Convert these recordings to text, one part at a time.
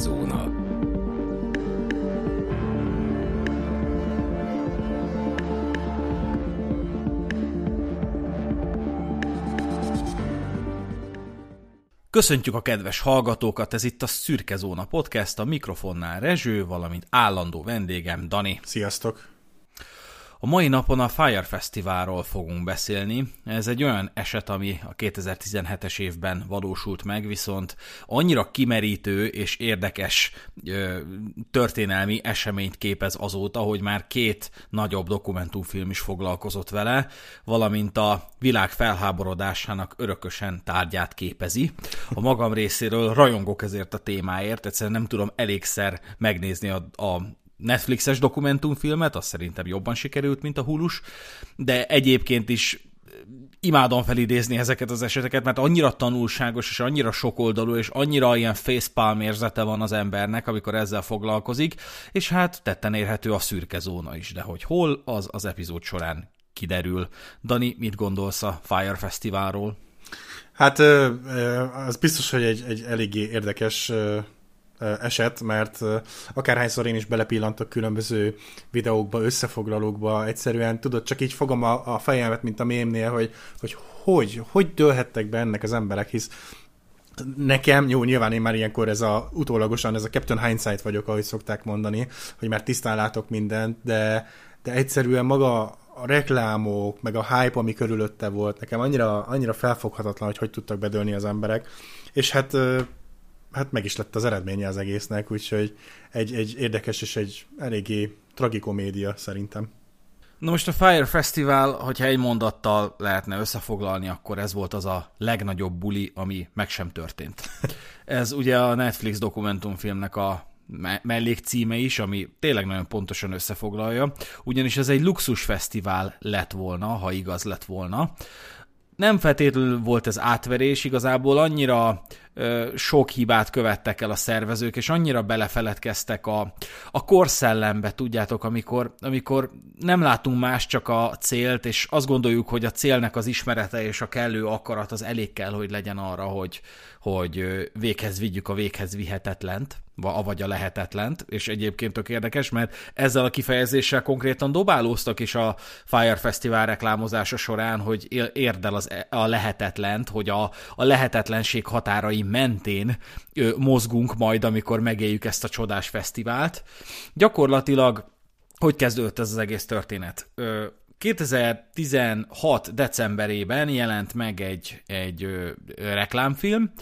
Szürke-zóna. Köszöntjük a kedves hallgatókat, ez itt a Szürke Zóna Podcast, a mikrofonnál Rezső, valamint állandó vendégem Dani. Sziasztok! A mai napon a Fire Fesztiválról fogunk beszélni. Ez egy olyan eset, ami a 2017-es évben valósult meg, viszont annyira kimerítő és érdekes ö, történelmi eseményt képez azóta, hogy már két nagyobb dokumentumfilm is foglalkozott vele, valamint a világ felháborodásának örökösen tárgyát képezi. A magam részéről rajongok ezért a témáért, egyszerűen nem tudom elégszer megnézni a, a Netflixes dokumentumfilmet, az szerintem jobban sikerült, mint a Hulus, de egyébként is imádom felidézni ezeket az eseteket, mert annyira tanulságos, és annyira sokoldalú, és annyira ilyen facepalm érzete van az embernek, amikor ezzel foglalkozik, és hát tetten érhető a szürke zóna is, de hogy hol, az az epizód során kiderül. Dani, mit gondolsz a Fire Fesztiválról? Hát az biztos, hogy egy, egy eléggé érdekes eset, mert akárhányszor én is belepillantok különböző videókba, összefoglalókba, egyszerűen tudod, csak így fogom a, a fejemet, mint a mémnél, hogy, hogy hogy, hogy dőlhettek be ennek az emberek, hisz nekem, jó, nyilván én már ilyenkor ez a utólagosan, ez a Captain Hindsight vagyok, ahogy szokták mondani, hogy már tisztán látok mindent, de, de egyszerűen maga a reklámok, meg a hype, ami körülötte volt, nekem annyira, annyira felfoghatatlan, hogy hogy tudtak bedőlni az emberek, és hát hát meg is lett az eredménye az egésznek, úgyhogy egy, egy érdekes és egy eléggé tragikomédia szerintem. Na most a Fire Festival, hogyha egy mondattal lehetne összefoglalni, akkor ez volt az a legnagyobb buli, ami meg sem történt. Ez ugye a Netflix dokumentumfilmnek a mellékcíme is, ami tényleg nagyon pontosan összefoglalja, ugyanis ez egy luxusfesztivál lett volna, ha igaz lett volna. Nem feltétlenül volt ez átverés, igazából annyira sok hibát követtek el a szervezők, és annyira belefeledkeztek a, a korszellembe, tudjátok, amikor, amikor nem látunk más, csak a célt, és azt gondoljuk, hogy a célnek az ismerete és a kellő akarat az elég kell, hogy legyen arra, hogy, hogy véghez vigyük a véghez vihetetlent, vagy a lehetetlent, és egyébként tök érdekes, mert ezzel a kifejezéssel konkrétan dobálóztak is a Fire Festival reklámozása során, hogy érdel az, e, a lehetetlent, hogy a, a lehetetlenség határai mentén ö, mozgunk majd, amikor megéljük ezt a csodás fesztivált. Gyakorlatilag hogy kezdődött ez az egész történet? Ö, 2016. decemberében jelent meg egy, egy ö, reklámfilm,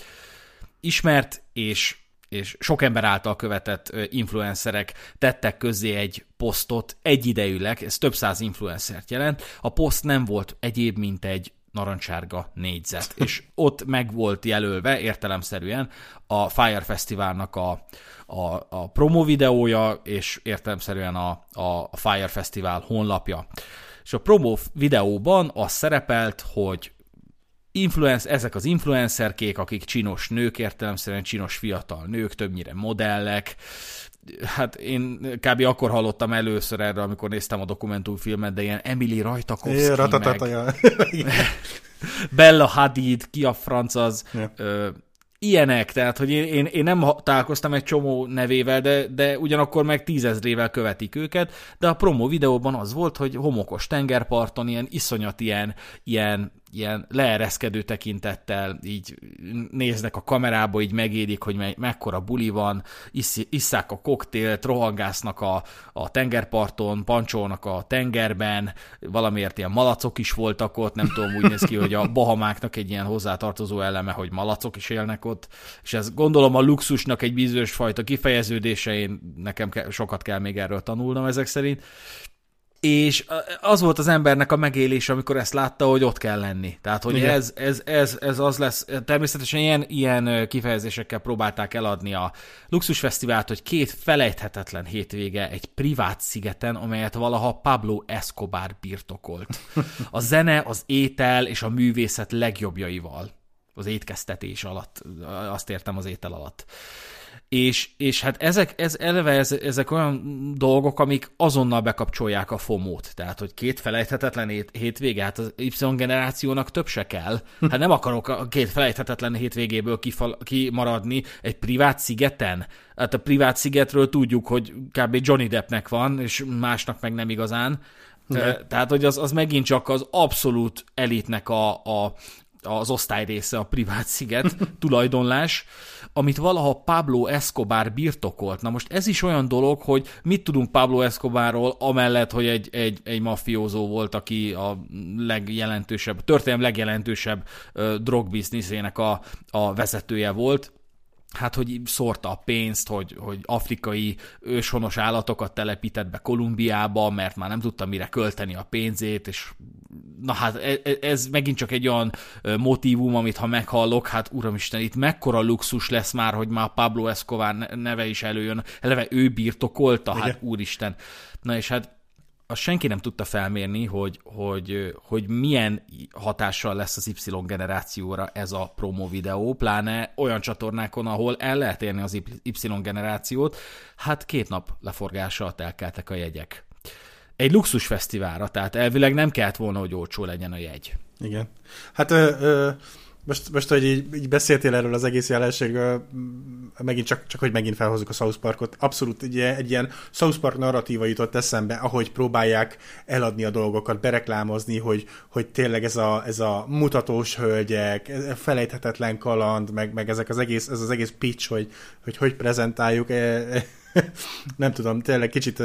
ismert és és sok ember által követett influencerek tettek közzé egy posztot egyidejűleg, ez több száz influencert jelent. A poszt nem volt egyéb, mint egy narancsárga négyzet, és ott meg volt jelölve értelemszerűen a Fire Festivalnak a, a, a promo videója, és értelemszerűen a, a Fire Festival honlapja. És a promo videóban az szerepelt, hogy influence, ezek az influencerkék, akik csinos nők, értelemszerűen csinos fiatal nők, többnyire modellek, hát én kb. akkor hallottam először erről, amikor néztem a dokumentumfilmet, de ilyen Emily Rajtakovszki, meg Bella Hadid, ki a franc az, ö, ilyenek, tehát hogy én, én, én nem találkoztam egy csomó nevével, de, de ugyanakkor meg tízezrével követik őket, de a promo videóban az volt, hogy homokos tengerparton ilyen iszonyat ilyen, ilyen ilyen leereszkedő tekintettel így néznek a kamerába, így megérik, hogy me- mekkora buli van, isz- isszák a koktélt, rohangásznak a, a tengerparton, pancsolnak a tengerben, valamiért ilyen malacok is voltak ott, nem tudom, úgy néz ki, hogy a Bahamáknak egy ilyen hozzátartozó eleme, hogy malacok is élnek ott, és ez gondolom a luxusnak egy bizonyos fajta kifejeződése, én nekem ke- sokat kell még erről tanulnom ezek szerint, és az volt az embernek a megélés, amikor ezt látta, hogy ott kell lenni. Tehát, hogy ez, ez, ez, ez az lesz, természetesen ilyen, ilyen kifejezésekkel próbálták eladni a Luxusfesztivált, hogy két felejthetetlen hétvége egy privát szigeten, amelyet valaha Pablo Escobar birtokolt. A zene, az étel és a művészet legjobbjaival. Az étkeztetés alatt, azt értem az étel alatt. És, és hát ezek, ez eleve ez, ezek olyan dolgok, amik azonnal bekapcsolják a FOMO-t. Tehát, hogy két felejthetetlen hét, hétvége, hát az Y generációnak több se kell. Hát nem akarok a két felejthetetlen hétvégéből kifal, kimaradni egy privát szigeten. Hát a privát szigetről tudjuk, hogy kb. Johnny Deppnek van, és másnak meg nem igazán. De. Tehát, hogy az, az megint csak az abszolút elitnek a, a, az osztály része a privát sziget tulajdonlás, amit valaha Pablo Escobar birtokolt. Na most ez is olyan dolog, hogy mit tudunk Pablo Escobarról, amellett, hogy egy, egy, egy mafiózó volt, aki a legjelentősebb, történelem legjelentősebb drogbizniszének a, a vezetője volt, hát, hogy szórta a pénzt, hogy, hogy afrikai őshonos állatokat telepített be Kolumbiába, mert már nem tudta mire költeni a pénzét, és na hát ez, e, ez megint csak egy olyan motivum, amit ha meghallok, hát uramisten, itt mekkora luxus lesz már, hogy már Pablo Escobar neve is előjön, eleve ő birtokolta, Igen. hát úristen. Na és hát azt senki nem tudta felmérni, hogy, hogy, hogy milyen hatással lesz az Y generációra ez a promo videó, pláne olyan csatornákon, ahol el lehet érni az Y generációt, hát két nap leforgással elkeltek a jegyek. Egy luxusfesztiválra, tehát elvileg nem kellett volna, hogy olcsó legyen a jegy. Igen. Hát ö, ö, most, most, hogy így, így beszéltél erről az egész jelenségről, megint csak, csak hogy megint felhozzuk a South Parkot, abszolút egy, egy ilyen South Park narratíva jutott eszembe, ahogy próbálják eladni a dolgokat, bereklámozni, hogy, hogy tényleg ez a, ez a mutatós hölgyek, felejthetetlen kaland, meg, meg ezek az egész, ez az egész pitch, hogy hogy, hogy prezentáljuk, e, e, nem tudom, tényleg kicsit,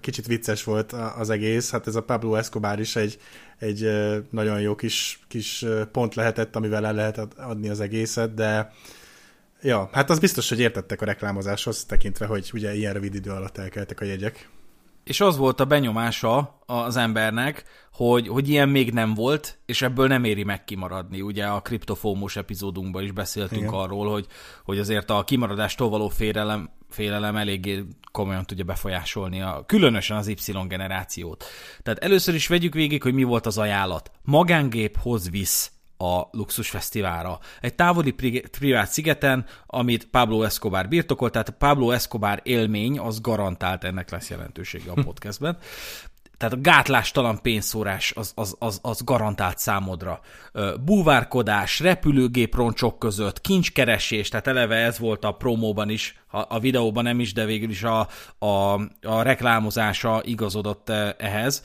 kicsit vicces volt az egész, hát ez a Pablo Escobar is egy, egy nagyon jó kis, kis pont lehetett, amivel el lehet adni az egészet, de ja, hát az biztos, hogy értettek a reklámozáshoz, tekintve, hogy ugye ilyen rövid idő alatt elkeltek a jegyek. És az volt a benyomása az embernek, hogy, hogy ilyen még nem volt, és ebből nem éri meg kimaradni. Ugye a kriptofómos epizódunkban is beszéltünk Igen. arról, hogy, hogy azért a kimaradástól való félelem, félelem eléggé komolyan tudja befolyásolni a, különösen az Y generációt. Tehát először is vegyük végig, hogy mi volt az ajánlat. Magángép hoz visz a luxusfesztiválra. Egy távoli privát szigeten, amit Pablo Escobar birtokolt, tehát Pablo Escobar élmény, az garantált ennek lesz jelentősége a podcastben. Tehát a gátlástalan pénzszórás az, az, az, az garantált számodra. Búvárkodás, repülőgép roncsok között, kincskeresés, tehát eleve ez volt a promóban is, a, a videóban nem is, de végül is a, a, a reklámozása igazodott ehhez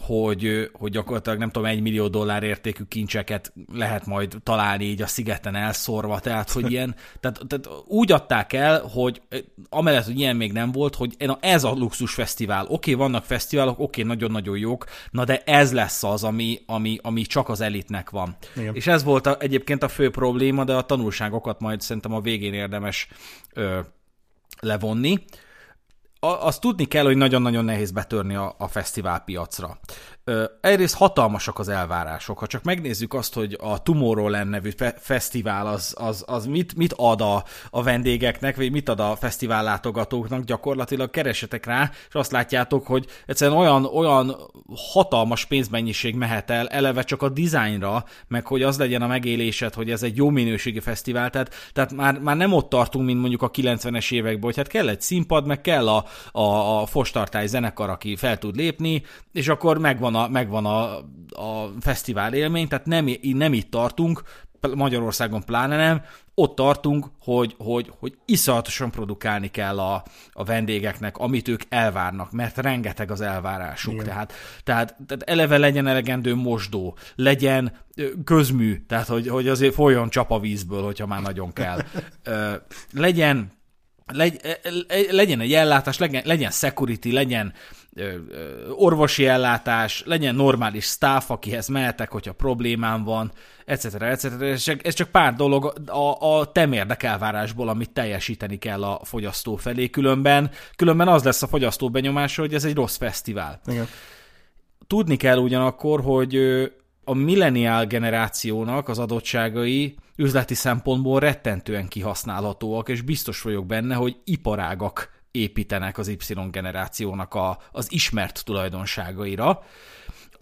hogy, hogy gyakorlatilag nem tudom, egy millió dollár értékű kincseket lehet majd találni így a szigeten elszorva, tehát hogy ilyen, tehát, tehát úgy adták el, hogy amellett, hogy ilyen még nem volt, hogy na ez a luxus fesztivál, oké, okay, vannak fesztiválok, oké, okay, nagyon-nagyon jók, na de ez lesz az, ami, ami, ami csak az elitnek van. Igen. És ez volt a, egyébként a fő probléma, de a tanulságokat majd szerintem a végén érdemes ö, levonni azt tudni kell, hogy nagyon-nagyon nehéz betörni a, a fesztiválpiacra. Egyrészt hatalmasak az elvárások. Ha csak megnézzük azt, hogy a Tomorrowland nevű fe- fesztivál az, az, az mit, mit ad a, a vendégeknek, vagy mit ad a fesztivál látogatóknak, gyakorlatilag keresetek rá, és azt látjátok, hogy egyszerűen olyan, olyan hatalmas pénzmennyiség mehet el, eleve csak a dizájnra, meg hogy az legyen a megélésed, hogy ez egy jó minőségi fesztivál, tehát, tehát már, már nem ott tartunk, mint mondjuk a 90-es években, hogy hát kell egy színpad, meg kell a, a, a zenekar, aki fel tud lépni, és akkor megvan a, megvan a, a fesztivál élmény, tehát nem, nem itt tartunk, Magyarországon pláne nem, ott tartunk, hogy, hogy, hogy iszonyatosan produkálni kell a, a vendégeknek, amit ők elvárnak, mert rengeteg az elvárásuk. Tehát, tehát, tehát eleve legyen elegendő mosdó, legyen közmű, tehát hogy, hogy azért folyjon csap a vízből, hogyha már nagyon kell. legyen legy, e, e, legyen egy ellátás, legyen, legyen security, legyen orvosi ellátás, legyen normális staff, akihez mehetek, hogyha problémám van, etc. etc. Ez csak, ez csak pár dolog a, a temérdek elvárásból, amit teljesíteni kell a fogyasztó felé, különben, különben az lesz a fogyasztó benyomása, hogy ez egy rossz fesztivál. Igen. Tudni kell ugyanakkor, hogy a milleniál generációnak az adottságai üzleti szempontból rettentően kihasználhatóak, és biztos vagyok benne, hogy iparágak építenek az Y generációnak a, az ismert tulajdonságaira.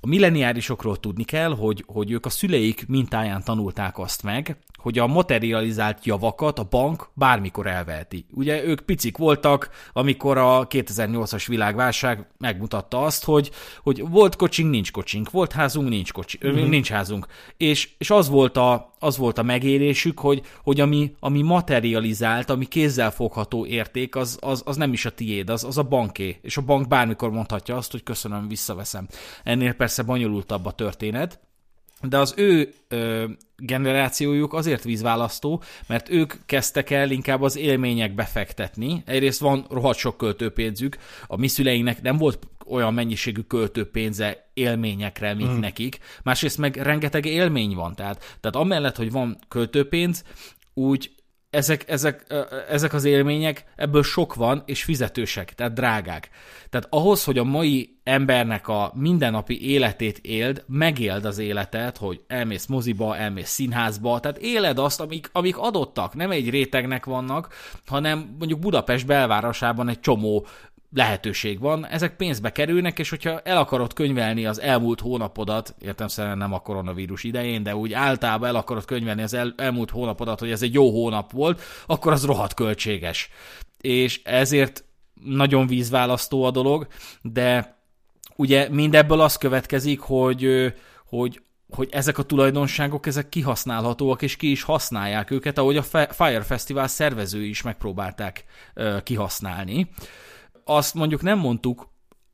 A milleniárisokról tudni kell, hogy, hogy ők a szüleik mintáján tanulták azt meg, hogy a materializált javakat a bank bármikor elveheti. Ugye ők picik voltak, amikor a 2008-as világválság megmutatta azt, hogy, hogy volt kocsink, nincs kocsink, volt házunk, nincs, kocsi, mm-hmm. nincs házunk. És, és az, volt a, az volt a megérésük, hogy, hogy ami, ami materializált, ami kézzelfogható érték, az, az, az nem is a tiéd, az, az a banké. És a bank bármikor mondhatja azt, hogy köszönöm, visszaveszem. Ennél persze bonyolultabb a történet, de az ő ö, generációjuk azért vízválasztó, mert ők kezdtek el inkább az élményekbe fektetni. Egyrészt van rohadt sok költőpénzük, a mi szüleinknek nem volt olyan mennyiségű költőpénze élményekre, mint mm. nekik. Másrészt meg rengeteg élmény van, tehát, tehát amellett, hogy van költőpénz, úgy ezek, ezek, ezek az élmények, ebből sok van, és fizetősek, tehát drágák. Tehát ahhoz, hogy a mai embernek a mindennapi életét éld, megéld az életet, hogy elmész moziba, elmész színházba, tehát éled azt, amik, amik adottak, nem egy rétegnek vannak, hanem mondjuk Budapest belvárosában egy csomó lehetőség van, ezek pénzbe kerülnek, és hogyha el akarod könyvelni az elmúlt hónapodat, értem szerint nem a koronavírus idején, de úgy általában el akarod könyvelni az el, elmúlt hónapodat, hogy ez egy jó hónap volt, akkor az rohadt költséges. És ezért nagyon vízválasztó a dolog, de ugye mindebből az következik, hogy, hogy hogy ezek a tulajdonságok, ezek kihasználhatóak, és ki is használják őket, ahogy a Fire Festival szervezői is megpróbálták kihasználni azt mondjuk nem mondtuk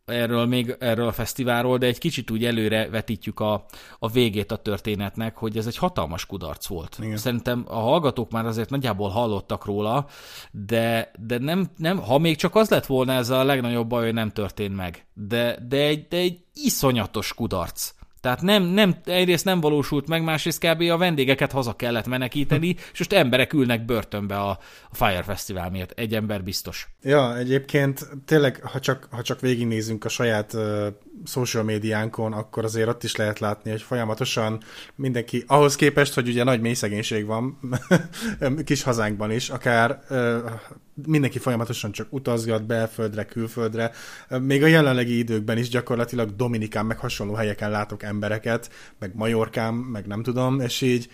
erről még erről a fesztiválról, de egy kicsit úgy előre vetítjük a, a végét a történetnek, hogy ez egy hatalmas kudarc volt. Igen. Szerintem a hallgatók már azért nagyjából hallottak róla, de, de nem, nem, ha még csak az lett volna ez a legnagyobb baj, hogy nem történt meg. De, de, egy, de egy iszonyatos kudarc. Tehát nem, nem, egyrészt nem valósult meg, másrészt kb. a vendégeket haza kellett menekíteni, és most emberek ülnek börtönbe a, a Fire Festival miatt. Egy ember biztos. Ja, egyébként tényleg, ha csak, ha csak végignézünk a saját social médiánkon, akkor azért ott is lehet látni, hogy folyamatosan mindenki, ahhoz képest, hogy ugye nagy mélyszegénység van kis hazánkban is, akár mindenki folyamatosan csak utazgat belföldre, külföldre. Még a jelenlegi időkben is gyakorlatilag Dominikán, meg hasonló helyeken látok embereket, meg Majorkán, meg nem tudom, és így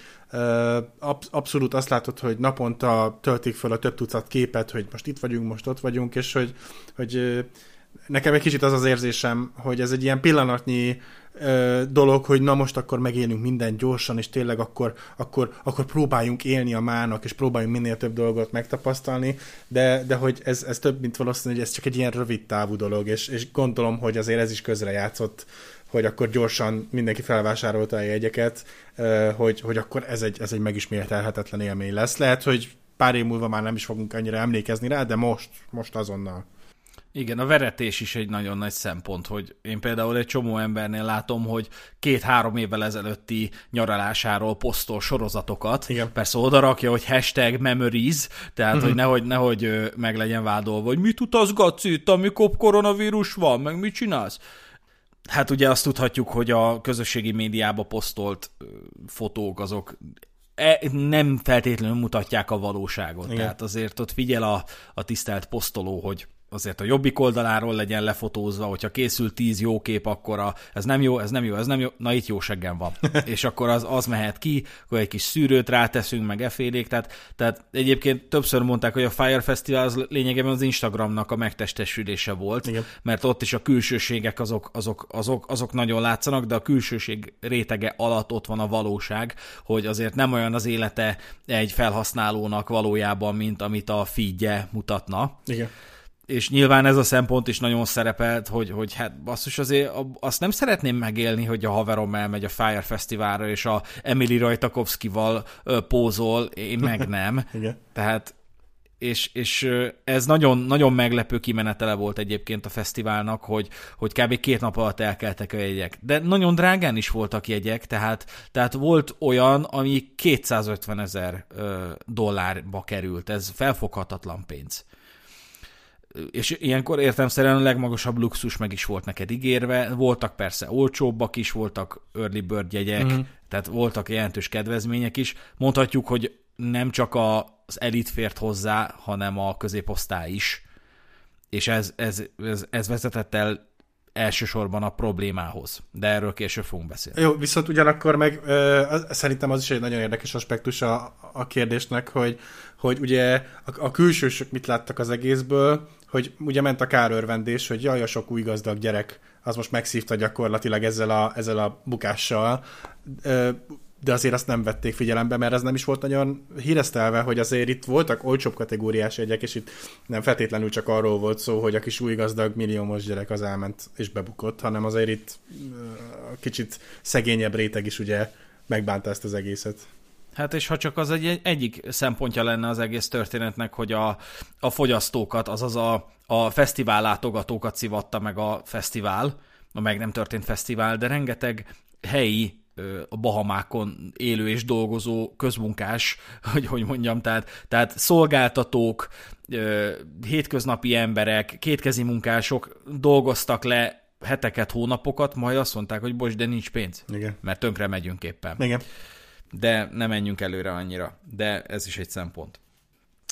abszolút azt látod, hogy naponta töltik fel a több tucat képet, hogy most itt vagyunk, most ott vagyunk, és hogy, hogy nekem egy kicsit az az érzésem, hogy ez egy ilyen pillanatnyi ö, dolog, hogy na most akkor megélünk minden gyorsan, és tényleg akkor, akkor, akkor próbáljunk élni a mának, és próbáljunk minél több dolgot megtapasztalni, de, de hogy ez, ez több, mint valószínű, hogy ez csak egy ilyen rövid távú dolog, és, és gondolom, hogy azért ez is közrejátszott hogy akkor gyorsan mindenki felvásárolta a jegyeket, hogy, hogy akkor ez egy, ez egy megismételhetetlen élmény lesz. Lehet, hogy pár év múlva már nem is fogunk annyira emlékezni rá, de most, most azonnal. Igen, a veretés is egy nagyon nagy szempont, hogy én például egy csomó embernél látom, hogy két-három évvel ezelőtti nyaralásáról posztol sorozatokat. Igen. Persze oda rakja, hogy hashtag memories, tehát uh-huh. hogy nehogy, nehogy meg legyen vádolva, hogy mit utazgatsz itt, amikor koronavírus van, meg mit csinálsz? Hát ugye azt tudhatjuk, hogy a közösségi médiába posztolt fotók azok e, nem feltétlenül mutatják a valóságot. Igen. Tehát azért ott figyel a, a tisztelt posztoló, hogy azért a jobbik oldaláról legyen lefotózva, hogyha készül tíz jó kép, akkor a, ez nem jó, ez nem jó, ez nem jó, na itt jó seggem van. és akkor az, az mehet ki, akkor egy kis szűrőt ráteszünk, meg efélék, tehát, tehát egyébként többször mondták, hogy a Fire Festival az lényegében az Instagramnak a megtestesülése volt, Igen. mert ott is a külsőségek azok, azok, azok, azok nagyon látszanak, de a külsőség rétege alatt ott van a valóság, hogy azért nem olyan az élete egy felhasználónak valójában, mint amit a feedje mutatna. Igen és nyilván ez a szempont is nagyon szerepelt, hogy, hogy hát basszus azért azt nem szeretném megélni, hogy a haverom elmegy a Fire Fesztiválra, és a Emily Rajtakovszkival pózol, én meg nem. Igen. Tehát és, és ez nagyon, nagyon meglepő kimenetele volt egyébként a fesztiválnak, hogy, hogy kb. két nap alatt elkeltek a jegyek. De nagyon drágán is voltak jegyek, tehát, tehát volt olyan, ami 250 ezer dollárba került. Ez felfoghatatlan pénz és ilyenkor értelmszerűen a legmagasabb luxus meg is volt neked ígérve, voltak persze olcsóbbak is, voltak early bird jegyek, uh-huh. tehát voltak jelentős kedvezmények is. Mondhatjuk, hogy nem csak az elit fért hozzá, hanem a középosztály is, és ez, ez, ez, ez vezetett el elsősorban a problémához. De erről később fogunk beszélni. Jó, viszont ugyanakkor meg ö, szerintem az is egy nagyon érdekes aspektus a, a kérdésnek, hogy, hogy ugye a, a külsősök mit láttak az egészből, hogy ugye ment a kárörvendés, hogy jaj, a sok új gazdag gyerek, az most megszívta gyakorlatilag ezzel a, ezzel a bukással. De azért azt nem vették figyelembe, mert ez nem is volt nagyon híresztelve, hogy azért itt voltak olcsóbb kategóriás jegyek, és itt nem feltétlenül csak arról volt szó, hogy a kis új gazdag milliómos gyerek az elment és bebukott, hanem azért itt kicsit szegényebb réteg is ugye megbánta ezt az egészet. Hát és ha csak az egy, egyik szempontja lenne az egész történetnek, hogy a, a fogyasztókat, azaz a, a fesztivál látogatókat szivatta meg a fesztivál, a meg nem történt fesztivál, de rengeteg helyi a Bahamákon élő és dolgozó közmunkás, hogy hogy mondjam, tehát, tehát szolgáltatók, hétköznapi emberek, kétkezi munkások dolgoztak le heteket, hónapokat, majd azt mondták, hogy bocs, de nincs pénz. Igen. Mert tönkre megyünk éppen. Igen. De nem menjünk előre annyira. De ez is egy szempont.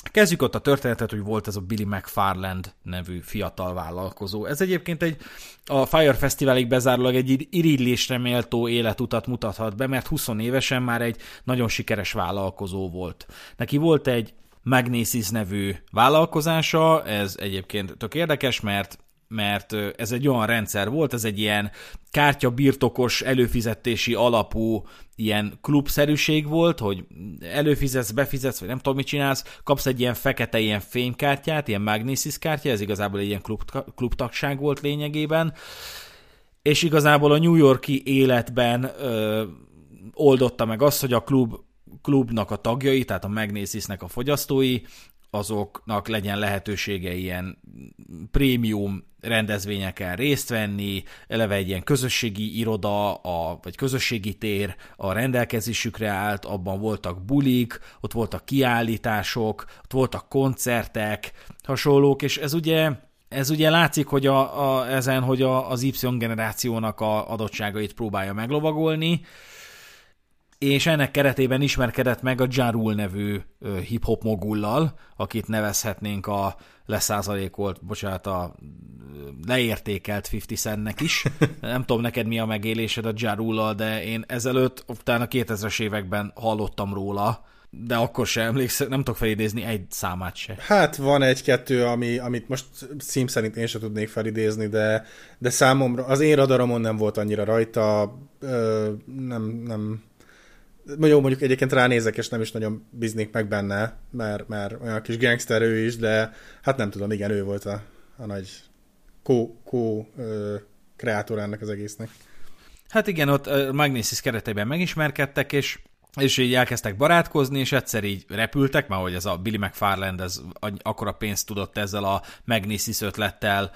Kezdjük ott a történetet, hogy volt ez a Billy McFarland nevű fiatal vállalkozó. Ez egyébként egy a Fire Festivalig bezárólag egy irigylésre méltó életutat mutathat be, mert 20 évesen már egy nagyon sikeres vállalkozó volt. Neki volt egy Magnesis nevű vállalkozása, ez egyébként tök érdekes, mert mert ez egy olyan rendszer volt, ez egy ilyen kártya birtokos előfizetési alapú ilyen klubszerűség volt, hogy előfizetsz, befizetsz, vagy nem tudom, mit csinálsz, kapsz egy ilyen fekete ilyen fénykártyát, ilyen Magnesis kártya, ez igazából egy ilyen klub, klubtagság volt lényegében, és igazából a New Yorki életben ö, oldotta meg azt, hogy a klub klubnak a tagjai, tehát a Magnesisnek a fogyasztói, azoknak legyen lehetősége ilyen prémium rendezvényeken részt venni, eleve egy ilyen közösségi iroda, a, vagy közösségi tér a rendelkezésükre állt, abban voltak bulik, ott voltak kiállítások, ott voltak koncertek, hasonlók, és ez ugye ez ugye látszik, hogy a, a, ezen, hogy a, az Y generációnak a adottságait próbálja meglovagolni, és ennek keretében ismerkedett meg a Ja Rule nevű hip-hop mogullal, akit nevezhetnénk a leszázalékolt, bocsánat, a leértékelt 50 centnek is. Nem tudom neked mi a megélésed a Ja Rule-al, de én ezelőtt, utána a 2000-es években hallottam róla, de akkor sem emlékszem, nem tudok felidézni egy számát se. Hát van egy-kettő, ami, amit most szím szerint én sem tudnék felidézni, de, de számomra, az én radaromon nem volt annyira rajta, ö, nem, nem, jó, mondjuk egyébként ránézek, és nem is nagyon bíznék meg benne, mert, mert olyan kis gangster ő is, de hát nem tudom, igen, ő volt a, a nagy kó, kó ö, kreátor ennek az egésznek. Hát igen, ott Magnesis keretében megismerkedtek, és és így elkezdtek barátkozni, és egyszer így repültek, mert hogy ez a Billy McFarland ez akkora pénzt tudott ezzel a Magnesis ötlettel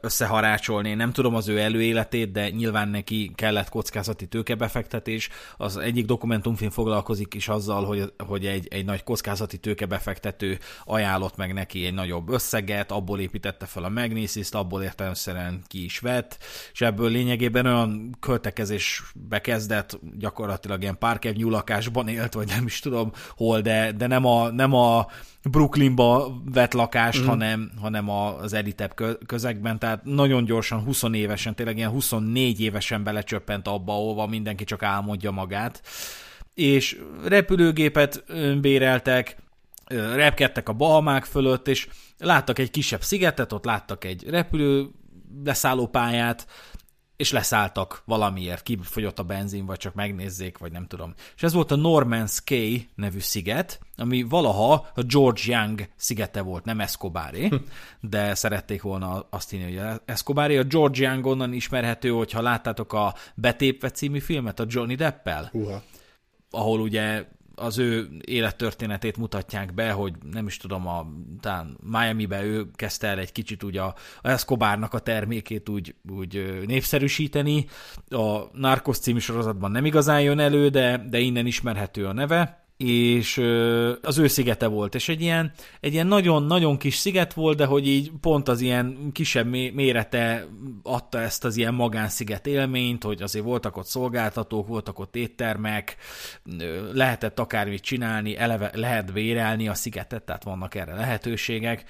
összeharácsolni. Nem tudom az ő előéletét, de nyilván neki kellett kockázati tőkebefektetés. Az egyik dokumentumfilm foglalkozik is azzal, hogy, hogy egy, egy nagy kockázati tőkebefektető ajánlott meg neki egy nagyobb összeget, abból építette fel a Magnesis-t, abból értelemszerűen ki is vett, és ebből lényegében olyan költekezésbe kezdett, gyakorlatilag ilyen párkev nyulak lakásban élt, vagy nem is tudom hol, de, de nem, a, nem a Brooklynba vett lakást, mm. hanem, hanem az elitebb közegben, tehát nagyon gyorsan, 20 évesen, tényleg ilyen 24 évesen belecsöppent abba, ahova mindenki csak álmodja magát, és repülőgépet béreltek, repkedtek a Bahamák fölött, és láttak egy kisebb szigetet, ott láttak egy repülő leszállópályát, és leszálltak valamiért, kifogyott a benzin, vagy csak megnézzék, vagy nem tudom. És ez volt a Norman's Cay nevű sziget, ami valaha a George Young szigete volt, nem Escobaré, hm. de szerették volna azt hinni, hogy Escobaré. A George Young onnan ismerhető, hogyha láttátok a Betépve című filmet a Johnny Deppel, uh-huh. ahol ugye az ő élettörténetét mutatják be, hogy nem is tudom, a, talán Miami-be ő kezdte el egy kicsit úgy a, a Escobarnak a termékét úgy, úgy népszerűsíteni. A Narcos című sorozatban nem igazán jön elő, de, de innen ismerhető a neve és az ő szigete volt, és egy ilyen, egy ilyen nagyon-nagyon kis sziget volt, de hogy így pont az ilyen kisebb mérete adta ezt az ilyen magánsziget élményt, hogy azért voltak ott szolgáltatók, voltak ott éttermek, lehetett akármit csinálni, eleve lehet bérelni a szigetet, tehát vannak erre lehetőségek,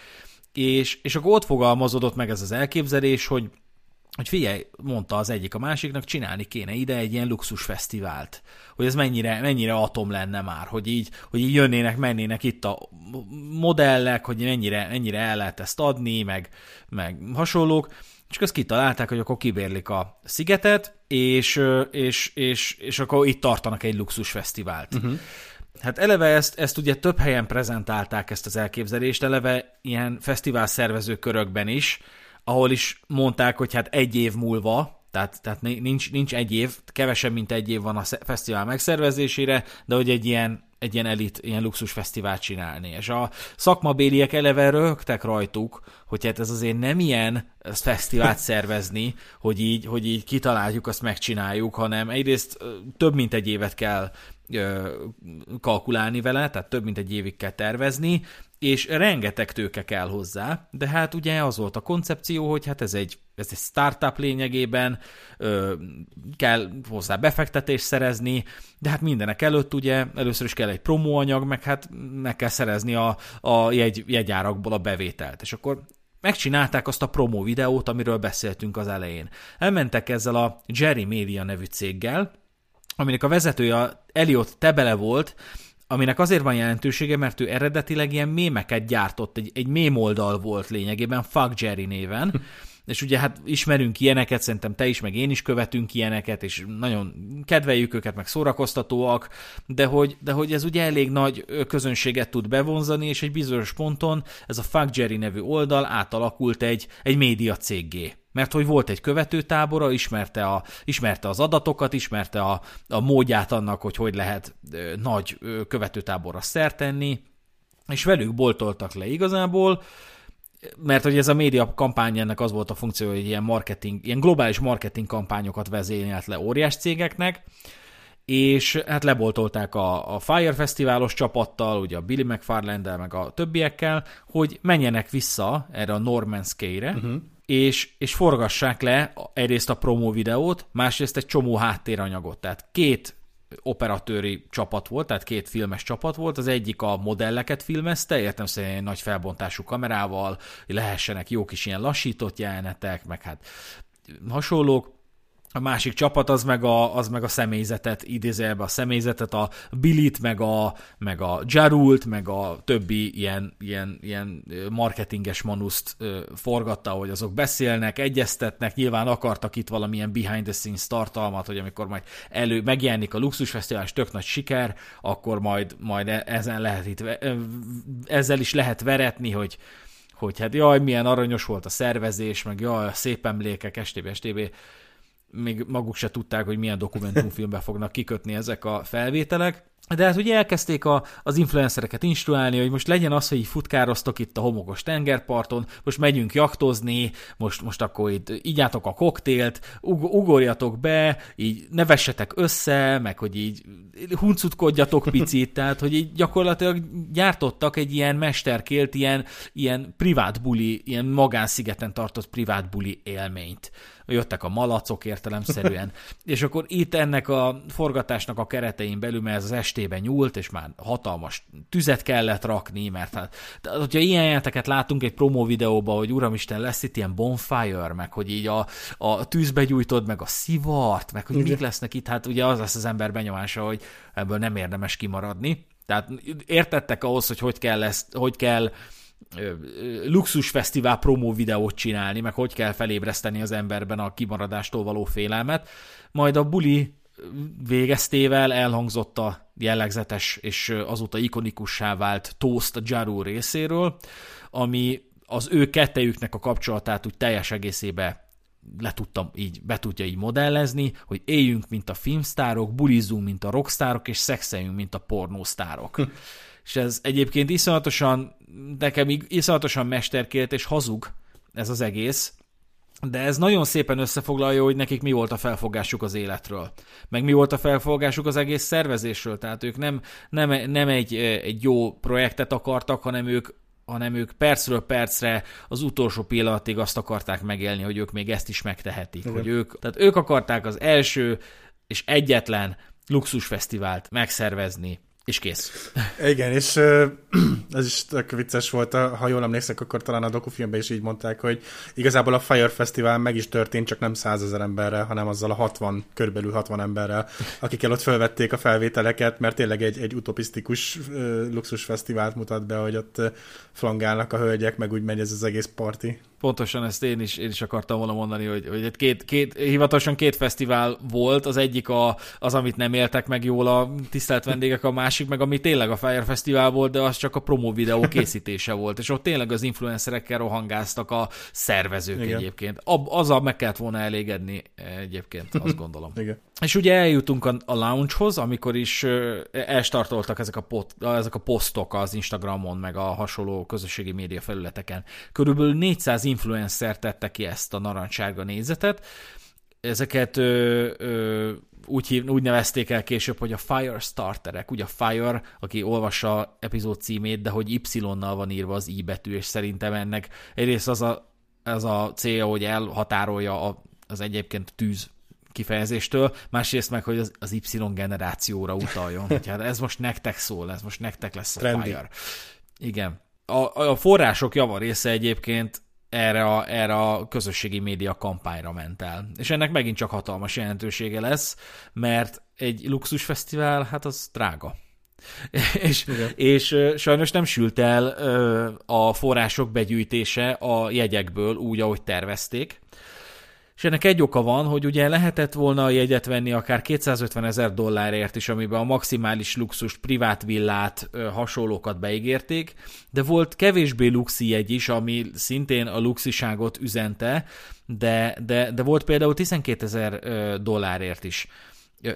és, és akkor ott fogalmazódott meg ez az elképzelés, hogy hogy figyelj, mondta az egyik a másiknak, csinálni kéne ide egy ilyen luxusfesztivált. Hogy ez mennyire, mennyire atom lenne már, hogy így, hogy így jönnének, mennének itt a modellek, hogy mennyire, mennyire el lehet ezt adni, meg, meg hasonlók. És azt kitalálták, hogy akkor kibérlik a szigetet, és, és, és, és akkor itt tartanak egy luxusfesztivált. Uh-huh. Hát eleve ezt, ezt ugye több helyen prezentálták ezt az elképzelést, eleve ilyen fesztivál szervező körökben is, ahol is mondták, hogy hát egy év múlva, tehát, tehát nincs, nincs egy év, kevesebb, mint egy év van a fesztivál megszervezésére, de hogy egy ilyen, egy ilyen elit, ilyen luxus fesztivált csinálni. És a szakmabéliek eleve rögtek rajtuk, hogy hát ez azért nem ilyen fesztivált szervezni, hogy így, hogy így kitaláljuk, azt megcsináljuk, hanem egyrészt több mint egy évet kell kalkulálni vele, tehát több mint egy évig kell tervezni, és rengeteg tőke kell hozzá, de hát ugye az volt a koncepció, hogy hát ez egy, ez egy startup lényegében, ö, kell hozzá befektetést szerezni, de hát mindenek előtt ugye először is kell egy promóanyag, meg hát meg kell szerezni a, a jegy, jegyárakból a bevételt. És akkor megcsinálták azt a promó videót, amiről beszéltünk az elején. Elmentek ezzel a Jerry Media nevű céggel, aminek a vezetője Eliot Tebele volt, aminek azért van jelentősége, mert ő eredetileg ilyen mémeket gyártott, egy, egy mém oldal volt lényegében, Fuck Jerry néven, és ugye hát ismerünk ilyeneket, szerintem te is, meg én is követünk ilyeneket, és nagyon kedveljük őket, meg szórakoztatóak, de hogy, de hogy ez ugye elég nagy közönséget tud bevonzani, és egy bizonyos ponton ez a Fuck Jerry nevű oldal átalakult egy, egy média céggé. Mert hogy volt egy követőtábora, ismerte, a, ismerte az adatokat, ismerte a, a módját annak, hogy hogy lehet ö, nagy ö, követőtáborra szert tenni, és velük boltoltak le igazából, mert hogy ez a média kampány ennek az volt a funkció, hogy ilyen marketing, ilyen globális marketing kampányokat vezényelt le óriás cégeknek, és hát leboltolták a, a Fire Fesztiválos csapattal, ugye a Billy mcfarlane meg a többiekkel, hogy menjenek vissza erre a Norman Sky-re, uh-huh és, és forgassák le egyrészt a promó videót, másrészt egy csomó háttéranyagot. Tehát két operatőri csapat volt, tehát két filmes csapat volt, az egyik a modelleket filmezte, értem szerint nagy felbontású kamerával, lehessenek jó kis ilyen lassított jelenetek, meg hát hasonlók, a másik csapat az meg a, az meg a személyzetet, idézőjelben a személyzetet, a Billit, meg a, meg a Jarult, meg a többi ilyen, ilyen, ilyen marketinges manuszt forgatta, hogy azok beszélnek, egyeztetnek, nyilván akartak itt valamilyen behind the scenes tartalmat, hogy amikor majd elő megjelenik a luxusfesztivál, és tök nagy siker, akkor majd, majd e, ezen lehet itt, ezzel is lehet veretni, hogy, hogy hát jaj, milyen aranyos volt a szervezés, meg jaj, szép emlékek, stb. stb még maguk se tudták, hogy milyen dokumentumfilmbe fognak kikötni ezek a felvételek. De hát ugye elkezdték a, az influencereket instruálni, hogy most legyen az, hogy így futkároztok itt a homokos tengerparton, most megyünk jaktozni, most, most akkor itt ígyátok a koktélt, ug- ugorjatok be, így nevessetek össze, meg hogy így huncutkodjatok picit, tehát hogy így gyakorlatilag gyártottak egy ilyen mesterkélt, ilyen, ilyen privát buli, ilyen magánszigeten tartott privát buli élményt. Jöttek a malacok értelemszerűen, és akkor itt ennek a forgatásnak a keretein belül, mert ez az estében nyúlt, és már hatalmas tüzet kellett rakni, mert hát, de, hogyha ilyen jelenteket látunk egy promó videóban, hogy uramisten lesz itt ilyen bonfire, meg hogy így a, a tűzbe gyújtod, meg a szivart, meg hogy mik lesznek itt, hát ugye az lesz az ember benyomása, hogy ebből nem érdemes kimaradni. Tehát értettek ahhoz, hogy hogy kell ezt, hogy kell luxusfesztivál promó videót csinálni, meg hogy kell felébreszteni az emberben a kimaradástól való félelmet. Majd a buli végeztével elhangzott a jellegzetes és azóta ikonikussá vált Toast a Jaru részéről, ami az ő kettejüknek a kapcsolatát úgy teljes egészébe le tudtam így, be tudja így modellezni, hogy éljünk, mint a filmsztárok, bulizunk, mint a rockstárok, és szexeljünk, mint a pornósztárok. Hm és ez egyébként iszonyatosan, nekem iszonyatosan mesterkélt és hazug ez az egész, de ez nagyon szépen összefoglalja, hogy nekik mi volt a felfogásuk az életről. Meg mi volt a felfogásuk az egész szervezésről. Tehát ők nem, nem, nem egy, egy jó projektet akartak, hanem ők hanem ők percről percre az utolsó pillanatig azt akarták megélni, hogy ők még ezt is megtehetik. Hogy ők, tehát ők akarták az első és egyetlen luxusfesztivált megszervezni és kész. Igen, és ez is tök vicces volt, ha jól emlékszek, akkor talán a dokufilmben is így mondták, hogy igazából a Fire Festival meg is történt, csak nem százezer emberrel, hanem azzal a 60, körülbelül 60 emberrel, akikkel ott felvették a felvételeket, mert tényleg egy, egy utopisztikus luxusfesztivált mutat be, hogy ott flangálnak a hölgyek, meg úgy megy ez az egész parti. Pontosan ezt én is, én is akartam volna mondani, hogy, hogy két, két, hivatalosan két fesztivál volt, az egyik a, az, amit nem éltek meg jól a tisztelt vendégek, a másik meg, ami tényleg a Fire Fesztivál volt, de az csak a promo videó készítése volt, és ott tényleg az influencerekkel rohangáztak a szervezők Igen. egyébként. Ab, azzal meg kellett volna elégedni egyébként, azt gondolom. Igen. És ugye eljutunk a, a launchhoz, amikor is elstartoltak ezek a, pot, ezek a posztok az Instagramon, meg a hasonló közösségi média felületeken. Körülbelül 400 influencer tette ki ezt a narancssárga nézetet. Ezeket ö, ö, úgy, hív, úgy nevezték el később, hogy a Fire Starterek. Ugye a Fire, aki olvassa epizód címét, de hogy Y-nal van írva az I betű, és szerintem ennek egyrészt az a, az a célja, hogy elhatárolja a, az egyébként tűz kifejezéstől, másrészt meg, hogy az, az Y generációra utaljon. hát ez most nektek szól, ez most nektek lesz a Trendy. Fire. Igen. A, a források java része egyébként erre a, erre a közösségi média kampányra ment el. És ennek megint csak hatalmas jelentősége lesz, mert egy luxusfesztivál, hát az drága. és, és sajnos nem sült el a források begyűjtése a jegyekből úgy, ahogy tervezték, és ennek egy oka van, hogy ugye lehetett volna a jegyet venni akár 250 ezer dollárért is, amiben a maximális luxus, privát villát, hasonlókat beígérték, de volt kevésbé luxi jegy is, ami szintén a luxiságot üzente, de, de, de volt például 12 ezer dollárért is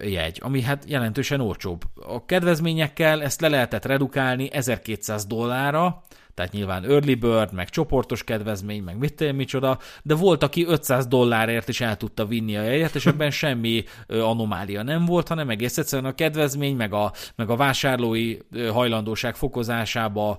jegy, ami hát jelentősen olcsóbb. A kedvezményekkel ezt le lehetett redukálni 1200 dollárra, tehát nyilván early bird, meg csoportos kedvezmény, meg mit tudom, micsoda, de volt, aki 500 dollárért is el tudta vinni a jegyet, és ebben semmi anomália nem volt, hanem egész egyszerűen a kedvezmény, meg a, meg a vásárlói hajlandóság fokozásába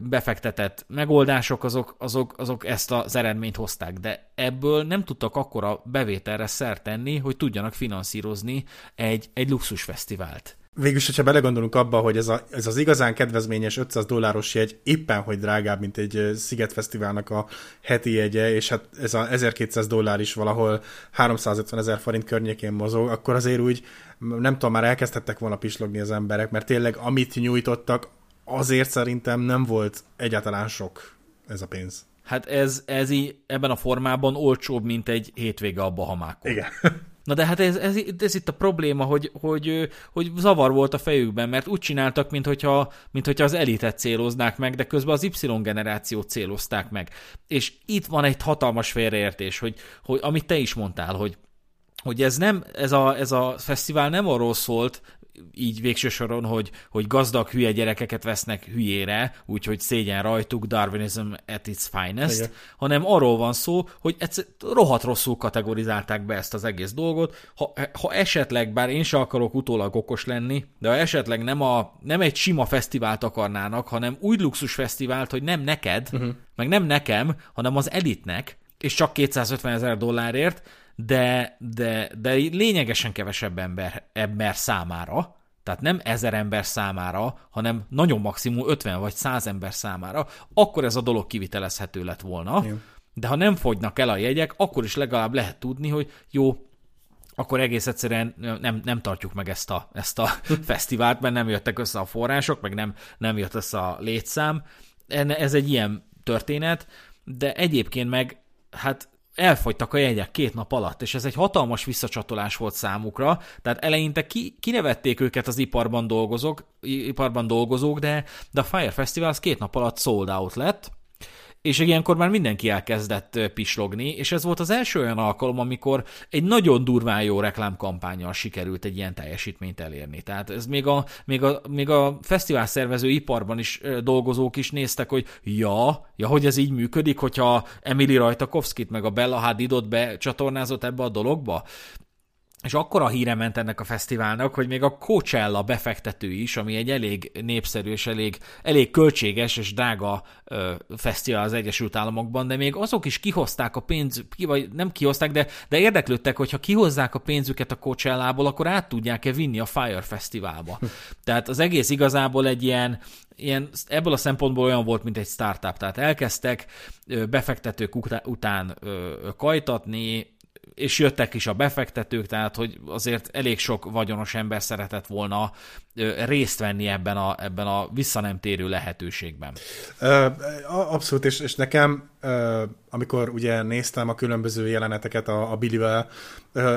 befektetett megoldások, azok, azok, azok ezt az eredményt hozták, de ebből nem tudtak akkora bevételre szert tenni, hogy tudjanak finanszírozni egy, egy luxusfesztivált. Végülis, hogyha belegondolunk abba, hogy ez, a, ez az igazán kedvezményes 500 dolláros jegy éppen, hogy drágább, mint egy Szigetfesztiválnak a heti jegye, és hát ez a 1200 dollár is valahol 350 ezer forint környékén mozog, akkor azért úgy, nem tudom, már elkezdhettek volna pislogni az emberek, mert tényleg amit nyújtottak, azért szerintem nem volt egyáltalán sok ez a pénz. Hát ez, ez így, ebben a formában olcsóbb, mint egy hétvége a Bahamákon. Igen. Na de hát ez, ez, ez itt a probléma, hogy, hogy, hogy zavar volt a fejükben, mert úgy csináltak, mintha, mintha az elitet céloznák meg, de közben az Y generációt célozták meg. És itt van egy hatalmas félreértés, hogy, hogy amit te is mondtál, hogy hogy ez nem, ez a, ez a fesztivál nem arról szólt, így végső soron, hogy, hogy gazdag hülye gyerekeket vesznek hülyére, úgyhogy szégyen rajtuk, Darwinism at its finest, Igen. hanem arról van szó, hogy egyszer rohadt rosszul kategorizálták be ezt az egész dolgot. Ha, ha esetleg, bár én sem akarok utólag okos lenni, de ha esetleg nem, a, nem egy sima fesztivált akarnának, hanem úgy luxus fesztivált, hogy nem neked, uh-huh. meg nem nekem, hanem az elitnek, és csak 250 ezer dollárért, de, de, de lényegesen kevesebb ember, ember számára, tehát nem ezer ember számára, hanem nagyon maximum 50 vagy 100 ember számára, akkor ez a dolog kivitelezhető lett volna. Jó. De ha nem fogynak el a jegyek, akkor is legalább lehet tudni, hogy jó, akkor egész egyszerűen nem, nem tartjuk meg ezt a, ezt a fesztivált, mert nem jöttek össze a források, meg nem, nem jött össze a létszám. Ez egy ilyen történet, de egyébként meg hát elfogytak a jegyek két nap alatt, és ez egy hatalmas visszacsatolás volt számukra, tehát eleinte ki, kinevették őket az iparban dolgozók, iparban dolgozók de, de a Fire Festival az két nap alatt sold out lett, és ilyenkor már mindenki elkezdett pislogni, és ez volt az első olyan alkalom, amikor egy nagyon durván jó reklámkampányjal sikerült egy ilyen teljesítményt elérni. Tehát ez még a, még a, még a fesztivál szervező iparban is dolgozók is néztek, hogy ja, ja, hogy ez így működik, hogyha Emily Rajtakovskit meg a Bella Hadidot becsatornázott ebbe a dologba. És akkor a híre ment ennek a fesztiválnak, hogy még a Coachella befektető is, ami egy elég népszerű és elég, elég költséges és drága ö, fesztivál az Egyesült Államokban, de még azok is kihozták a pénz, ki, vagy nem kihozták, de, de érdeklődtek, hogy ha kihozzák a pénzüket a Coachellából, akkor át tudják-e vinni a Fire Fesztiválba. Tehát az egész igazából egy ilyen, ilyen, ebből a szempontból olyan volt, mint egy startup. Tehát elkezdtek befektetők után kajtatni, és jöttek is a befektetők, tehát hogy azért elég sok vagyonos ember szeretett volna részt venni ebben a, ebben a visszanemtérő lehetőségben. Abszolút, és, és nekem, amikor ugye néztem a különböző jeleneteket a, a Billyvel,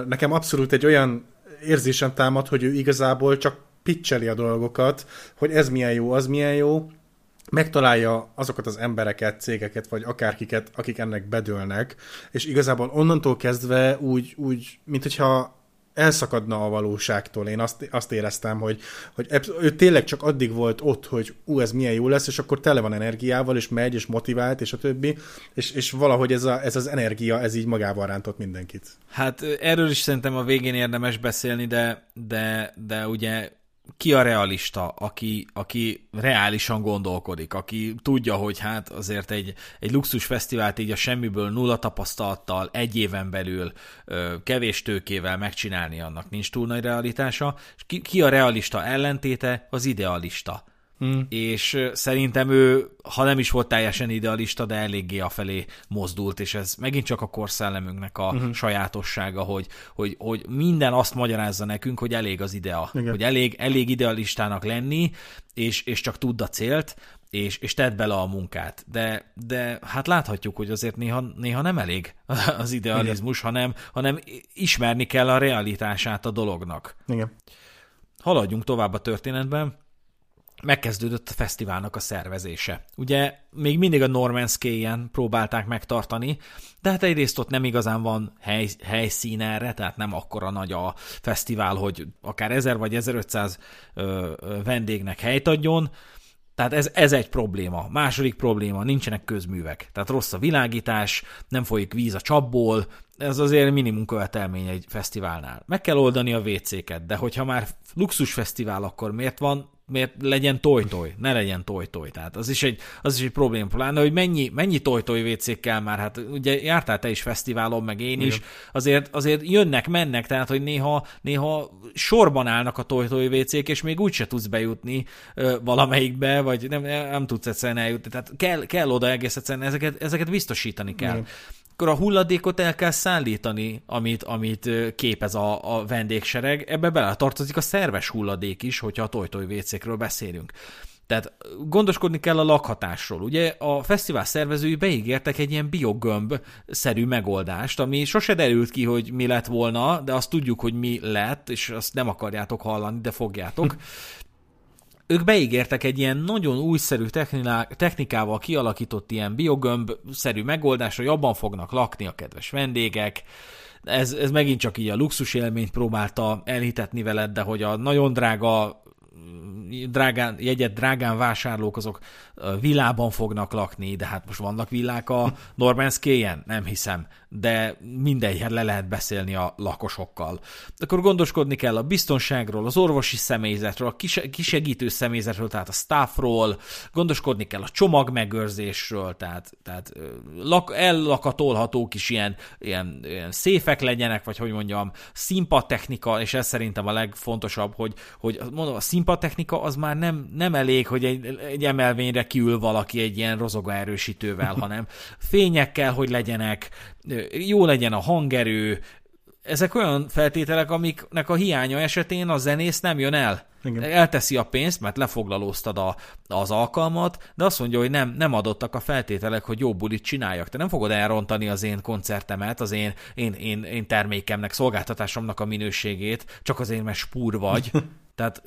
nekem abszolút egy olyan érzésem támad, hogy ő igazából csak pitcheli a dolgokat, hogy ez milyen jó, az milyen jó, megtalálja azokat az embereket, cégeket, vagy akárkiket, akik ennek bedőlnek, és igazából onnantól kezdve úgy, úgy mint hogyha elszakadna a valóságtól. Én azt, azt éreztem, hogy, hogy ő tényleg csak addig volt ott, hogy ú, ez milyen jó lesz, és akkor tele van energiával, és megy, és motivált, és a többi, és, és valahogy ez, a, ez az energia, ez így magával rántott mindenkit. Hát erről is szerintem a végén érdemes beszélni, de, de, de ugye ki a realista, aki, aki reálisan gondolkodik, aki tudja, hogy hát azért egy, egy luxus fesztivált így a semmiből nulla tapasztalattal egy éven belül kevés tőkével megcsinálni, annak nincs túl nagy realitása, és ki, ki a realista ellentéte, az idealista. Hmm. És szerintem ő, ha nem is volt teljesen idealista, de eléggé afelé mozdult, és ez megint csak a korszellemünknek a uh-huh. sajátossága, hogy, hogy, hogy minden azt magyarázza nekünk, hogy elég az idea, Igen. hogy elég, elég idealistának lenni, és, és csak tudd a célt, és, és tedd bele a munkát. De, de hát láthatjuk, hogy azért néha, néha nem elég az idealizmus, hanem, hanem ismerni kell a realitását a dolognak. Igen. Haladjunk tovább a történetben megkezdődött a fesztiválnak a szervezése. Ugye még mindig a Norman próbálták megtartani, de hát egyrészt ott nem igazán van hely, helyszín erre, tehát nem akkora nagy a fesztivál, hogy akár 1000 vagy 1500 ö, ö, vendégnek helyt adjon, tehát ez, ez egy probléma. Második probléma, nincsenek közművek. Tehát rossz a világítás, nem folyik víz a csapból, ez azért minimum követelmény egy fesztiválnál. Meg kell oldani a WC-ket, de hogyha már luxusfesztivál, akkor miért van miért legyen toj-toj, ne legyen toj-toj. Tehát az is egy, az is egy probléma. Pláne, hogy mennyi, mennyi toj-toj WC kell már, hát ugye jártál te is fesztiválon, meg én is, azért, azért jönnek, mennek, tehát hogy néha, néha sorban állnak a toj-toj WC-k, és még úgyse tudsz bejutni ö, valamelyikbe, vagy nem, nem tudsz egyszerűen eljutni. Tehát kell, kell oda egész egyszerűen, ezeket, ezeket biztosítani kell. Igen akkor a hulladékot el kell szállítani, amit, amit képez a, a vendégsereg. Ebbe beletartozik a szerves hulladék is, hogyha a tojtoj vécékről beszélünk. Tehát gondoskodni kell a lakhatásról. Ugye a fesztivál szervezői beígértek egy ilyen biogömb-szerű megoldást, ami sose derült ki, hogy mi lett volna, de azt tudjuk, hogy mi lett, és azt nem akarjátok hallani, de fogjátok. ők beígértek egy ilyen nagyon újszerű technikával kialakított ilyen biogömb-szerű megoldás, hogy abban fognak lakni a kedves vendégek. Ez, ez megint csak így a luxus élményt próbálta elhitetni veled, de hogy a nagyon drága drágán, jegyet drágán vásárlók, azok villában fognak lakni, de hát most vannak villák a Normanskélyen? Nem hiszem, de mindenhol le lehet beszélni a lakosokkal. Akkor gondoskodni kell a biztonságról, az orvosi személyzetről, a kisegítő személyzetről, tehát a staffról, gondoskodni kell a csomagmegőrzésről, tehát, tehát lak, ellakatolhatók is ilyen, ilyen, ilyen széfek legyenek, vagy hogy mondjam, színpadtechnika, és ez szerintem a legfontosabb, hogy, hogy mondom, a színpadtechnika az már nem, nem elég, hogy egy, egy emelvényre kiül valaki egy ilyen rozogó erősítővel, hanem fények kell, hogy legyenek, jó legyen a hangerő, ezek olyan feltételek, amiknek a hiánya esetén a zenész nem jön el. Igen. Elteszi a pénzt, mert lefoglalóztad a, az alkalmat, de azt mondja, hogy nem, nem adottak a feltételek, hogy jó bulit csináljak. Te nem fogod elrontani az én koncertemet, az én, én, én, én termékemnek, szolgáltatásomnak a minőségét, csak azért, mert spúr vagy. Tehát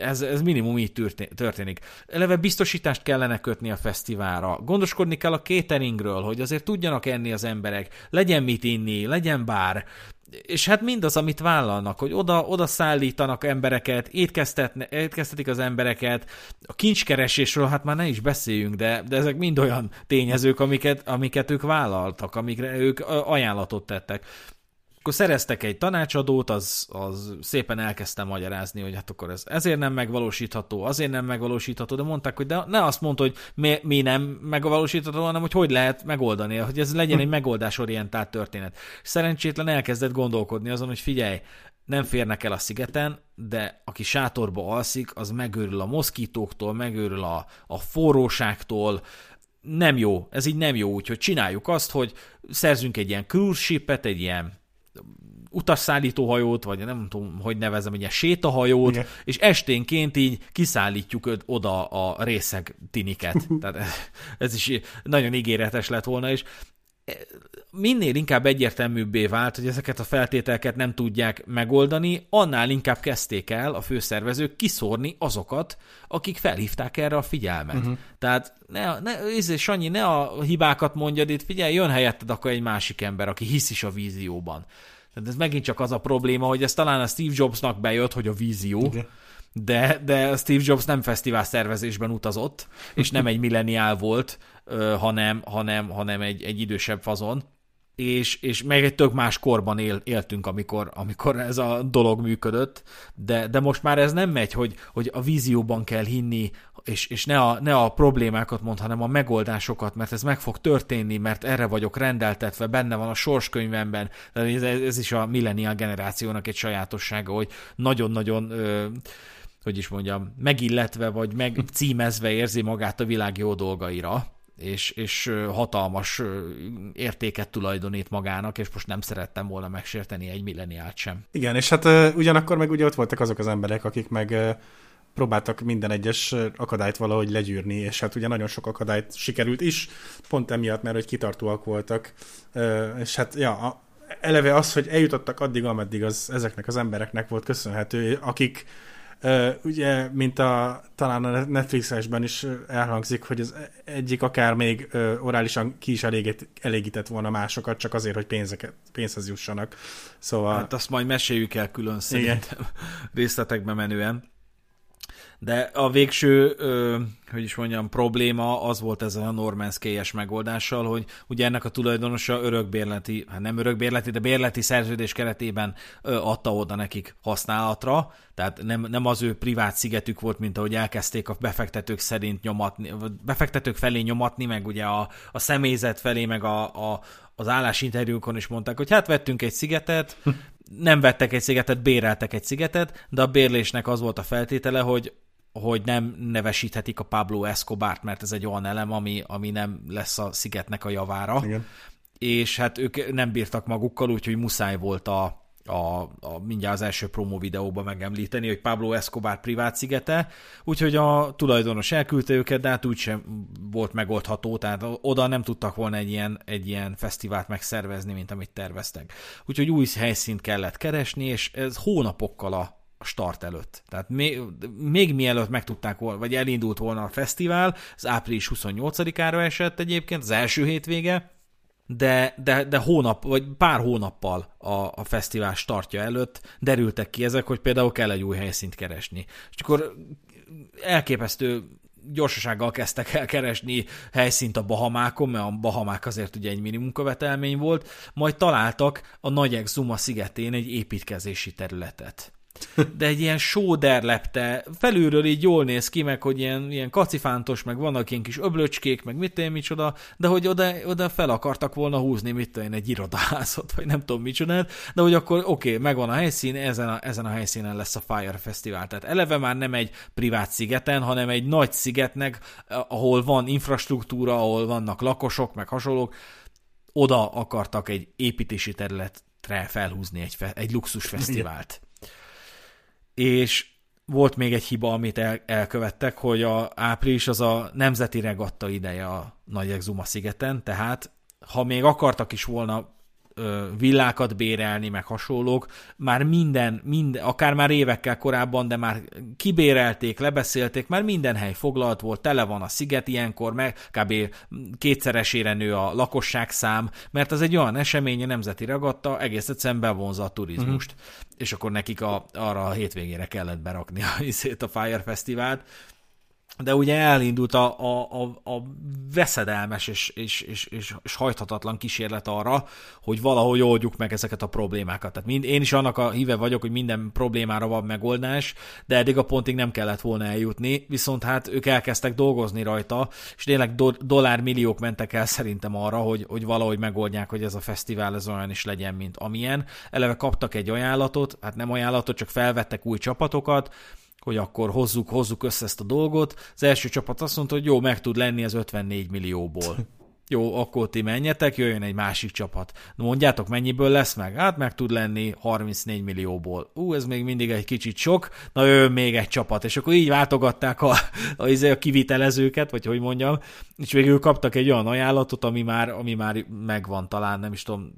ez, ez minimum így történik. Eleve biztosítást kellene kötni a fesztiválra. Gondoskodni kell a cateringről, hogy azért tudjanak enni az emberek, legyen mit inni, legyen bár, és hát mindaz, amit vállalnak, hogy oda, oda szállítanak embereket, étkeztetik az embereket, a kincskeresésről hát már ne is beszéljünk, de, de ezek mind olyan tényezők, amiket, amiket ők vállaltak, amikre ők ajánlatot tettek. Akkor szereztek egy tanácsadót, az, az szépen elkezdtem magyarázni, hogy hát akkor ez ezért nem megvalósítható, azért nem megvalósítható, de mondták, hogy de ne azt mondta, hogy mi, mi nem megvalósítható, hanem hogy hogy lehet megoldani, hogy ez legyen egy megoldásorientált történet. Szerencsétlen elkezdett gondolkodni azon, hogy figyelj, nem férnek el a szigeten, de aki sátorba alszik, az megőrül a moszkítóktól, megőrül a, a forróságtól, nem jó, ez így nem jó, úgyhogy csináljuk azt, hogy szerzünk egy ilyen cruise egy ilyen utasszállítóhajót, vagy nem tudom, hogy nevezem, egy sétahajót, Igen. és esténként így kiszállítjuk oda a részeg tiniket. Tehát ez is nagyon ígéretes lett volna, és minél inkább egyértelműbbé vált, hogy ezeket a feltételeket nem tudják megoldani, annál inkább kezdték el a főszervezők kiszórni azokat, akik felhívták erre a figyelmet. Uh-huh. Tehát ne, ne, ez, Sanyi, ne a hibákat mondjad itt, figyelj, jön helyetted akkor egy másik ember, aki hisz is a vízióban. Tehát ez megint csak az a probléma, hogy ez talán a Steve Jobsnak bejött, hogy a vízió, okay. De, de Steve Jobs nem fesztivál szervezésben utazott, és nem egy milleniál volt, hanem, hanem, hanem egy, egy idősebb fazon, és, és meg egy tök más korban él, éltünk, amikor, amikor ez a dolog működött, de, de most már ez nem megy, hogy, hogy a vízióban kell hinni, és, és ne, a, ne a problémákat mond, hanem a megoldásokat, mert ez meg fog történni, mert erre vagyok rendeltetve, benne van a sorskönyvemben. Ez, ez is a millennial generációnak egy sajátossága, hogy nagyon-nagyon hogy is mondjam, megilletve vagy megcímezve érzi magát a világ jó dolgaira és, és hatalmas értéket tulajdonít magának, és most nem szerettem volna megsérteni egy milleniát sem. Igen, és hát ugyanakkor meg ugye ott voltak azok az emberek, akik meg próbáltak minden egyes akadályt valahogy legyűrni, és hát ugye nagyon sok akadályt sikerült is, pont emiatt, mert hogy kitartóak voltak, és hát ja, eleve az, hogy eljutottak addig, ameddig az ezeknek az embereknek volt köszönhető, akik ugye, mint a, talán a Netflixesben is elhangzik, hogy az egyik akár még orálisan ki is elégít, elégített volna másokat, csak azért, hogy pénzeket, pénzhez jussanak. Szóval... Hát azt majd meséljük el külön szerintem részletekbe menően. De a végső, ö, hogy is mondjam, probléma az volt ezzel a Normanskey-es megoldással, hogy ugye ennek a tulajdonosa örökbérleti, hát nem örökbérleti, de bérleti szerződés keretében ö, adta oda nekik használatra, tehát nem, nem az ő privát szigetük volt, mint ahogy elkezdték a befektetők szerint nyomatni, befektetők felé nyomatni, meg ugye a, a személyzet felé, meg a, a, az állásinterjúkon is mondták, hogy hát vettünk egy szigetet, nem vettek egy szigetet, béreltek egy szigetet, de a bérlésnek az volt a feltétele, hogy hogy nem nevesíthetik a Pablo Escobart, mert ez egy olyan elem, ami, ami nem lesz a szigetnek a javára. Igen. És hát ők nem bírtak magukkal, úgyhogy muszáj volt a, a, a mindjárt az első promo videóban megemlíteni, hogy Pablo Escobar privát szigete, úgyhogy a tulajdonos elküldte őket, de hát úgysem volt megoldható, tehát oda nem tudtak volna egy ilyen, egy ilyen fesztivált megszervezni, mint amit terveztek. Úgyhogy új helyszínt kellett keresni, és ez hónapokkal a a start előtt. Tehát még, még mielőtt megtudták volna, vagy elindult volna a fesztivál, az április 28-ára esett egyébként, az első hétvége, de, de, de hónap, vagy pár hónappal a, a fesztivál startja előtt derültek ki ezek, hogy például kell egy új helyszínt keresni. És akkor elképesztő gyorsasággal kezdtek el keresni helyszínt a Bahamákon, mert a Bahamák azért ugye egy minimum követelmény volt, majd találtak a Nagy Exuma szigetén egy építkezési területet de egy ilyen sóder lepte, felülről így jól néz ki, meg hogy ilyen, ilyen kacifántos, meg vannak ilyen kis öblöcskék, meg mit én micsoda, de hogy oda, oda fel akartak volna húzni, mit én egy irodaházat, vagy nem tudom micsoda, de hogy akkor oké, okay, megvan a helyszín, ezen a, ezen a helyszínen lesz a Fire Festival. Tehát eleve már nem egy privát szigeten, hanem egy nagy szigetnek, ahol van infrastruktúra, ahol vannak lakosok, meg hasonlók, oda akartak egy építési területre felhúzni egy, fe, egy luxus fesztivált és volt még egy hiba, amit el, elkövettek, hogy a április az a nemzeti regatta ideje a Nagy Exuma szigeten, tehát ha még akartak is volna villákat bérelni, meg hasonlók, már minden, minden, akár már évekkel korábban, de már kibérelték, lebeszélték, már minden hely foglalt volt, tele van a sziget ilyenkor, meg kb. kétszeresére nő a lakosság szám, mert az egy olyan esemény, a nemzeti ragatta, egész egyszerűen bevonza a turizmust. Uh-huh. És akkor nekik a, arra a hétvégére kellett berakni a, a Fire Fesztivált, de ugye elindult a, a, a, a veszedelmes és, és, és, és, és hajthatatlan kísérlet arra, hogy valahogy oldjuk meg ezeket a problémákat. Tehát mind, én is annak a híve vagyok, hogy minden problémára van megoldás, de eddig a pontig nem kellett volna eljutni, viszont hát ők elkezdtek dolgozni rajta, és tényleg do, dollármilliók mentek el szerintem arra, hogy, hogy valahogy megoldják, hogy ez a fesztivál ez olyan is legyen, mint amilyen. Eleve kaptak egy ajánlatot, hát nem ajánlatot, csak felvettek új csapatokat, hogy akkor hozzuk, hozzuk össze ezt a dolgot. Az első csapat azt mondta, hogy jó, meg tud lenni az 54 millióból. Jó, akkor ti menjetek, jöjjön egy másik csapat. Na mondjátok, mennyiből lesz meg? Hát meg tud lenni 34 millióból. Ú, ez még mindig egy kicsit sok, na ő még egy csapat. És akkor így váltogatták a, a, a, izé, a kivitelezőket, vagy hogy mondjam, és végül kaptak egy olyan ajánlatot, ami már, ami már megvan talán, nem is tudom,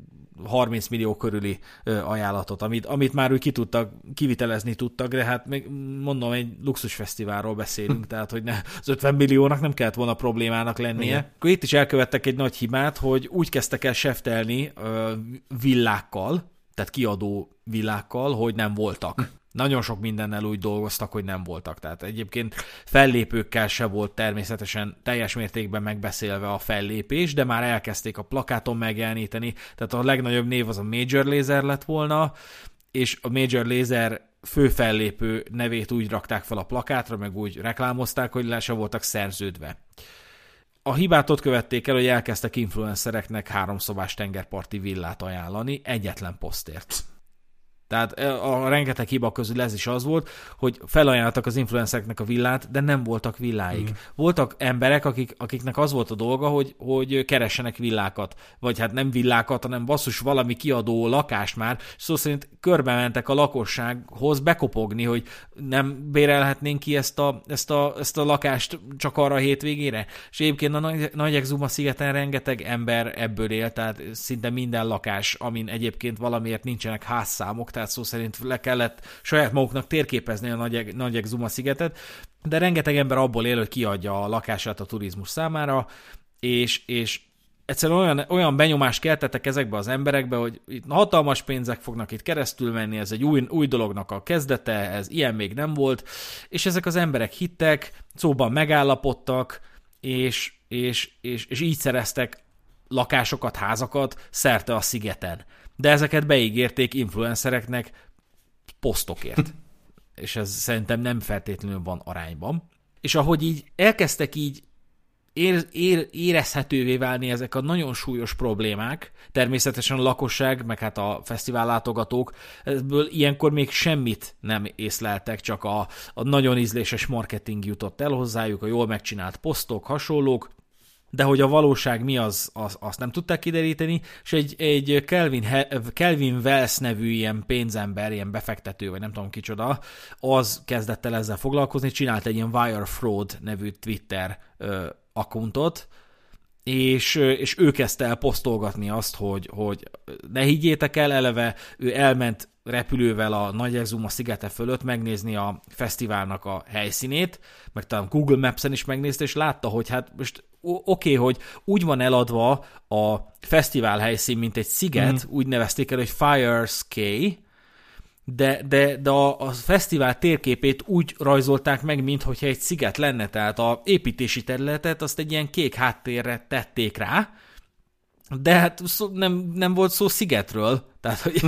30 millió körüli ajánlatot, amit, amit már úgy ki tudtak, kivitelezni tudtak, de hát még mondom, egy luxusfesztiválról beszélünk, tehát hogy ne, az 50 milliónak nem kellett volna problémának lennie. Igen. Akkor itt is elkövettek egy nagy hibát, hogy úgy kezdtek el seftelni villákkal, tehát kiadó villákkal, hogy nem voltak. Nagyon sok mindennel úgy dolgoztak, hogy nem voltak. Tehát egyébként fellépőkkel se volt természetesen teljes mértékben megbeszélve a fellépés, de már elkezdték a plakáton megjeleníteni. Tehát a legnagyobb név az a Major Laser lett volna, és a Major Laser fő fellépő nevét úgy rakták fel a plakátra, meg úgy reklámozták, hogy le se voltak szerződve. A hibát ott követték el, hogy elkezdtek influencereknek háromszobás tengerparti villát ajánlani egyetlen posztért. Tehát a rengeteg hiba közül ez is az volt, hogy felajánlottak az influencereknek a villát, de nem voltak villáik. Mm. Voltak emberek, akik, akiknek az volt a dolga, hogy, hogy keressenek villákat. Vagy hát nem villákat, hanem basszus valami kiadó lakást már, szó szerint körbe mentek a lakossághoz bekopogni, hogy nem bérelhetnénk ki ezt a, ezt a, ezt a lakást csak arra a hétvégére. És egyébként a Nagy, Nagy Exuma szigeten rengeteg ember ebből él, tehát szinte minden lakás, amin egyébként valamiért nincsenek házszámok, tehát szó szerint le kellett saját maguknak térképezni a Nagy, Nagy Exuma szigetet, de rengeteg ember abból él, hogy kiadja a lakását a turizmus számára, és, és egyszerűen olyan, olyan benyomást keltettek ezekbe az emberekbe, hogy itt hatalmas pénzek fognak itt keresztül menni, ez egy új, új dolognak a kezdete, ez ilyen még nem volt, és ezek az emberek hittek, szóban megállapodtak, és, és, és, és így szereztek lakásokat, házakat szerte a szigeten de ezeket beígérték influencereknek posztokért. és ez szerintem nem feltétlenül van arányban. És ahogy így elkezdtek így ér, ér, érezhetővé válni ezek a nagyon súlyos problémák, természetesen a lakosság, meg hát a fesztivál látogatók, ebből ilyenkor még semmit nem észleltek, csak a, a nagyon ízléses marketing jutott el hozzájuk, a jól megcsinált posztok, hasonlók, de hogy a valóság mi, az, az azt nem tudták kideríteni, és egy, egy Kelvin, Kelvin Wells nevű ilyen pénzember, ilyen befektető, vagy nem tudom kicsoda, az kezdett el ezzel foglalkozni, csinált egy ilyen Wire Fraud nevű Twitter ö, accountot, és, és ő kezdte el posztolgatni azt, hogy, hogy ne higgyétek el, eleve ő elment repülővel a Nagy Exuma szigete fölött megnézni a fesztiválnak a helyszínét, meg talán Google Maps-en is megnézte, és látta, hogy hát most oké, okay, hogy úgy van eladva a fesztivál helyszín, mint egy sziget, mm. úgy nevezték el, hogy Fire Sky, de, de, de a, a fesztivál térképét úgy rajzolták meg, mintha egy sziget lenne, tehát a építési területet azt egy ilyen kék háttérre tették rá, de hát szó, nem, nem volt szó szigetről, tehát hogy,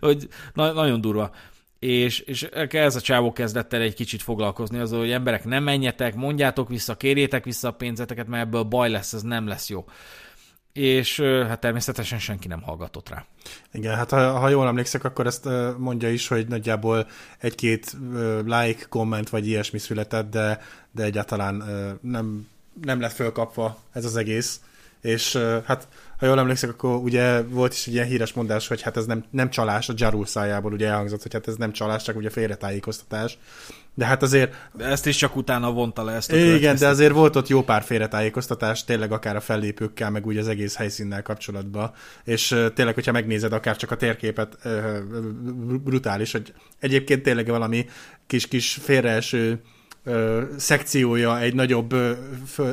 hogy na, nagyon durva. És, és ez a csávó kezdett el egy kicsit foglalkozni azzal, hogy emberek nem menjetek, mondjátok vissza, kérjétek vissza a pénzeteket, mert ebből baj lesz, ez nem lesz jó és hát természetesen senki nem hallgatott rá. Igen, hát ha, ha jól emlékszek, akkor ezt mondja is, hogy nagyjából egy-két like, komment vagy ilyesmi született, de, de egyáltalán nem, nem lett fölkapva ez az egész, és hát ha jól emlékszek, akkor ugye volt is egy ilyen híres mondás, hogy hát ez nem, nem csalás, a Jarul szájából ugye elhangzott, hogy hát ez nem csalás, csak ugye félretájékoztatás. De hát azért... De ezt is csak utána vonta le ezt a Igen, de azért volt ott jó pár félretájékoztatás, tényleg akár a fellépőkkel, meg úgy az egész helyszínnel kapcsolatban. És tényleg, hogyha megnézed akár csak a térképet, brutális, hogy egyébként tényleg valami kis-kis félreeső szekciója egy nagyobb ö,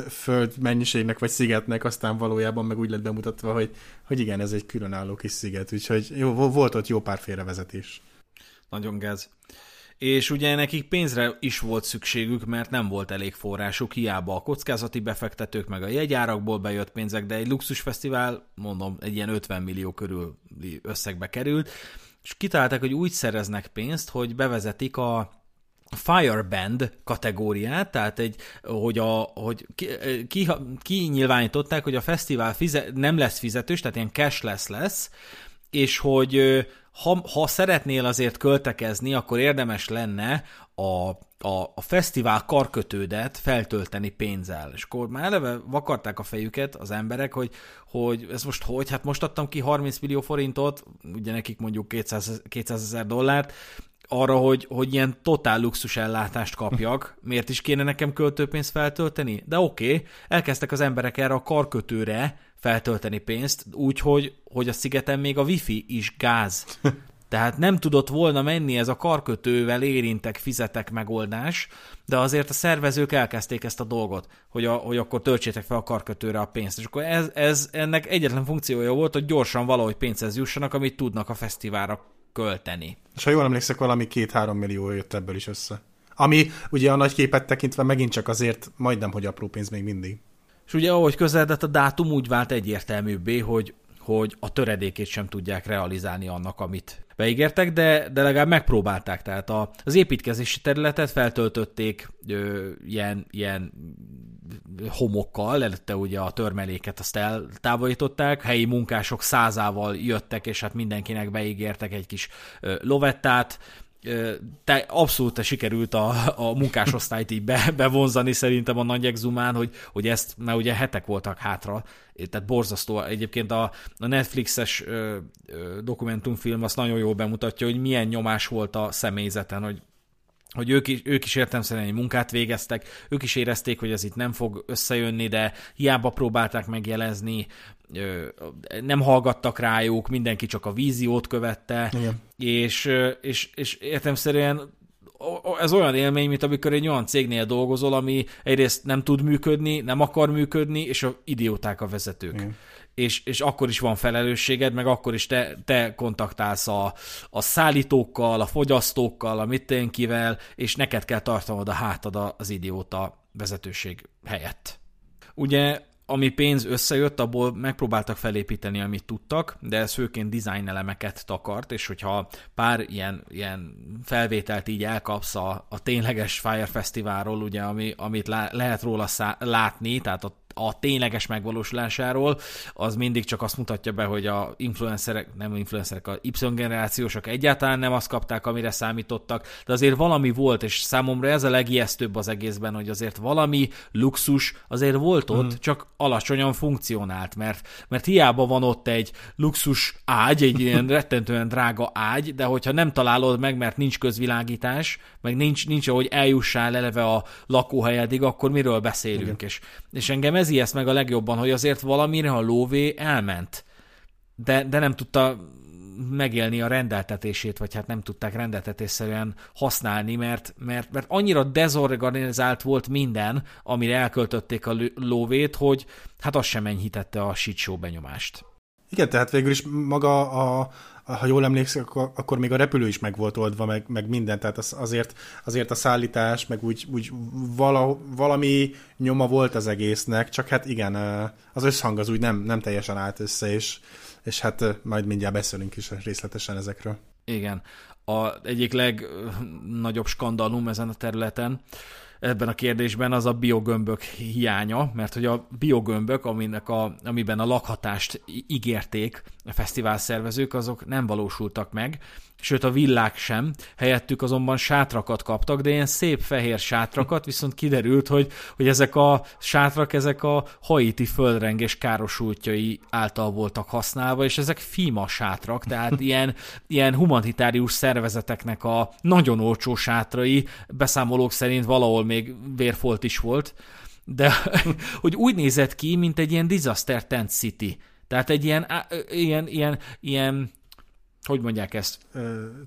föld mennyiségnek vagy szigetnek, aztán valójában meg úgy lett bemutatva, hogy, hogy igen, ez egy különálló kis sziget, úgyhogy jó, volt ott jó pár félrevezetés. Nagyon gáz. és ugye nekik pénzre is volt szükségük, mert nem volt elég forrásuk, hiába a kockázati befektetők, meg a jegyárakból bejött pénzek, de egy luxusfesztivál, mondom, egy ilyen 50 millió körül összegbe került, és kitalálták, hogy úgy szereznek pénzt, hogy bevezetik a Fireband kategóriát, tehát egy, hogy, a, hogy ki, ki, ki nyilvánították, hogy a fesztivál fize, nem lesz fizetős, tehát ilyen cashless lesz, és hogy ha, ha szeretnél azért költekezni, akkor érdemes lenne a, a, a fesztivál karkötődet feltölteni pénzzel. És akkor már eleve vakarták a fejüket az emberek, hogy, hogy ez most hogy? Hát most adtam ki 30 millió forintot, ugye nekik mondjuk 200, 200 ezer dollárt, arra, hogy, hogy ilyen totál luxus ellátást kapjak, miért is kéne nekem költőpénzt feltölteni? De oké, okay, elkezdtek az emberek erre a karkötőre feltölteni pénzt, úgyhogy hogy a szigeten még a wifi is gáz. Tehát nem tudott volna menni ez a karkötővel érintek, fizetek megoldás, de azért a szervezők elkezdték ezt a dolgot, hogy, a, hogy akkor töltsétek fel a karkötőre a pénzt. És akkor ez, ez ennek egyetlen funkciója volt, hogy gyorsan valahogy pénzhez jussanak, amit tudnak a fesztiválra költeni. És ha jól emlékszek, valami két-három millió jött ebből is össze. Ami ugye a nagy képet tekintve megint csak azért majdnem, hogy apró pénz még mindig. És ugye ahogy közeledett a dátum, úgy vált egyértelműbbé, hogy, hogy a töredékét sem tudják realizálni annak, amit beígértek, de, de legalább megpróbálták. Tehát a, az építkezési területet feltöltötték ö, ilyen, ilyen homokkal, előtte ugye a törmeléket azt eltávolították, helyi munkások százával jöttek, és hát mindenkinek beígértek egy kis ö, lovettát, te, abszolút sikerült a, a munkásosztályt így be, bevonzani szerintem a nagy exumán, hogy, hogy ezt, mert ugye hetek voltak hátra, tehát borzasztó. Egyébként a, a Netflixes ö, ö, dokumentumfilm azt nagyon jól bemutatja, hogy milyen nyomás volt a személyzeten, hogy hogy ők is, ők is értelmszerűen egy munkát végeztek, ők is érezték, hogy ez itt nem fog összejönni, de hiába próbálták megjelezni, nem hallgattak rájuk, mindenki csak a víziót követte, Igen. és, és, és értelmszerűen ez olyan élmény, mint amikor egy olyan cégnél dolgozol, ami egyrészt nem tud működni, nem akar működni, és a idióták a vezetők. Igen és, és akkor is van felelősséged, meg akkor is te, te kontaktálsz a, a szállítókkal, a fogyasztókkal, a mitténkivel, és neked kell tartanod a hátad az idióta vezetőség helyett. Ugye ami pénz összejött, abból megpróbáltak felépíteni, amit tudtak, de ez főként design elemeket takart, és hogyha pár ilyen, ilyen felvételt így elkapsz a, a tényleges Fire Festivalról, ugye, ami, amit lá, lehet róla szá, látni, tehát a a tényleges megvalósulásáról, az mindig csak azt mutatja be, hogy a influencerek, nem influencerek, a Y-generációsok egyáltalán nem azt kapták, amire számítottak, de azért valami volt, és számomra ez a legijesztőbb az egészben, hogy azért valami luxus azért volt ott, mm. csak alacsonyan funkcionált, mert, mert hiába van ott egy luxus ágy, egy ilyen rettentően drága ágy, de hogyha nem találod meg, mert nincs közvilágítás, meg nincs, nincs ahogy eljussál eleve a lakóhelyedig, akkor miről beszélünk? És, és engem ez ijeszt meg a legjobban, hogy azért valamire a lóvé elment, de, de nem tudta megélni a rendeltetését, vagy hát nem tudták rendeltetésszerűen használni, mert, mert, mert annyira dezorganizált volt minden, amire elköltötték a lóvét, hogy hát az sem enyhítette a shit benyomást. Igen, tehát végül is maga a, ha jól emlékszek, akkor, akkor még a repülő is meg volt oldva, meg, meg minden, tehát az, azért, azért a szállítás, meg úgy, úgy vala, valami nyoma volt az egésznek, csak hát igen, az összhang az úgy nem, nem teljesen állt össze, és, és hát majd mindjárt beszélünk is részletesen ezekről. Igen. A egyik legnagyobb skandalum ezen a területen, ebben a kérdésben az a biogömbök hiánya, mert hogy a biogömbök, aminek a, amiben a lakhatást ígérték a fesztivál szervezők, azok nem valósultak meg, sőt a villák sem, helyettük azonban sátrakat kaptak, de ilyen szép fehér sátrakat, viszont kiderült, hogy, hogy ezek a sátrak, ezek a haiti földrengés károsultjai által voltak használva, és ezek FIMA sátrak, tehát ilyen, ilyen humanitárius szervezeteknek a nagyon olcsó sátrai, beszámolók szerint valahol még vérfolt is volt, de hogy úgy nézett ki, mint egy ilyen disaster tent city. Tehát egy ilyen, ilyen, ilyen, ilyen hogy mondják ezt?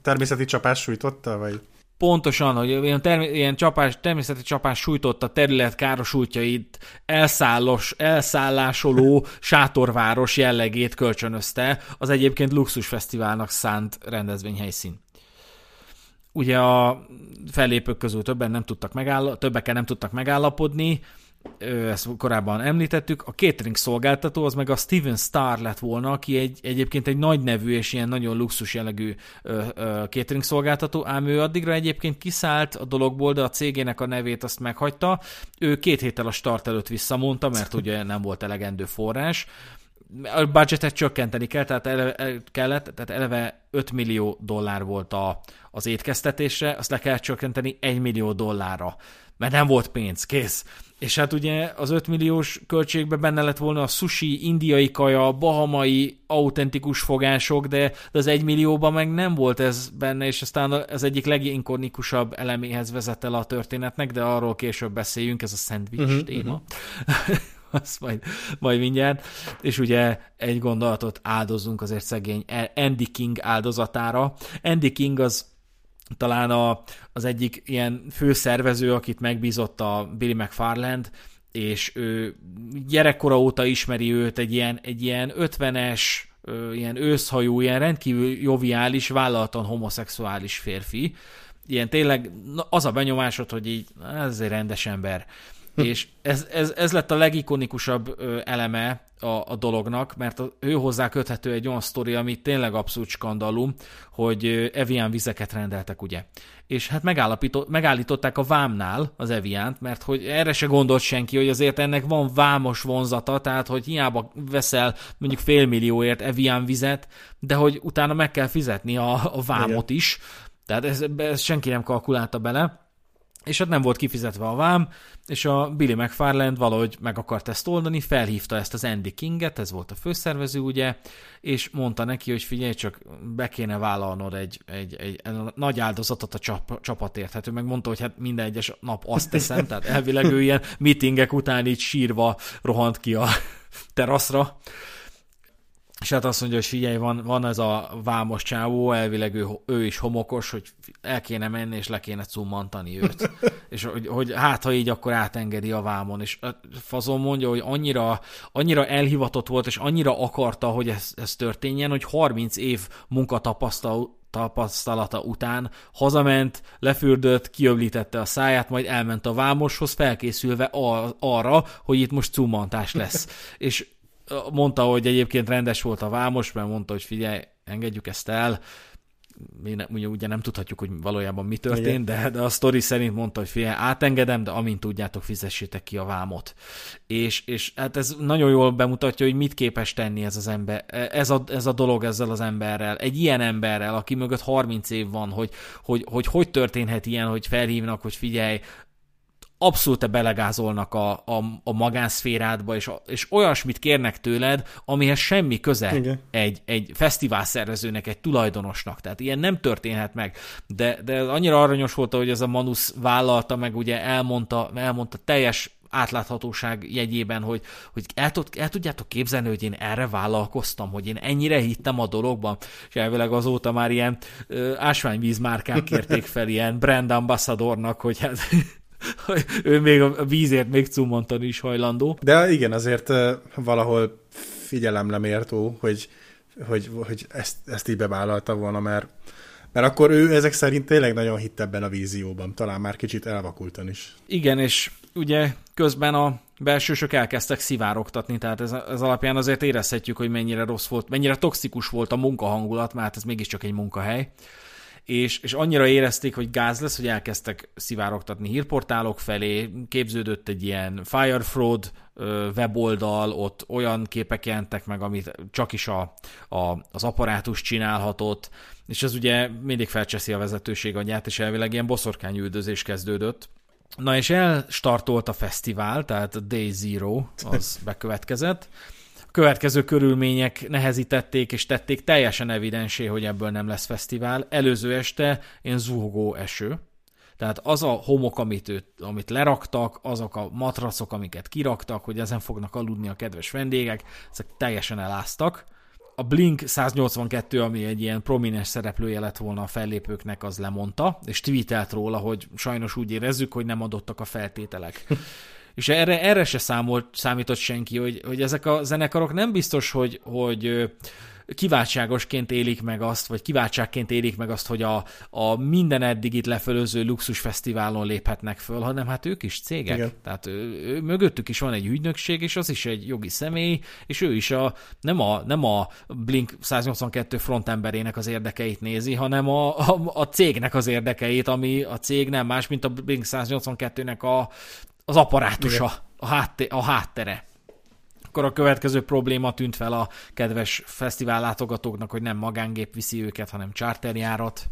Természeti csapás sújtotta, vagy? Pontosan, hogy ilyen, term- ilyen csapás, természeti csapás sújtotta terület károsultjait elszállos, elszállásoló sátorváros jellegét kölcsönözte az egyébként luxusfesztiválnak szánt rendezvényhelyszín. ugye a fellépők közül többen nem tudtak megáll, többekkel nem tudtak megállapodni, ezt korábban említettük, a catering szolgáltató az meg a Steven Starr lett volna, aki egy, egyébként egy nagy nevű és ilyen nagyon luxus jellegű ö, ö, catering szolgáltató, ám ő addigra egyébként kiszállt a dologból, de a cégének a nevét azt meghagyta. Ő két héttel a start előtt visszamondta, mert ugye nem volt elegendő forrás. A budgetet csökkenteni kell, tehát eleve, kellett, tehát eleve 5 millió dollár volt a, az étkeztetésre, azt le kell csökkenteni 1 millió dollárra, mert nem volt pénz, kész és hát ugye az 5 milliós költségben benne lett volna a sushi, indiai kaja, bahamai, autentikus fogások, de, de az 1 millióban meg nem volt ez benne, és aztán az egyik leginkonikusabb eleméhez vezet el a történetnek, de arról később beszéljünk, ez a szendvics uh-huh, téma. Uh-huh. azt majd, majd mindjárt. És ugye egy gondolatot áldozunk azért szegény Andy King áldozatára. Andy King az talán a, az egyik ilyen főszervező, akit megbízott a Billy McFarland, és ő gyerekkora óta ismeri őt, egy ilyen, egy ilyen 50-es, ilyen őszhajú, ilyen rendkívül joviális, vállaltan homoszexuális férfi. Ilyen tényleg az a benyomásod, hogy így, ez egy rendes ember. Hm. És ez, ez, ez lett a legikonikusabb eleme a, a dolognak, mert a, ő hozzá köthető egy olyan sztori, ami tényleg abszolút skandalum, hogy Evian vizeket rendeltek, ugye. És hát megállították a vámnál az Eviant, mert hogy erre se gondolt senki, hogy azért ennek van vámos vonzata, tehát hogy hiába veszel mondjuk félmillióért Evian vizet, de hogy utána meg kell fizetni a, a vámot Igen. is, tehát ez, ez senki nem kalkulálta bele és hát nem volt kifizetve a vám, és a Billy McFarland valahogy meg akart ezt oldani, felhívta ezt az Andy Kinget, ez volt a főszervező, ugye, és mondta neki, hogy figyelj, csak be kéne vállalnod egy, egy, egy, egy nagy áldozatot a csap, csapatért. Hát ő meg mondta, hogy hát minden egyes nap azt teszem, tehát elvileg ő ilyen meetingek után így sírva rohant ki a teraszra, és hát azt mondja, hogy figyelj, van, van ez a vámos csávó, elvileg ő, ő is homokos, hogy el kéne menni, és le kéne cummantani őt. és hogy, hogy hát, ha így, akkor átengedi a vámon. És fazon mondja, hogy annyira, annyira elhivatott volt, és annyira akarta, hogy ez, ez történjen, hogy 30 év munkatapasztal tapasztalata után hazament, lefürdött, kiöblítette a száját, majd elment a vámoshoz, felkészülve a, arra, hogy itt most cummantás lesz. és mondta, hogy egyébként rendes volt a vámos, mert mondta, hogy figyelj, engedjük ezt el, mi ne, ugye, ugye nem tudhatjuk, hogy valójában mi történt, de, de a sztori szerint mondta, hogy figyelj, átengedem, de amint tudjátok, fizessétek ki a vámot. És, és hát ez nagyon jól bemutatja, hogy mit képes tenni ez az ember, ez a, ez a dolog ezzel az emberrel, egy ilyen emberrel, aki mögött 30 év van, hogy hogy, hogy, hogy történhet ilyen, hogy felhívnak, hogy figyelj, abszolút belegázolnak a, a, a magánszférádba, és, és olyasmit kérnek tőled, amihez semmi köze Igen. egy, egy fesztivál szervezőnek, egy tulajdonosnak. Tehát ilyen nem történhet meg. De, de annyira aranyos volt, hogy ez a Manus vállalta, meg ugye elmondta, elmondta teljes átláthatóság jegyében, hogy, hogy el, tud, el tudjátok képzelni, hogy én erre vállalkoztam, hogy én ennyire hittem a dologban, és elvileg azóta már ilyen ö, ásványvízmárkák kérték fel ilyen brand ambassadornak, hogy hát ő még a vízért még cumontani is hajlandó. De igen, azért valahol figyelemre mértó, hogy, hogy, hogy ezt, ezt így bevállalta volna, mert, mert akkor ő ezek szerint tényleg nagyon hitt ebben a vízióban, talán már kicsit elvakultan is. Igen, és ugye közben a belsősök elkezdtek szivárogtatni, tehát ez, ez alapján azért érezhetjük, hogy mennyire rossz volt, mennyire toxikus volt a munkahangulat, mert ez mégiscsak egy munkahely és, és annyira érezték, hogy gáz lesz, hogy elkezdtek szivárogtatni hírportálok felé, képződött egy ilyen Firefraud weboldal, ott olyan képek jelentek meg, amit csak is a, a, az apparátus csinálhatott, és ez ugye mindig felcseszi a vezetőség agyát, és elvileg ilyen boszorkányüldözés kezdődött. Na és elstartolt a fesztivál, tehát a Day Zero az bekövetkezett, következő körülmények nehezítették és tették teljesen evidensé, hogy ebből nem lesz fesztivál. Előző este én zuhogó eső, tehát az a homok, amit, őt, amit leraktak, azok a matracok, amiket kiraktak, hogy ezen fognak aludni a kedves vendégek, ezek teljesen eláztak. A Blink 182, ami egy ilyen prominens szereplője lett volna a fellépőknek, az lemondta, és tweetelt róla, hogy sajnos úgy érezzük, hogy nem adottak a feltételek. És erre, erre se számolt, számított senki, hogy, hogy ezek a zenekarok nem biztos, hogy, hogy kiváltságosként élik meg azt, vagy kiváltságként élik meg azt, hogy a, a minden eddig itt lefölöző luxusfesztiválon léphetnek föl, hanem hát ők is cégek. Igen. Tehát ő, ő, mögöttük is van egy ügynökség, és az is egy jogi személy, és ő is a, nem, a, nem a Blink 182 frontemberének az érdekeit nézi, hanem a, a, a cégnek az érdekeit, ami a cég nem más, mint a Blink 182-nek a, az apparátusa, a, hátté, a háttere akkor a következő probléma tűnt fel a kedves fesztivál látogatóknak, hogy nem magángép viszi őket, hanem charterjárat.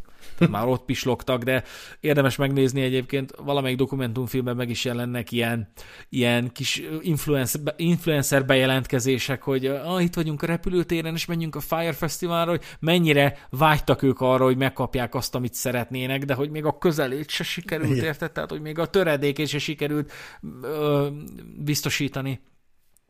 Már ott pislogtak, de érdemes megnézni egyébként, valamelyik dokumentumfilmben meg is jelennek ilyen, ilyen kis influencer, influencer bejelentkezések, hogy ah, itt vagyunk a repülőtéren, és menjünk a Fire Festivalra, hogy mennyire vágytak ők arra, hogy megkapják azt, amit szeretnének, de hogy még a közelét se sikerült, érted? Tehát, hogy még a töredékét se sikerült ö, biztosítani.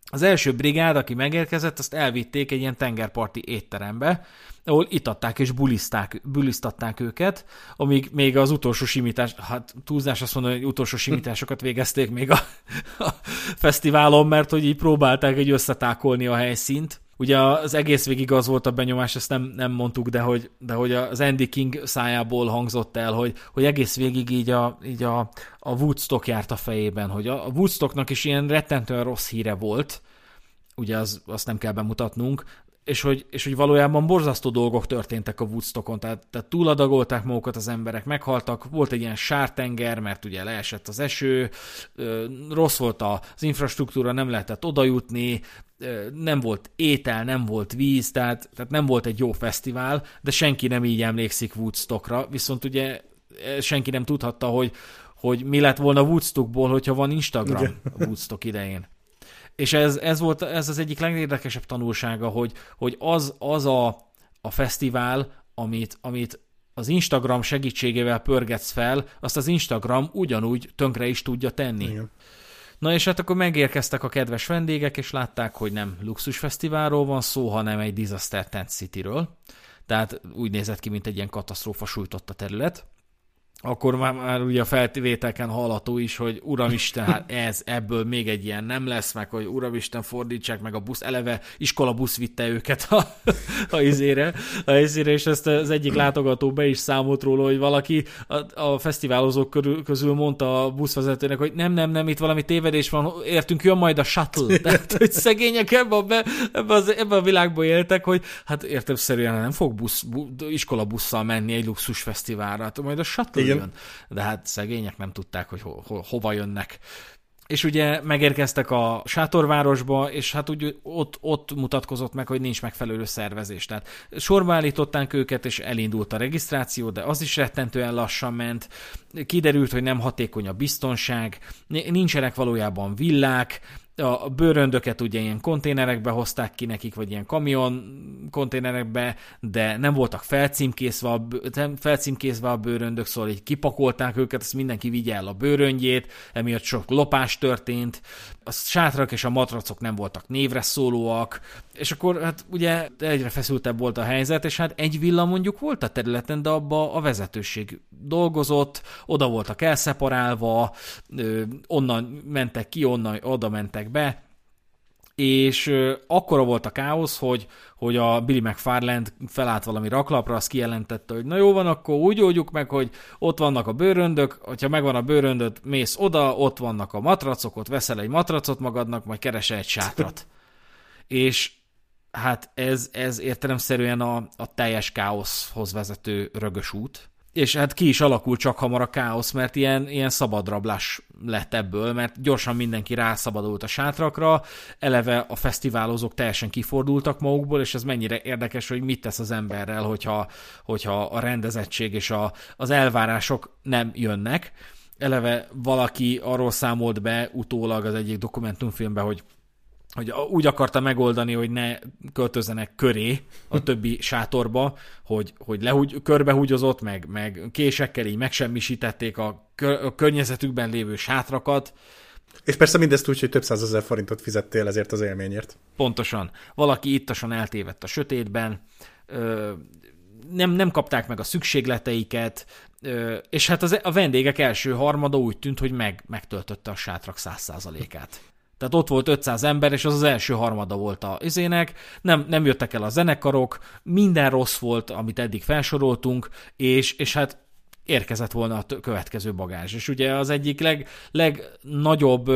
Az első brigád, aki megérkezett, azt elvitték egy ilyen tengerparti étterembe, ahol itatták és buliszták, bulisztatták őket, amíg még az utolsó simítás, hát túlzás azt mondani, hogy utolsó simításokat végezték még a, a fesztiválon, mert hogy így próbálták egy összetákolni a helyszínt. Ugye az egész végig az volt a benyomás, ezt nem, nem mondtuk, de hogy, de hogy az Andy King szájából hangzott el, hogy, hogy egész végig így, a, így a, a Woodstock járt a fejében, hogy a, Woodstocknak is ilyen rettentően rossz híre volt, ugye az, azt nem kell bemutatnunk, és hogy, és hogy valójában borzasztó dolgok történtek a Woodstockon, tehát, tehát túladagolták magukat az emberek, meghaltak, volt egy ilyen sártenger, mert ugye leesett az eső, rossz volt az infrastruktúra, nem lehetett odajutni, nem volt étel, nem volt víz, tehát, tehát nem volt egy jó fesztivál, de senki nem így emlékszik Woodstockra, viszont ugye senki nem tudhatta, hogy, hogy mi lett volna Woodstockból, hogyha van Instagram Igen. a Woodstock idején. És ez, ez volt ez az egyik legérdekesebb tanulsága, hogy, hogy az, az a, a fesztivál, amit, amit az Instagram segítségével pörgetsz fel, azt az Instagram ugyanúgy tönkre is tudja tenni. Igen. Na és hát akkor megérkeztek a kedves vendégek, és látták, hogy nem luxusfesztiválról van szó, hanem egy Disaster Tent City-ről. Tehát úgy nézett ki, mint egy ilyen katasztrófa sújtott a terület akkor már, már ugye a feltévételken hallható is, hogy Uramisten, hát ez, ebből még egy ilyen nem lesz, meg hogy Uramisten fordítsák meg a busz, eleve iskola busz vitte őket a, a izére, a izére, és ezt az egyik látogató be is számolt róla, hogy valaki a, a fesztiválozók körül, közül mondta a buszvezetőnek, hogy nem, nem, nem, itt valami tévedés van, értünk, jön majd a shuttle. Tehát, hogy szegények ebben, be, ebbe, az, ebbe a világban éltek, hogy hát értelmszerűen nem fog busz, bu, iskola busszal menni egy luxus fesztiválra, hát majd a shuttle Igen. Jön. De hát szegények nem tudták, hogy ho, ho, hova jönnek. És ugye megérkeztek a sátorvárosba, és hát úgy ott, ott mutatkozott meg, hogy nincs megfelelő szervezés. Tehát sorba állították őket, és elindult a regisztráció, de az is rettentően lassan ment. Kiderült, hogy nem hatékony a biztonság, nincsenek valójában villák, a bőröndöket ugye ilyen konténerekbe hozták ki nekik, vagy ilyen kamion konténerekbe, de nem voltak felcímkészve a, felcímkészve a bőröndök, szóval így kipakolták őket, azt mindenki vigye el a bőröngyét, emiatt sok lopás történt, a sátrak és a matracok nem voltak névre szólóak, és akkor hát ugye egyre feszültebb volt a helyzet, és hát egy villa mondjuk volt a területen, de abba a vezetőség dolgozott, oda voltak elszeparálva, onnan mentek ki, onnan oda mentek be, és akkora volt a káosz, hogy, hogy a Billy McFarland felállt valami raklapra, azt kijelentette, hogy na jó van, akkor úgy oldjuk meg, hogy ott vannak a bőröndök, hogyha megvan a bőröndöt, mész oda, ott vannak a matracok, ott veszel egy matracot magadnak, majd keresel egy sátrat. és hát ez, ez értelemszerűen a, a teljes káoszhoz vezető rögös út. És hát ki is alakul csak hamar a káosz, mert ilyen, ilyen szabadrablás lett ebből, mert gyorsan mindenki rászabadult a sátrakra, eleve a fesztiválozók teljesen kifordultak magukból, és ez mennyire érdekes, hogy mit tesz az emberrel, hogyha, hogyha a rendezettség és a, az elvárások nem jönnek. Eleve valaki arról számolt be utólag az egyik dokumentumfilmben, hogy hogy úgy akarta megoldani, hogy ne költözzenek köré a többi sátorba, hogy, hogy lehúgy, körbehúgyozott, meg, meg késekkel így megsemmisítették a, kör, a környezetükben lévő sátrakat. És persze mindezt úgy, hogy több százezer forintot fizettél ezért az élményért. Pontosan. Valaki ittasan eltévedt a sötétben, ö, nem, nem kapták meg a szükségleteiket, és hát az, a vendégek első harmada úgy tűnt, hogy meg, megtöltötte a sátrak száz százalékát. Tehát ott volt 500 ember, és az az első harmada volt a izének, nem, nem jöttek el a zenekarok, minden rossz volt, amit eddig felsoroltunk, és, és hát érkezett volna a következő bagázs. És ugye az egyik leg, legnagyobb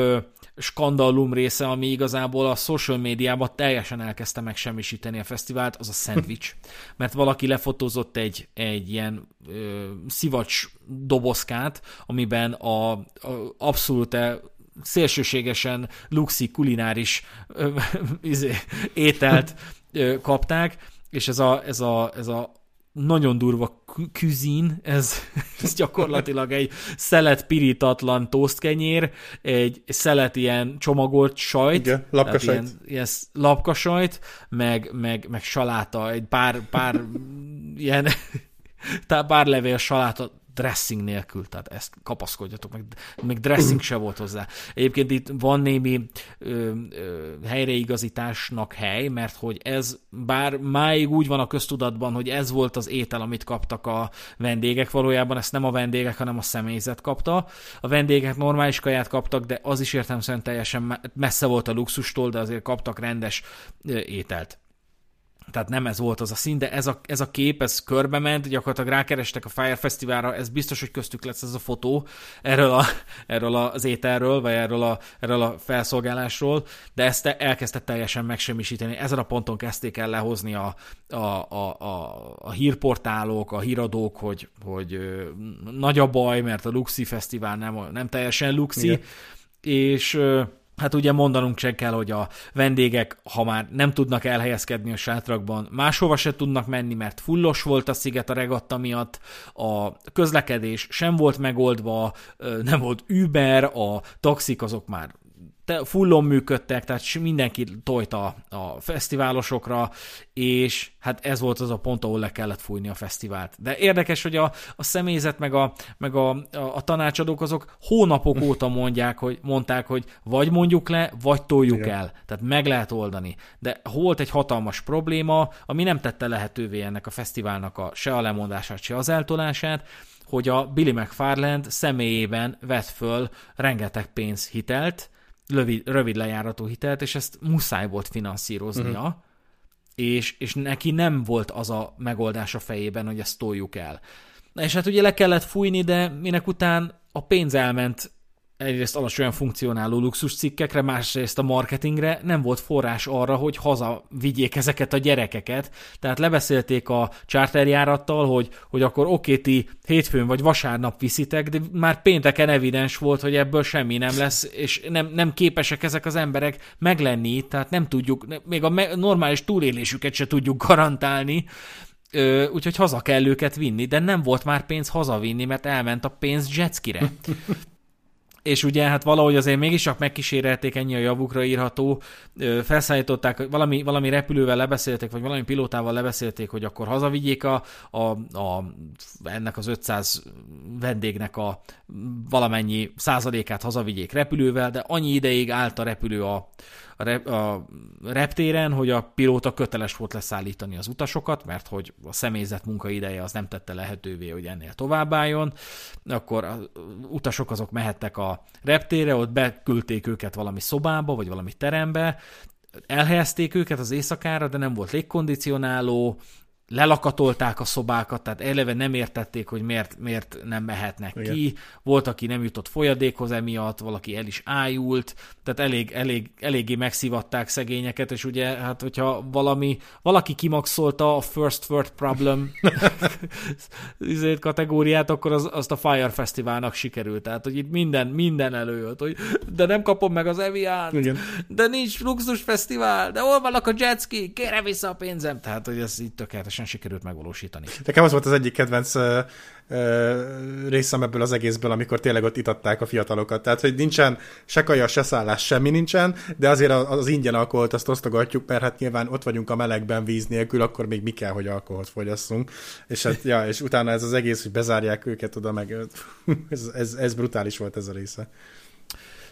skandalum része, ami igazából a social médiában teljesen elkezdte megsemmisíteni a fesztivált, az a szendvics. Mert valaki lefotózott egy, egy ilyen ö, szivacs dobozkát, amiben a, a abszolút szélsőségesen luxi kulináris ö, izé, ételt ö, kapták, és ez a, ez a, ez a nagyon durva küzin, ez, ez gyakorlatilag egy szelet pirítatlan tosztkenyér, egy szelet ilyen csomagolt sajt, Igen, lapkasajt. Ilyen, ilyen lapkasajt, meg, meg, meg saláta, egy pár, pár ilyen pár levél saláta, dressing nélkül, tehát ezt kapaszkodjatok, meg, meg dressing se volt hozzá. Egyébként itt van némi ö, ö, helyreigazításnak hely, mert hogy ez, bár máig úgy van a köztudatban, hogy ez volt az étel, amit kaptak a vendégek, valójában ezt nem a vendégek, hanem a személyzet kapta. A vendégek normális kaját kaptak, de az is értem teljesen messze volt a luxustól, de azért kaptak rendes ételt tehát nem ez volt az a szín, de ez a, ez a kép, ez körbe ment, gyakorlatilag rákerestek a Fire Fesztiválra, ez biztos, hogy köztük lesz ez a fotó erről, a, erről az ételről, vagy erről a, erről a felszolgálásról, de ezt elkezdte teljesen megsemmisíteni. Ezen a ponton kezdték el lehozni a, a, a, a, a hírportálok, a híradók, hogy, hogy nagy a baj, mert a Luxi Fesztivál nem, nem teljesen Luxi, Igen. és Hát ugye mondanunk csak kell, hogy a vendégek, ha már nem tudnak elhelyezkedni a sátrakban, máshova se tudnak menni, mert fullos volt a sziget a regatta miatt, a közlekedés sem volt megoldva, nem volt Uber, a taxik azok már fullon működtek, tehát mindenki tojta a fesztiválosokra, és hát ez volt az a pont, ahol le kellett fújni a fesztivált. De érdekes, hogy a, a személyzet meg, a, meg a, a, a tanácsadók azok hónapok óta mondják, hogy, mondták, hogy vagy mondjuk le, vagy toljuk Igen. el. Tehát meg lehet oldani. De volt egy hatalmas probléma, ami nem tette lehetővé ennek a fesztiválnak a, se a lemondását, se az eltolását, hogy a Billy McFarland személyében vett föl rengeteg pénzhitelt, rövid, rövid lejáratú hitelt, és ezt muszáj volt finanszíroznia, uh-huh. és, és neki nem volt az a megoldás a fejében, hogy ezt toljuk el. Na és hát ugye le kellett fújni, de minek után a pénz elment egyrészt alacsonyan funkcionáló luxus cikkekre, másrészt a marketingre nem volt forrás arra, hogy haza vigyék ezeket a gyerekeket. Tehát lebeszélték a charterjárattal, hogy, hogy akkor oké, ti hétfőn vagy vasárnap viszitek, de már pénteken evidens volt, hogy ebből semmi nem lesz, és nem, nem képesek ezek az emberek meglenni, tehát nem tudjuk, még a normális túlélésüket se tudjuk garantálni, Ö, úgyhogy haza kell őket vinni, de nem volt már pénz hazavinni, mert elment a pénz jetskire. És ugye hát valahogy azért mégis csak megkísérelték ennyi a javukra írható, felszállították, valami, valami repülővel lebeszélték, vagy valami pilótával lebeszélték, hogy akkor hazavigyék a, a, a, ennek az 500 vendégnek a valamennyi százalékát hazavigyék repülővel, de annyi ideig állt a repülő a, a, rep, a reptéren, hogy a pilóta köteles volt leszállítani az utasokat, mert hogy a személyzet munkaideje az nem tette lehetővé, hogy ennél továbbálljon, akkor az utasok azok mehettek a reptére, ott beküldték őket valami szobába, vagy valami terembe, elhelyezték őket az éjszakára, de nem volt légkondicionáló, lelakatolták a szobákat, tehát eleve nem értették, hogy miért, miért nem mehetnek Igen. ki. Volt, aki nem jutott folyadékhoz emiatt, valaki el is ájult, tehát elég, elég, eléggé megszivatták szegényeket, és ugye, hát hogyha valami, valaki kimaxolta a first world problem kategóriát, akkor az, azt a Fire Festivalnak sikerült. Tehát, hogy itt minden, minden előjött, hogy de nem kapom meg az Evian, de nincs luxus fesztivál, de hol vannak a jetski, kérem vissza a pénzem. Tehát, hogy ez így tökéletes teljesen sikerült megvalósítani. Nekem az volt az egyik kedvenc uh, uh, részem ebből az egészből, amikor tényleg ott itatták a fiatalokat. Tehát, hogy nincsen se kaja, se szállás, semmi nincsen, de azért az ingyen alkoholt azt osztogatjuk, mert hát nyilván ott vagyunk a melegben víz nélkül, akkor még mi kell, hogy alkoholt fogyasszunk. És hát, ja, és utána ez az egész, hogy bezárják őket oda, meg ez, ez, ez brutális volt ez a része.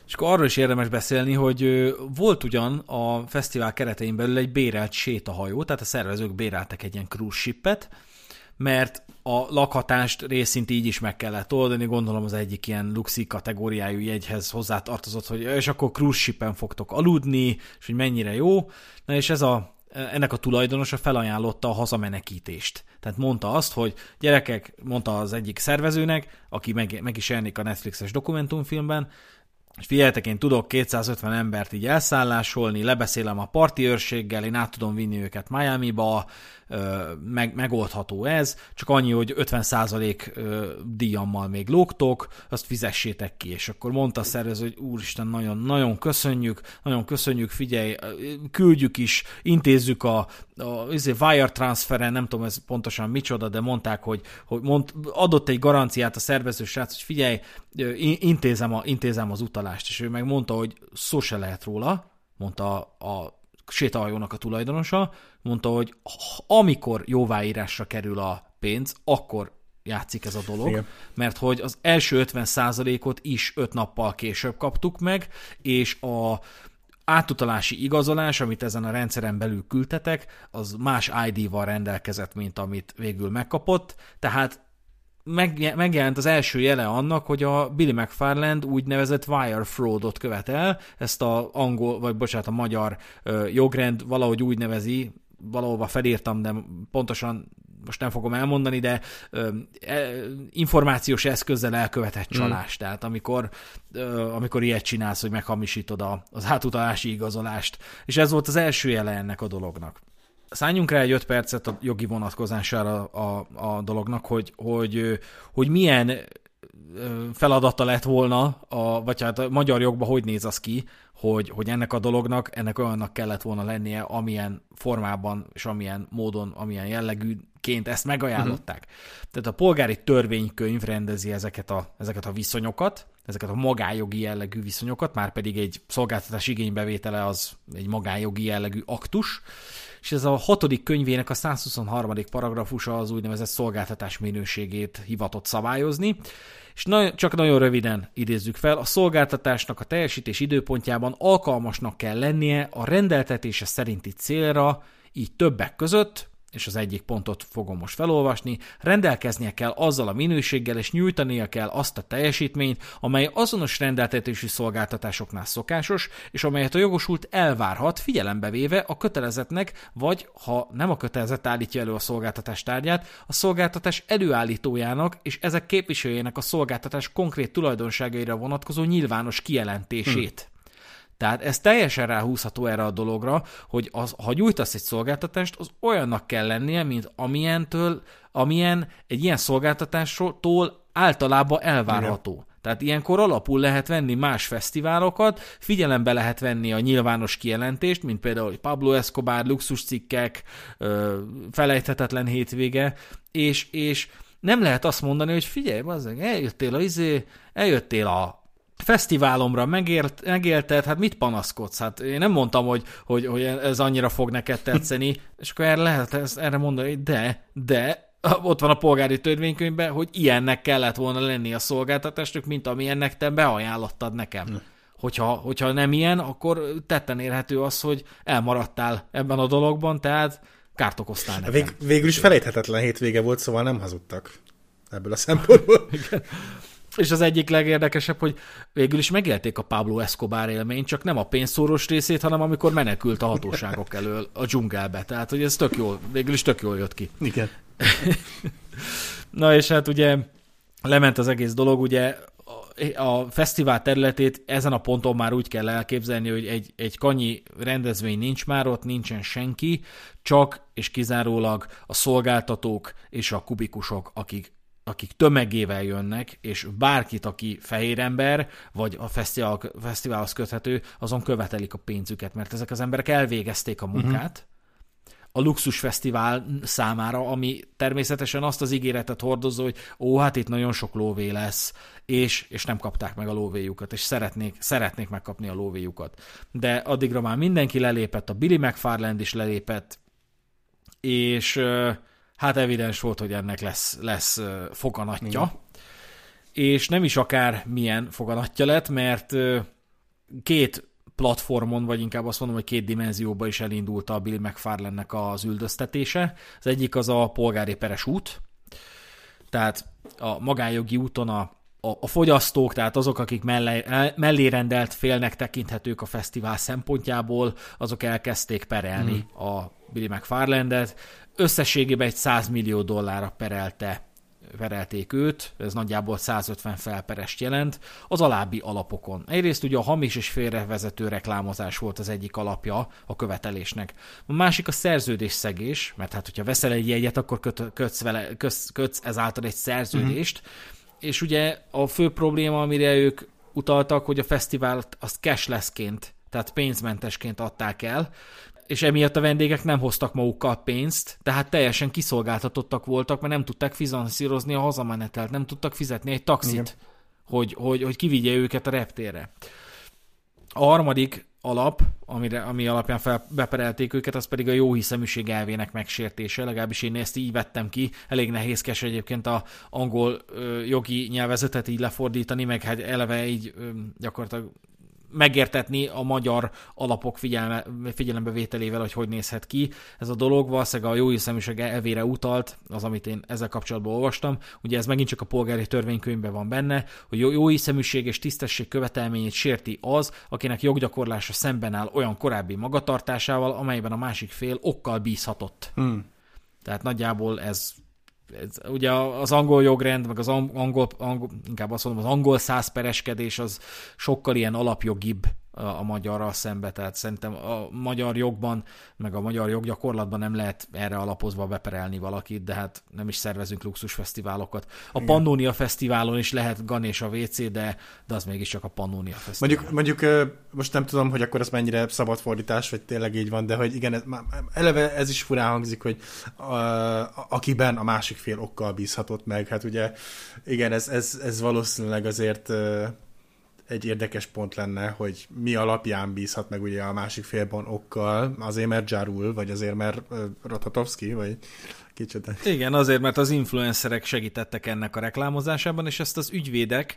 És akkor arról is érdemes beszélni, hogy volt ugyan a fesztivál keretein belül egy bérelt sétahajó, tehát a szervezők béreltek egy ilyen cruise shipet, mert a lakhatást részint így is meg kellett oldani, gondolom az egyik ilyen luxi kategóriájú jegyhez hozzátartozott, hogy és akkor cruise shipen fogtok aludni, és hogy mennyire jó. Na és ez a, ennek a tulajdonosa felajánlotta a hazamenekítést. Tehát mondta azt, hogy gyerekek, mondta az egyik szervezőnek, aki meg, meg is jelenik a Netflixes dokumentumfilmben, és figyeljetek, én tudok 250 embert így elszállásolni, lebeszélem a parti őrséggel, én át tudom vinni őket Miami-ba, meg, megoldható ez, csak annyi, hogy 50% díjammal még lógtok, azt fizessétek ki, és akkor mondta a szervező, hogy úristen, nagyon, nagyon köszönjük, nagyon köszönjük, figyelj, küldjük is, intézzük a, a izé, wire transferen, nem tudom ez pontosan micsoda, de mondták, hogy, hogy mond, adott egy garanciát a szervező srác, hogy figyelj, intézem, a, intézem az utalást, és ő meg mondta, hogy szó se lehet róla, mondta a, a sétahajónak a tulajdonosa, mondta, hogy amikor jóváírásra kerül a pénz, akkor játszik ez a dolog, Igen. mert hogy az első 50%-ot is 5 nappal később kaptuk meg, és a átutalási igazolás, amit ezen a rendszeren belül küldtetek, az más ID-val rendelkezett, mint amit végül megkapott, tehát megjelent az első jele annak, hogy a Billy McFarland úgynevezett wire fraudot követel, ezt a angol, vagy bocsánat, a magyar jogrend valahogy úgy nevezi, valahova felírtam, de pontosan most nem fogom elmondani, de ö, e, információs eszközzel elkövetett csalás. Mm. Tehát amikor, ö, amikor ilyet csinálsz, hogy meghamisítod a, az átutalási igazolást. És ez volt az első jele ennek a dolognak. Szálljunk rá egy öt percet a jogi vonatkozására a, a dolognak, hogy, hogy, hogy milyen feladata lett volna, a, vagy hát a magyar jogban hogy néz az ki, hogy, hogy ennek a dolognak, ennek olyannak kellett volna lennie, amilyen formában és amilyen módon, amilyen jellegűként ezt megajánlották. Uh-huh. Tehát a polgári törvénykönyv rendezi ezeket a, ezeket a viszonyokat, ezeket a magájogi jellegű viszonyokat, már pedig egy szolgáltatás igénybevétele az egy magájogi jellegű aktus, és ez a hatodik könyvének a 123. paragrafusa az úgynevezett szolgáltatás minőségét hivatott szabályozni, és na- csak nagyon röviden idézzük fel, a szolgáltatásnak a teljesítés időpontjában alkalmasnak kell lennie a rendeltetése szerinti célra, így többek között és az egyik pontot fogom most felolvasni, rendelkeznie kell azzal a minőséggel, és nyújtania kell azt a teljesítményt, amely azonos rendeltetési szolgáltatásoknál szokásos, és amelyet a jogosult elvárhat, figyelembe véve a kötelezetnek, vagy ha nem a kötelezet állítja elő a szolgáltatás tárgyát, a szolgáltatás előállítójának és ezek képviselőjének a szolgáltatás konkrét tulajdonságaira vonatkozó nyilvános kijelentését. Hmm. Tehát ez teljesen ráhúzható erre a dologra, hogy az, ha nyújtasz egy szolgáltatást, az olyannak kell lennie, mint amilyentől, amilyen egy ilyen szolgáltatástól általában elvárható. Igen. Tehát ilyenkor alapul lehet venni más fesztiválokat, figyelembe lehet venni a nyilvános kijelentést, mint például Pablo Escobar, luxuscikkek, felejthetetlen hétvége, és, és nem lehet azt mondani, hogy figyelj, bazzeg, eljöttél a, izé, eljöttél a, fesztiválomra megért, megélted, hát mit panaszkodsz? Hát én nem mondtam, hogy, hogy, hogy ez annyira fog neked tetszeni, és akkor erre lehet ezt, erre mondani, hogy de, de, ott van a polgári törvénykönyvben, hogy ilyennek kellett volna lenni a szolgáltatásnak, mint amilyennek te beajánlottad nekem. Ne. Hogyha, hogyha nem ilyen, akkor tetten érhető az, hogy elmaradtál ebben a dologban, tehát kárt okoztál nekem. Vég, végül is felejthetetlen hétvége volt, szóval nem hazudtak ebből a szempontból. És az egyik legérdekesebb, hogy végül is megélték a Pablo Escobar élményt, csak nem a pénzszórós részét, hanem amikor menekült a hatóságok elől a dzsungelbe. Tehát, hogy ez tök jól, végül is tök jól jött ki. Igen. Na és hát ugye lement az egész dolog, ugye a fesztivál területét ezen a ponton már úgy kell elképzelni, hogy egy, egy kanyi rendezvény nincs már ott, nincsen senki, csak és kizárólag a szolgáltatók és a kubikusok, akik akik tömegével jönnek, és bárkit, aki fehér ember, vagy a fesztivál, fesztiválhoz köthető, azon követelik a pénzüket, mert ezek az emberek elvégezték a mhm. munkát, uh-huh. a Luxus Fesztivál számára, ami természetesen azt az ígéretet hordozó, hogy ó, hát itt nagyon sok lóvé lesz, és, és nem kapták meg a lóvéjukat, és szeretnék, szeretnék megkapni a lóvéjukat. De addigra már mindenki lelépett, a Billy McFarland is lelépett, és hát evidens volt, hogy ennek lesz, lesz foganatja. Igen. És nem is akár milyen foganatja lett, mert két platformon, vagy inkább azt mondom, hogy két dimenzióba is elindult a Bill McFarlane-nek az üldöztetése. Az egyik az a polgári peres út, Tehát a magánjogi úton a, a, a fogyasztók, tehát azok, akik mellé, rendelt félnek tekinthetők a fesztivál szempontjából, azok elkezdték perelni hmm. a Billy McFarlandet. Összességében egy 100 millió dollárra perelte perelték őt, ez nagyjából 150 felperest jelent, az alábbi alapokon. Egyrészt ugye a hamis és félrevezető reklámozás volt az egyik alapja a követelésnek. A másik a szerződésszegés, mert hát hogyha veszel egy jegyet, akkor köt, kötsz, vele, kötsz, kötsz ezáltal egy szerződést, uh-huh. és ugye a fő probléma, amire ők utaltak, hogy a fesztivált azt cashlessként, tehát pénzmentesként adták el, és emiatt a vendégek nem hoztak magukkal pénzt, tehát teljesen kiszolgáltatottak voltak, mert nem tudták finanszírozni a hazamenetelt, nem tudtak fizetni egy taxit, hogy, hogy, hogy kivigye őket a reptérre. A harmadik alap, amire, ami alapján fel, beperelték őket, az pedig a jó hiszeműség elvének megsértése, legalábbis én ezt így vettem ki. Elég nehézkes egyébként a angol ö, jogi nyelvezetet így lefordítani, meg hát eleve így ö, gyakorlatilag megértetni a magyar alapok figyelme, figyelembevételével, hogy hogy nézhet ki ez a dolog. Valószínűleg a jó hiszeműség elvére utalt, az, amit én ezzel kapcsolatban olvastam. Ugye ez megint csak a polgári törvénykönyvben van benne, hogy jó hiszeműség és tisztesség követelményét sérti az, akinek joggyakorlása szemben áll olyan korábbi magatartásával, amelyben a másik fél okkal bízhatott. Hmm. Tehát nagyjából ez ez, ugye az angol jogrend, meg az angol, angol, inkább azt mondom, az angol százpereskedés az sokkal ilyen alapjogibb a, magyarral szembe, tehát szerintem a magyar jogban, meg a magyar joggyakorlatban nem lehet erre alapozva beperelni valakit, de hát nem is szervezünk luxusfesztiválokat. A. Pannonia Fesztiválon is lehet Gan és a WC, de, de az mégiscsak a Pannonia Fesztivál. Mondjuk, mondjuk most nem tudom, hogy akkor ez mennyire szabad fordítás, vagy tényleg így van, de hogy igen, ez, eleve ez is furán hangzik, hogy a, akiben a másik fél okkal bízhatott meg, hát ugye igen, ez, ez, ez valószínűleg azért egy érdekes pont lenne, hogy mi alapján bízhat meg ugye a másik félben okkal, azért mert Jarul, vagy azért mert Rotatovski, vagy kicsit. Igen, azért, mert az influencerek segítettek ennek a reklámozásában, és ezt az ügyvédek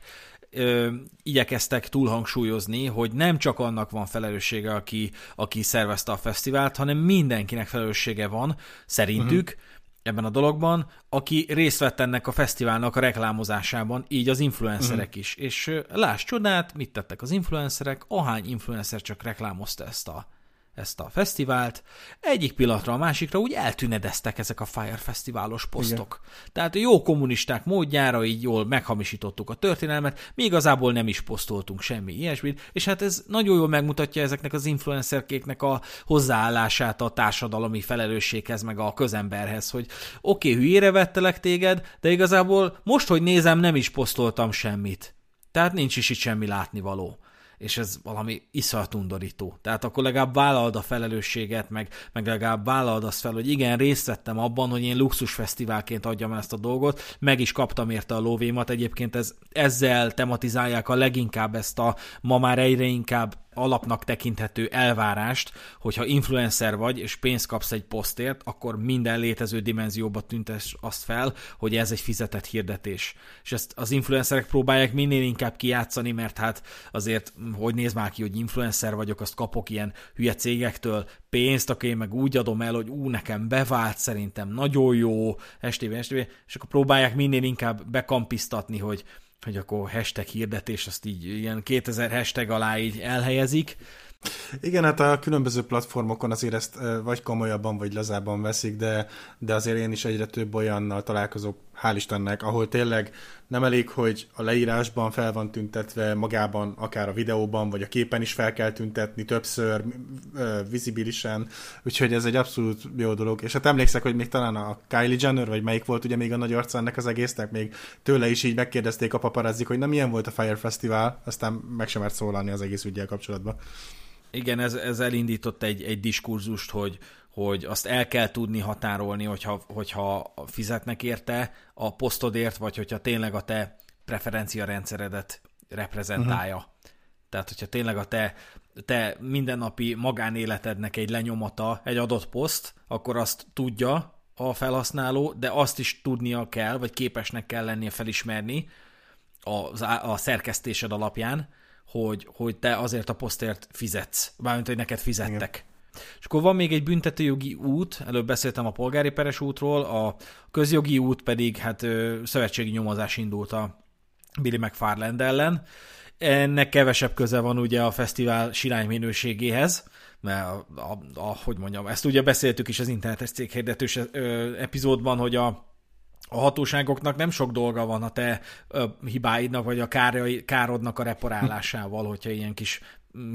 ö, igyekeztek túlhangsúlyozni, hogy nem csak annak van felelőssége, aki, aki szervezte a fesztivált, hanem mindenkinek felelőssége van, szerintük, uh-huh ebben a dologban, aki részt vett ennek a fesztiválnak a reklámozásában, így az influencerek uh-huh. is. És láss csodát, mit tettek az influencerek, ahány influencer csak reklámozta ezt a ezt a fesztivált, egyik pillanatra a másikra úgy eltűnedeztek ezek a Fire Fesztiválos posztok. Igen. Tehát jó kommunisták módjára így jól meghamisítottuk a történelmet, mi igazából nem is posztoltunk semmi ilyesmit, és hát ez nagyon jól megmutatja ezeknek az influencerkéknek a hozzáállását a társadalmi felelősséghez, meg a közemberhez, hogy oké, okay, hülyére vettelek téged, de igazából most, hogy nézem, nem is posztoltam semmit. Tehát nincs is itt semmi látnivaló és ez valami iszonyat undorító. Tehát akkor legalább vállalod a felelősséget, meg, meg legalább vállalod azt fel, hogy igen, részt vettem abban, hogy én luxusfesztiválként adjam ezt a dolgot, meg is kaptam érte a lóvémat, egyébként ez, ezzel tematizálják a leginkább ezt a ma már egyre inkább alapnak tekinthető elvárást, hogyha influencer vagy, és pénzt kapsz egy posztért, akkor minden létező dimenzióba tüntes azt fel, hogy ez egy fizetett hirdetés. És ezt az influencerek próbálják minél inkább kijátszani, mert hát azért, hogy néz már ki, hogy influencer vagyok, azt kapok ilyen hülye cégektől pénzt, akkor én meg úgy adom el, hogy ú, nekem bevált, szerintem nagyon jó, STV, STV, és akkor próbálják minél inkább bekampisztatni, hogy hogy akkor hashtag hirdetés, azt így ilyen 2000 hashtag alá így elhelyezik. Igen, hát a különböző platformokon azért ezt vagy komolyabban, vagy lazában veszik, de, de azért én is egyre több olyannal találkozok, hál' Istennek, ahol tényleg nem elég, hogy a leírásban fel van tüntetve, magában, akár a videóban, vagy a képen is fel kell tüntetni többször, vizibilisen, úgyhogy ez egy abszolút jó dolog. És hát emlékszek, hogy még talán a Kylie Jenner, vagy melyik volt ugye még a nagy arca ennek az egésznek, még tőle is így megkérdezték a paparazzik, hogy nem milyen volt a Fire Festival, aztán meg sem mert szólalni az egész ügyel kapcsolatban. Igen, ez, ez elindított egy, egy diskurzust, hogy, hogy azt el kell tudni határolni, hogyha, hogyha fizetnek érte a posztodért, vagy hogyha tényleg a te preferencia rendszeredet reprezentálja. Uh-huh. Tehát, hogyha tényleg a te, te mindennapi magánéletednek egy lenyomata, egy adott poszt, akkor azt tudja a felhasználó, de azt is tudnia kell, vagy képesnek kell lennie felismerni a, a szerkesztésed alapján, hogy, hogy te azért a posztért fizetsz, bármint, hogy neked fizettek. Igen. És akkor van még egy büntetőjogi út, előbb beszéltem a polgári peres útról, a közjogi út pedig hát szövetségi nyomozás indult a Billy McFarland ellen. Ennek kevesebb köze van ugye a fesztivál sirály minőségéhez, mert a, a, a, mondjam, ezt ugye beszéltük is az internetes céghirdetős epizódban, hogy a a hatóságoknak nem sok dolga van a te ö, hibáidnak, vagy a kárai, károdnak a reparálásával, hogyha ilyen kis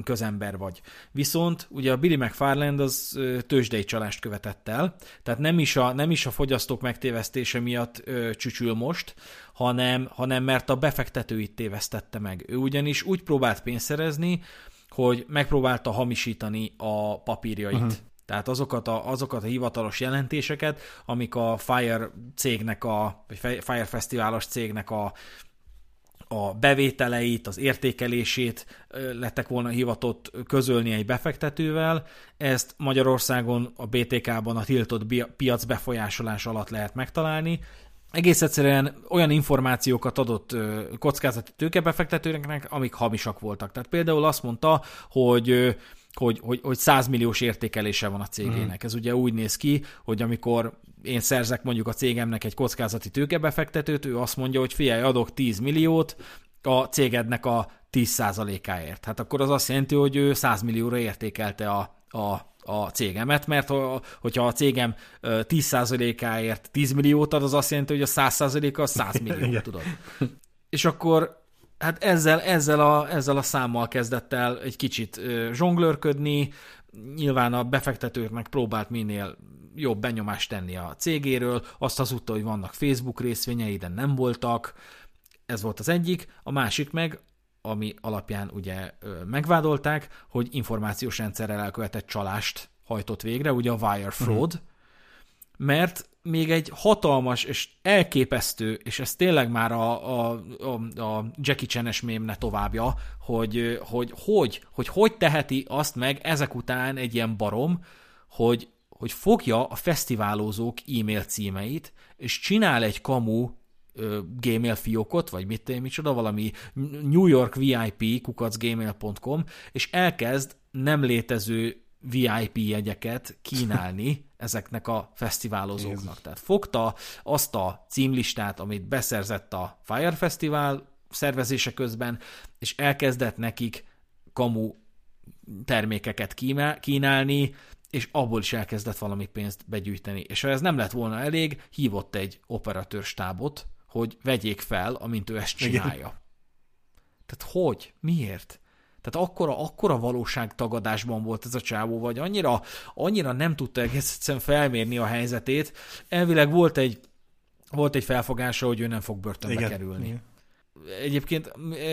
közember vagy. Viszont ugye a Billy McFarland az tőzsdei csalást követett el, tehát nem is a, nem is a fogyasztók megtévesztése miatt ö, csücsül most, hanem, hanem mert a befektetőit tévesztette meg. Ő ugyanis úgy próbált pénzt szerezni, hogy megpróbálta hamisítani a papírjait. Uh-huh. Tehát azokat a, azokat a hivatalos jelentéseket, amik a Fire cégnek, a, vagy Fire Fesztiválos cégnek a, a bevételeit, az értékelését lettek volna hivatott közölni egy befektetővel. Ezt Magyarországon a BTK-ban a tiltott piac befolyásolás alatt lehet megtalálni. Egész egyszerűen olyan információkat adott kockázati tőkebefektetőnek, amik hamisak voltak. Tehát például azt mondta, hogy hogy, hogy, hogy 100 milliós értékelése van a cégének. Mm. Ez ugye úgy néz ki, hogy amikor én szerzek mondjuk a cégemnek egy kockázati tőkebefektetőt, ő azt mondja, hogy figyelj, adok 10 milliót a cégednek a 10%-áért. Hát akkor az azt jelenti, hogy ő 100 millióra értékelte a, a, a cégemet, mert hogyha a cégem 10%-áért 10 milliót ad, az azt jelenti, hogy a 100%-a 100 millió, tudod. És akkor hát ezzel, ezzel, a, ezzel a számmal kezdett el egy kicsit zsonglőrködni, nyilván a befektetőknek próbált minél jobb benyomást tenni a cégéről, azt hazudta, hogy vannak Facebook részvényei, de nem voltak, ez volt az egyik, a másik meg, ami alapján ugye megvádolták, hogy információs rendszerrel elkövetett csalást hajtott végre, ugye a wire fraud, uh-huh. mert még egy hatalmas és elképesztő, és ez tényleg már a, a, a, a Jackie Chan-es mémne továbbja, hogy hogy, hogy hogy hogy teheti azt meg ezek után egy ilyen barom, hogy, hogy fogja a fesztiválózók e-mail címeit, és csinál egy kamu gmail fiókot, vagy mit én micsoda, valami New York VIP kukacgmail.com, és elkezd nem létező VIP jegyeket kínálni ezeknek a fesztiválozóknak. Jézus. Tehát fogta azt a címlistát, amit beszerzett a Fire Festival szervezése közben, és elkezdett nekik kamu termékeket kínálni, és abból is elkezdett valami pénzt begyűjteni. És ha ez nem lett volna elég, hívott egy operatőrstábot, hogy vegyék fel, amint ő ezt csinálja. Igen. Tehát hogy? Miért? Tehát akkora, akkora valóságtagadásban volt ez a csávó, vagy annyira, annyira nem tudta egész egyszerűen felmérni a helyzetét. Elvileg volt egy, volt egy felfogása, hogy ő nem fog börtönbe Igen. kerülni. Igen. Egyébként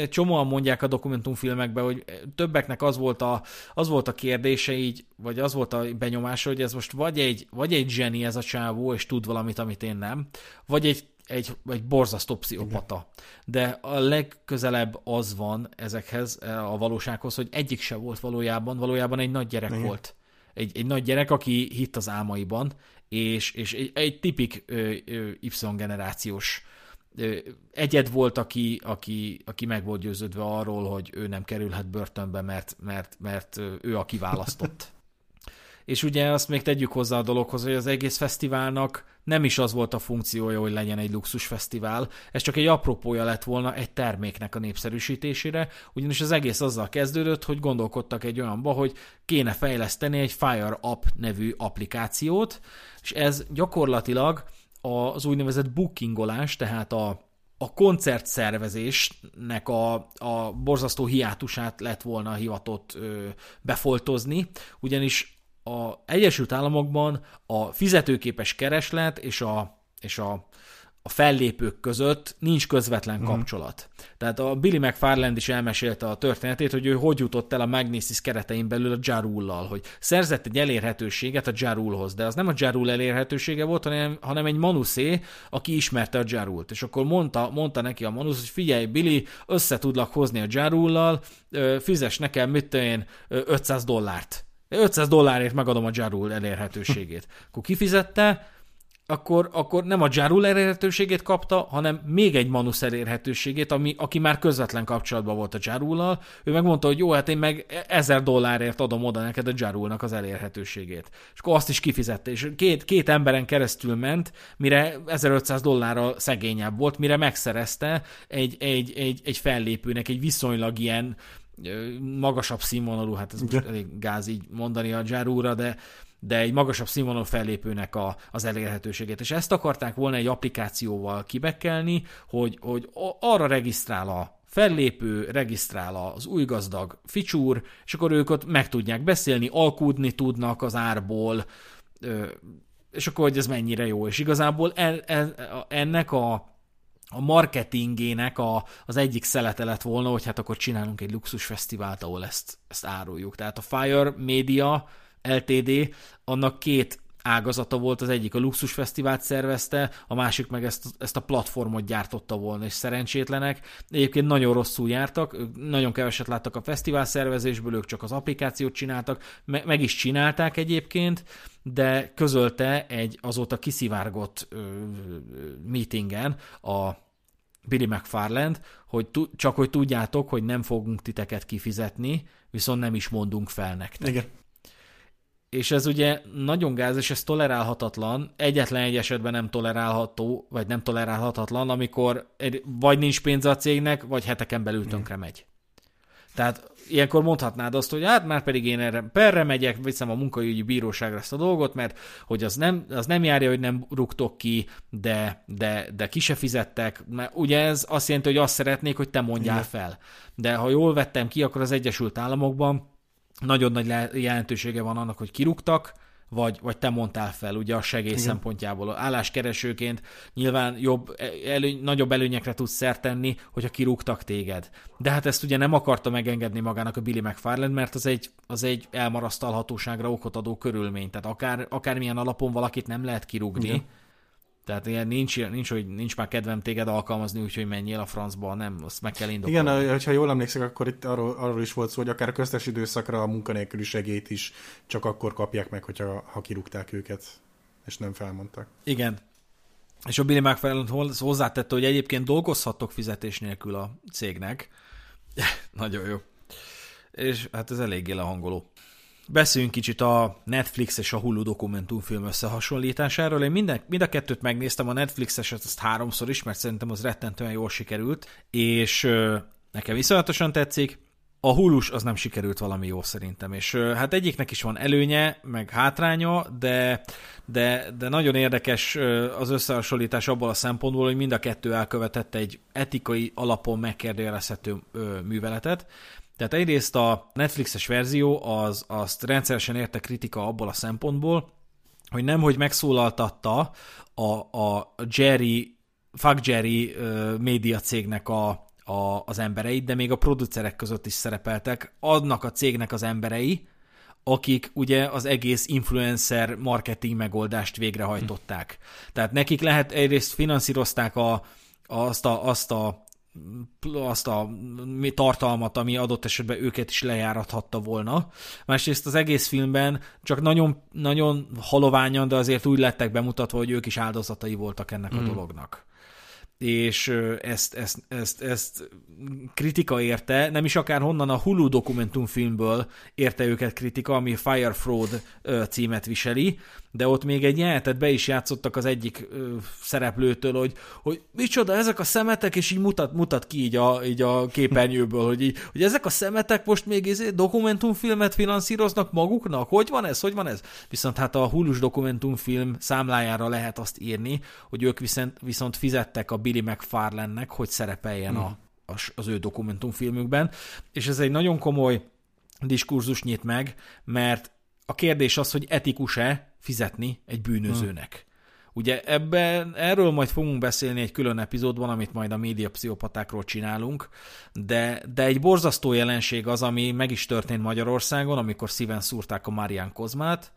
csomóan mondják a dokumentumfilmekben, hogy többeknek az volt, a, az volt a kérdése így, vagy az volt a benyomása, hogy ez most vagy egy, vagy egy zseni ez a csávó, és tud valamit, amit én nem, vagy egy egy, egy borzasztó pszichopata. De a legközelebb az van ezekhez e, a valósághoz, hogy egyik se volt valójában, valójában egy nagy gyerek Igen. volt. Egy, egy nagy gyerek, aki hitt az álmaiban, és, és egy, egy tipik Y-generációs ö, egyed volt, aki, aki, aki meg volt győződve arról, hogy ő nem kerülhet börtönbe, mert, mert, mert ő a kiválasztott. és ugye azt még tegyük hozzá a dologhoz, hogy az egész fesztiválnak nem is az volt a funkciója, hogy legyen egy luxusfesztivál, ez csak egy apropója lett volna egy terméknek a népszerűsítésére, ugyanis az egész azzal kezdődött, hogy gondolkodtak egy olyanba, hogy kéne fejleszteni egy Fire App nevű applikációt, és ez gyakorlatilag az úgynevezett bookingolás, tehát a a koncertszervezésnek a, a borzasztó hiátusát lett volna hivatott ö, befoltozni, ugyanis a Egyesült Államokban a fizetőképes kereslet és a, és a, a fellépők között nincs közvetlen uh-huh. kapcsolat. Tehát a Billy McFarland is elmesélte a történetét, hogy ő hogy jutott el a Magnesis keretein belül a Jarullal, hogy szerzett egy elérhetőséget a Jarulhoz, de az nem a Jarul elérhetősége volt, hanem, hanem egy Manuszé, aki ismerte a Jarult. És akkor mondta, mondta neki a Manusz, hogy figyelj, Billy, össze tudlak hozni a Jarullal, fizes nekem, mit én, 500 dollárt 500 dollárért megadom a Jarul elérhetőségét. Akkor kifizette, akkor, akkor nem a Jarul elérhetőségét kapta, hanem még egy Manus elérhetőségét, ami, aki már közvetlen kapcsolatban volt a Jarullal. Ő megmondta, hogy jó, hát én meg ezer dollárért adom oda neked a Jarulnak az elérhetőségét. És akkor azt is kifizette, és két, két emberen keresztül ment, mire 1500 dollárral szegényebb volt, mire megszerezte egy, egy, egy, egy fellépőnek egy viszonylag ilyen magasabb színvonalú, hát ez most elég gáz így mondani a Jarulra, de de egy magasabb színvonalú fellépőnek a, az elérhetőségét. És ezt akarták volna egy applikációval kibekkelni, hogy, hogy arra regisztrál a fellépő, regisztrál az új gazdag feature, és akkor ők ott meg tudják beszélni, alkudni tudnak az árból, és akkor, hogy ez mennyire jó. És igazából ennek a a marketingének a, az egyik szelete lett volna, hogy hát akkor csinálunk egy luxusfesztivált, ahol ezt, ezt áruljuk. Tehát a Fire Media LTD, annak két ágazata volt, az egyik a luxusfesztivált szervezte, a másik meg ezt, ezt a platformot gyártotta volna, és szerencsétlenek. Egyébként nagyon rosszul jártak, nagyon keveset láttak a fesztivál szervezésből, ők csak az applikációt csináltak, me- meg is csinálták egyébként, de közölte egy azóta kiszivárgott ö, meetingen a Billy McFarland, hogy tu- csak hogy tudjátok, hogy nem fogunk titeket kifizetni, viszont nem is mondunk fel nektek. Igen. És ez ugye nagyon gáz, és ez tolerálhatatlan. Egyetlen egy esetben nem tolerálható, vagy nem tolerálhatatlan, amikor vagy nincs pénze a cégnek, vagy heteken belül tönkre megy. Tehát ilyenkor mondhatnád azt, hogy hát már pedig én erre perre megyek, viszem a munkaügyi bíróságra ezt a dolgot, mert hogy az nem, az nem járja, hogy nem rúgtok ki, de, de, de ki se fizettek. Mert ugye ez azt jelenti, hogy azt szeretnék, hogy te mondjál Igen. fel. De ha jól vettem ki, akkor az Egyesült Államokban nagyon nagy jelentősége van annak, hogy kirúgtak, vagy, vagy te mondtál fel, ugye a segély Igen. szempontjából. Álláskeresőként nyilván jobb, elő, nagyobb előnyekre tudsz szert tenni, hogyha kirúgtak téged. De hát ezt ugye nem akarta megengedni magának a Billy McFarland, mert az egy, az egy elmarasztalhatóságra okot adó körülmény. Tehát akár, akármilyen alapon valakit nem lehet kirúgni, Igen tehát ilyen nincs, nincs, hogy nincs már kedvem téged alkalmazni, úgyhogy menjél a francba, nem, azt meg kell indokolni. Igen, hogyha jól emlékszek, akkor itt arról, arról is volt szó, hogy akár a köztes időszakra a munkanélküli segélyt is csak akkor kapják meg, hogyha ha kirúgták őket, és nem felmondtak. Igen. És a Billy McFarland hozzátette, hogy egyébként dolgozhattok fizetés nélkül a cégnek. Nagyon jó. És hát ez eléggé lehangoló. Beszéljünk kicsit a Netflix és a Hulu dokumentumfilm összehasonlításáról. Én minden, mind a kettőt megnéztem, a Netflix-eset ezt háromszor is, mert szerintem az rettentően jól sikerült, és nekem viszonyatosan tetszik. A Hulus az nem sikerült valami jó szerintem, és hát egyiknek is van előnye, meg hátránya, de, de, de nagyon érdekes az összehasonlítás abból a szempontból, hogy mind a kettő elkövetett egy etikai alapon megkérdőjelezhető műveletet. Tehát egyrészt a Netflixes verzió az, azt rendszeresen érte kritika abból a szempontból, hogy nem, hogy megszólaltatta a, a Jerry, Fuck Jerry uh, média cégnek a, a, az embereit, de még a producerek között is szerepeltek, adnak a cégnek az emberei, akik ugye az egész influencer marketing megoldást végrehajtották. Tehát nekik lehet egyrészt finanszírozták a, azt a, azt a azt a tartalmat, ami adott esetben őket is lejárathatta volna. Másrészt az egész filmben csak nagyon, nagyon haloványan, de azért úgy lettek bemutatva, hogy ők is áldozatai voltak ennek mm. a dolognak és ezt, ezt, ezt, ezt kritika érte, nem is akár honnan a Hulu dokumentumfilmből érte őket kritika, ami Fire Fraud címet viseli, de ott még egy jelentet be is játszottak az egyik ö, szereplőtől, hogy, hogy micsoda, ezek a szemetek, és így mutat, mutat ki így a, így a képernyőből, hogy, így, hogy ezek a szemetek most még izé dokumentumfilmet finanszíroznak maguknak? Hogy van ez? Hogy van ez? Viszont hát a hullus dokumentumfilm számlájára lehet azt írni, hogy ők viszont, viszont fizettek a Billy McFarlane-nek, hogy szerepeljen hmm. a, az ő dokumentumfilmükben, és ez egy nagyon komoly diskurzus nyit meg, mert a kérdés az, hogy etikus-e fizetni egy bűnözőnek. Hmm. Ugye ebben, erről majd fogunk beszélni egy külön epizódban, amit majd a média pszichopatákról csinálunk, de, de egy borzasztó jelenség az, ami meg is történt Magyarországon, amikor szíven szúrták a Marian Kozmát,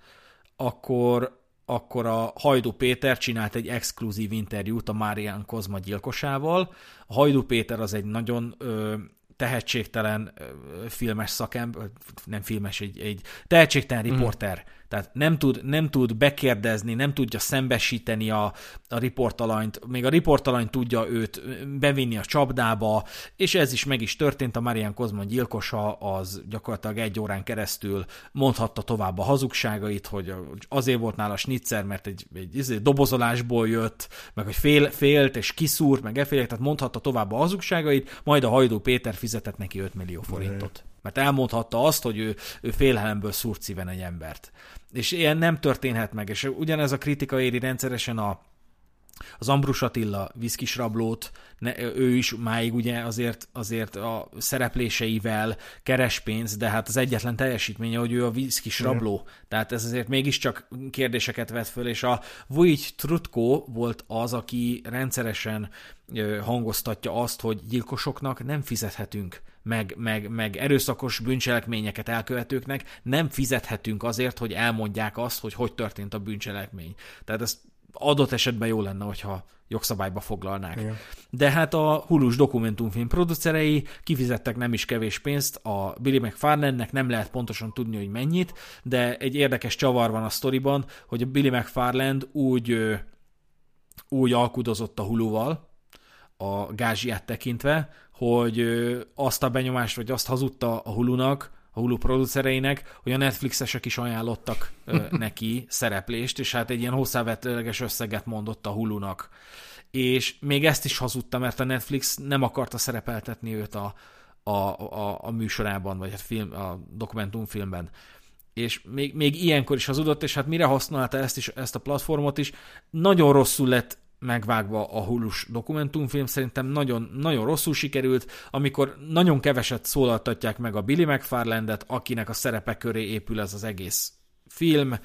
akkor, akkor a Hajdú Péter csinált egy exkluzív interjút a Marian Kozma gyilkosával. A Hajdú Péter az egy nagyon ö, tehetségtelen filmes szakember, nem filmes, egy, egy tehetségtelen mm. Tehát nem tud, nem tud bekérdezni, nem tudja szembesíteni a, a riportalanyt, még a riportalany tudja őt bevinni a csapdába, és ez is meg is történt, a Marian Kozman gyilkosa az gyakorlatilag egy órán keresztül mondhatta tovább a hazugságait, hogy azért volt nála snitzer, mert egy, egy, egy izé, dobozolásból jött, meg hogy fél, félt és kiszúrt, meg effélek, tehát mondhatta tovább a hazugságait, majd a Hajdú Péter fizetett neki 5 millió forintot. Mert elmondhatta azt, hogy ő, ő félelemből szúrt szíven egy embert. És ilyen nem történhet meg. És ugyanez a kritika éri rendszeresen a, az Ambrus Attila viszkis rablót, ne, ő is máig ugye azért, azért a szerepléseivel keres pénzt, de hát az egyetlen teljesítménye, hogy ő a viszkis rabló. Mm. Tehát ez azért mégiscsak kérdéseket vet föl, és a Vujt Trutko volt az, aki rendszeresen hangoztatja azt, hogy gyilkosoknak nem fizethetünk meg, meg, meg erőszakos bűncselekményeket elkövetőknek nem fizethetünk azért, hogy elmondják azt, hogy hogy történt a bűncselekmény. Tehát ez adott esetben jó lenne, hogyha jogszabályba foglalnák. Igen. De hát a hulus dokumentumfilm producerei kifizettek nem is kevés pénzt a Billy McFarlane-nek, nem lehet pontosan tudni, hogy mennyit, de egy érdekes csavar van a sztoriban, hogy a Billy McFarland úgy, úgy alkudozott a huluval, a gázsiát tekintve, hogy azt a benyomást, vagy azt hazudta a Hulunak, a Hulu producereinek, hogy a Netflixesek is ajánlottak neki szereplést, és hát egy ilyen hozzávetőleges összeget mondott a Hulunak. És még ezt is hazudta, mert a Netflix nem akarta szerepeltetni őt a, a, a, a műsorában, vagy a, film, a dokumentumfilmben és még, még ilyenkor is hazudott, és hát mire használta ezt, is, ezt a platformot is, nagyon rosszul lett megvágva a hullus dokumentumfilm, szerintem nagyon, nagyon rosszul sikerült, amikor nagyon keveset szólaltatják meg a Billy McFarlandet, akinek a szerepe köré épül ez az egész film,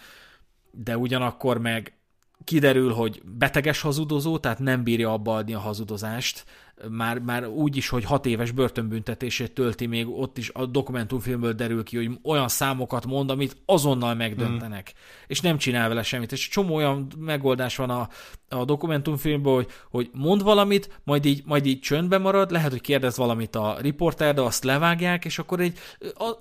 de ugyanakkor meg kiderül, hogy beteges hazudozó, tehát nem bírja abba adni a hazudozást, már, már úgy is, hogy hat éves börtönbüntetését tölti, még ott is a dokumentumfilmből derül ki, hogy olyan számokat mond, amit azonnal megdöntenek, mm. és nem csinál vele semmit. És csomó olyan megoldás van a, a dokumentumfilmben, hogy, hogy mond valamit, majd így, majd így csöndbe marad, lehet, hogy kérdez valamit a riporter, de azt levágják, és akkor egy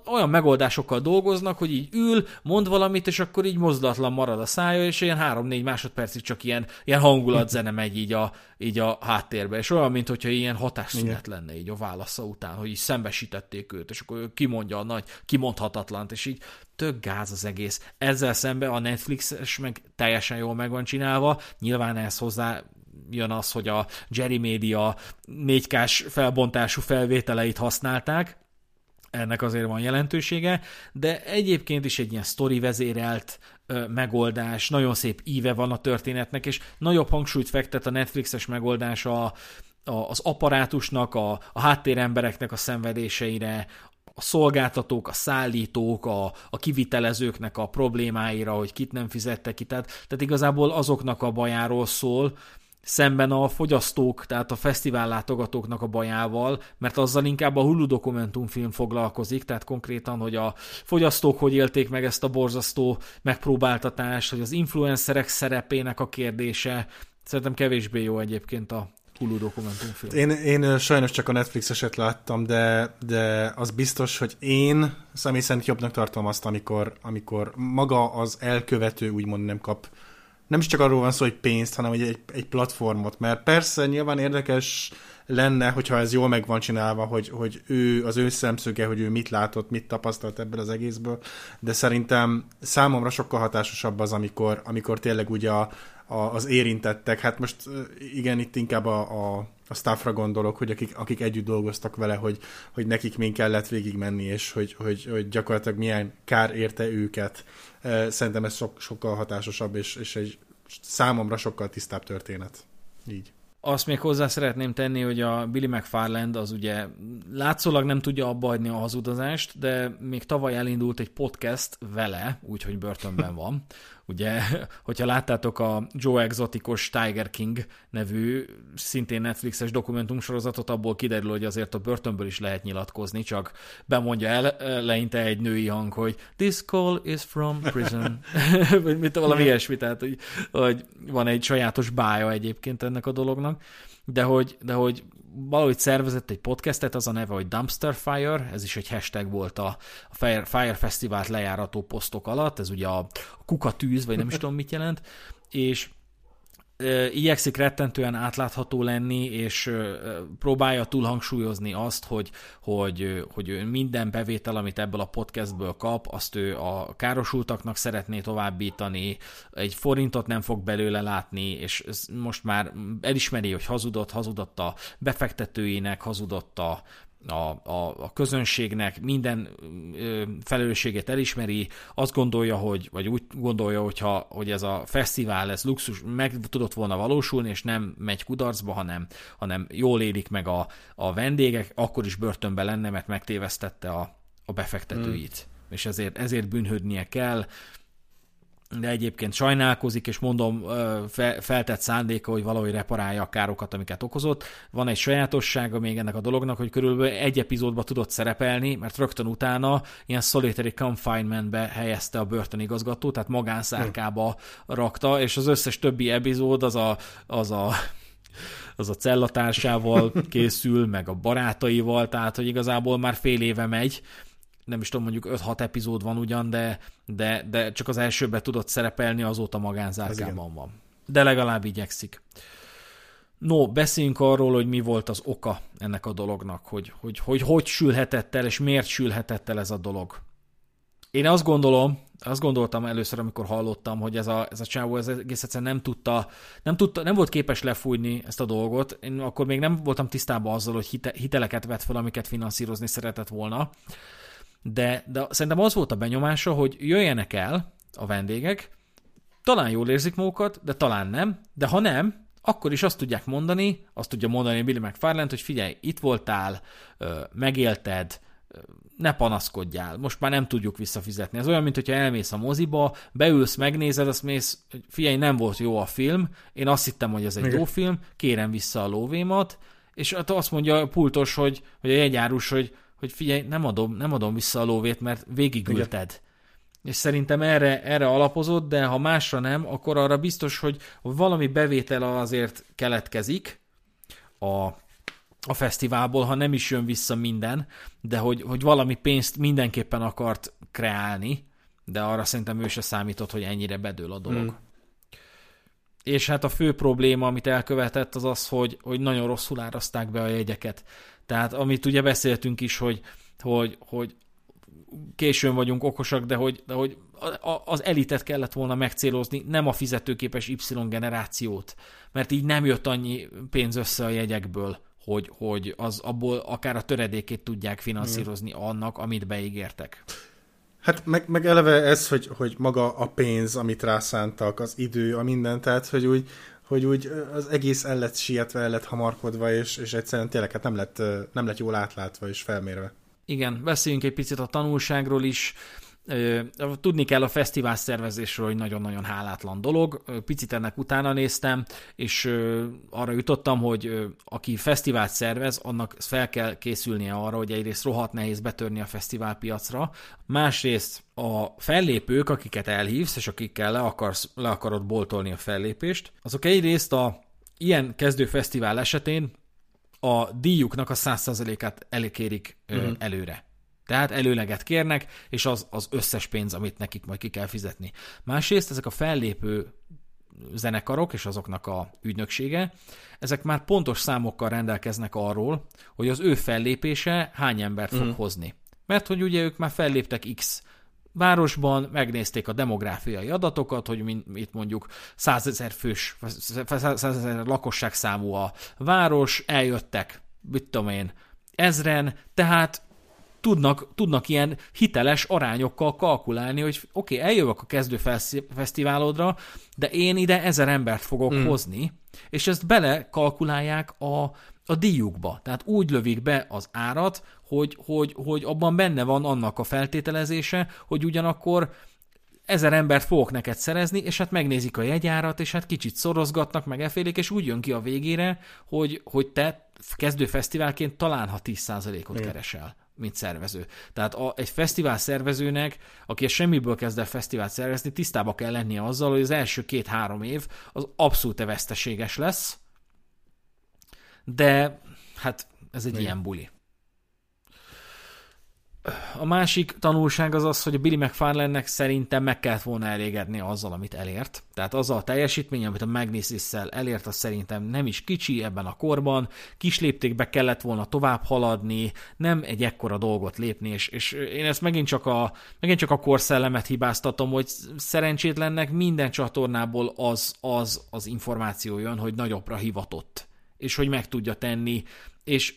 olyan megoldásokkal dolgoznak, hogy így ül, mond valamit, és akkor így mozdulatlan marad a szája, és ilyen három-négy másodpercig csak ilyen, ilyen hangulatzene megy így a, így a háttérbe, és olyan, mint hogyha ilyen hatásszünet lenne így a válasza után, hogy így szembesítették őt, és akkor ő kimondja a nagy, kimondhatatlant, és így tök gáz az egész. Ezzel szemben a Netflix-es meg teljesen jól meg van csinálva, nyilván ez hozzá jön az, hogy a Jerry Media 4K-s felbontású felvételeit használták, ennek azért van jelentősége, de egyébként is egy ilyen sztori vezérelt ö, megoldás, nagyon szép íve van a történetnek, és nagyobb hangsúlyt fektet a Netflixes megoldás a, a, az apparátusnak, a, a háttérembereknek a szenvedéseire, a szolgáltatók, a szállítók, a, a kivitelezőknek a problémáira, hogy kit nem fizettek ki. Tehát, tehát igazából azoknak a bajáról szól, szemben a fogyasztók, tehát a fesztivál látogatóknak a bajával, mert azzal inkább a Hulu dokumentumfilm foglalkozik, tehát konkrétan, hogy a fogyasztók hogy élték meg ezt a borzasztó megpróbáltatást, hogy az influencerek szerepének a kérdése, szerintem kevésbé jó egyébként a Hulu dokumentumfilm. Én, én sajnos csak a Netflix-eset láttam, de, de az biztos, hogy én személy szerint jobbnak tartom azt, amikor, amikor maga az elkövető úgymond nem kap nem is csak arról van szó, hogy pénzt, hanem hogy egy, egy platformot, mert persze nyilván érdekes lenne, hogyha ez jól meg van csinálva, hogy, hogy ő, az ő szemszöge, hogy ő mit látott, mit tapasztalt ebből az egészből, de szerintem számomra sokkal hatásosabb az, amikor, amikor tényleg ugye a, a, az érintettek, hát most igen, itt inkább a, a, a staffra gondolok, hogy akik, akik együtt dolgoztak vele, hogy, hogy nekik még kellett végigmenni, és hogy, hogy, hogy gyakorlatilag milyen kár érte őket. Szerintem ez sok, sokkal hatásosabb, és, és egy számomra sokkal tisztább történet. Így. Azt még hozzá szeretném tenni, hogy a Billy McFarland az ugye látszólag nem tudja abba adni a hazudozást, de még tavaly elindult egy podcast vele, úgyhogy börtönben van, Ugye, hogyha láttátok a Joe Exoticos Tiger King nevű, szintén Netflixes dokumentumsorozatot, abból kiderül, hogy azért a börtönből is lehet nyilatkozni, csak bemondja el leinte egy női hang, hogy this call is from prison. Vagy mit valami ilyesmi, tehát hogy, hogy van egy sajátos bája egyébként ennek a dolognak, de hogy, de hogy valahogy szervezett egy podcastet, az a neve, hogy Dumpster Fire, ez is egy hashtag volt a, Fire, Fire Fesztivált lejárató posztok alatt, ez ugye a kukatűz, vagy nem is tudom mit jelent, és igyekszik rettentően átlátható lenni, és próbálja túlhangsúlyozni azt, hogy, hogy, hogy minden bevétel, amit ebből a podcastből kap, azt ő a károsultaknak szeretné továbbítani, egy forintot nem fog belőle látni, és most már elismeri, hogy hazudott, hazudott a befektetőinek, hazudott a, a, a, a közönségnek minden ö, felelősséget elismeri, azt gondolja, hogy, vagy úgy gondolja, hogyha, hogy ez a fesztivál, ez luxus, meg tudott volna valósulni, és nem megy kudarcba, hanem, hanem jól élik meg a, a vendégek, akkor is börtönbe lenne, mert megtévesztette a, a befektetőit. Mm. És ezért, ezért bűnhődnie kell, de egyébként sajnálkozik, és mondom, feltett szándéka, hogy valahogy reparálja a károkat, amiket okozott. Van egy sajátossága még ennek a dolognak, hogy körülbelül egy epizódba tudott szerepelni, mert rögtön utána ilyen solitary confinementbe helyezte a börtönigazgató, tehát magánszárkába rakta, és az összes többi epizód az a, az a az a cellatársával készül, meg a barátaival, tehát hogy igazából már fél éve megy, nem is tudom, mondjuk 5-6 epizód van ugyan, de, de, de csak az elsőbe tudott szerepelni, azóta magánzárkában van. De legalább igyekszik. No, beszéljünk arról, hogy mi volt az oka ennek a dolognak, hogy hogy, hogy, hogy sülhetett el, és miért sülhetett el ez a dolog. Én azt gondolom, azt gondoltam először, amikor hallottam, hogy ez a, ez a csávó ez egész egyszerűen nem tudta, nem tudta, nem volt képes lefújni ezt a dolgot. Én akkor még nem voltam tisztában azzal, hogy hite, hiteleket vett fel, amiket finanszírozni szeretett volna de, de szerintem az volt a benyomása, hogy jöjjenek el a vendégek, talán jól érzik magukat, de talán nem, de ha nem, akkor is azt tudják mondani, azt tudja mondani Billy McFarland, hogy figyelj, itt voltál, megélted, ne panaszkodjál, most már nem tudjuk visszafizetni. Ez olyan, mint hogyha elmész a moziba, beülsz, megnézed, azt mész, figyelj, nem volt jó a film, én azt hittem, hogy ez egy Igen. jó film, kérem vissza a lóvémat, és hát azt mondja a pultos, hogy, vagy a jegyárus, hogy hogy figyelj, nem adom, nem adom vissza a lóvét, mert végigülted. Igen. És szerintem erre, erre alapozott, de ha másra nem, akkor arra biztos, hogy valami bevétel azért keletkezik a, a fesztiválból, ha nem is jön vissza minden, de hogy, hogy valami pénzt mindenképpen akart kreálni, de arra szerintem ő se számított, hogy ennyire bedől a dolog. Mm. És hát a fő probléma, amit elkövetett, az az, hogy, hogy nagyon rosszul árazták be a jegyeket. Tehát amit ugye beszéltünk is, hogy, hogy, hogy későn vagyunk okosak, de hogy, de hogy az elitet kellett volna megcélozni, nem a fizetőképes Y generációt, mert így nem jött annyi pénz össze a jegyekből, hogy, hogy az abból akár a töredékét tudják finanszírozni annak, amit beígértek. Hát meg, meg eleve ez, hogy, hogy maga a pénz, amit rászántak, az idő, a minden, tehát hogy úgy hogy úgy az egész el lett sietve, el lett hamarkodva, és, és egyszerűen tényleg hát nem lett, nem lett jól átlátva és felmérve. Igen, beszéljünk egy picit a tanulságról is. Tudni kell a fesztivál szervezésről, hogy nagyon-nagyon hálátlan dolog. Picit ennek utána néztem, és arra jutottam, hogy aki fesztivált szervez, annak fel kell készülnie arra, hogy egyrészt rohadt nehéz betörni a fesztiválpiacra, másrészt a fellépők, akiket elhívsz, és akikkel le, akarsz, le akarod boltolni a fellépést, azok egyrészt a ilyen kezdő fesztivál esetén a díjuknak a 100%-át elékérik uh-huh. előre. Tehát előleget kérnek, és az az összes pénz, amit nekik majd ki kell fizetni. Másrészt ezek a fellépő zenekarok és azoknak a ügynöksége, ezek már pontos számokkal rendelkeznek arról, hogy az ő fellépése hány embert fog mm. hozni. Mert hogy ugye ők már felléptek X városban, megnézték a demográfiai adatokat, hogy itt mondjuk 100 ezer fős, 100 ezer lakosság számú a város, eljöttek, mit tudom én, ezren, tehát tudnak, tudnak ilyen hiteles arányokkal kalkulálni, hogy oké, okay, eljövök a kezdő fesztiválodra, de én ide ezer embert fogok mm. hozni, és ezt belekalkulálják a, a díjukba. Tehát úgy lövik be az árat, hogy, hogy, hogy abban benne van annak a feltételezése, hogy ugyanakkor ezer embert fogok neked szerezni, és hát megnézik a jegyárat, és hát kicsit szorozgatnak, meg elfélik, és úgy jön ki a végére, hogy, hogy te kezdő fesztiválként talán ha 10%-ot Igen. keresel mint szervező. Tehát a, egy fesztivál szervezőnek, aki semmiből kezd el fesztivált szervezni, tisztába kell lennie azzal, hogy az első két-három év az abszolút veszteséges lesz, de hát ez egy Igen. ilyen buli. A másik tanulság az az, hogy a Billy McFarlane-nek szerintem meg kellett volna elégedni azzal, amit elért. Tehát azzal a teljesítmény, amit a magnesis elért, az szerintem nem is kicsi ebben a korban. Kis léptékbe kellett volna tovább haladni, nem egy ekkora dolgot lépni, és, és én ezt megint csak a, megint csak a korszellemet hibáztatom, hogy szerencsétlennek minden csatornából az, az, az információ jön, hogy nagyobbra hivatott, és hogy meg tudja tenni, és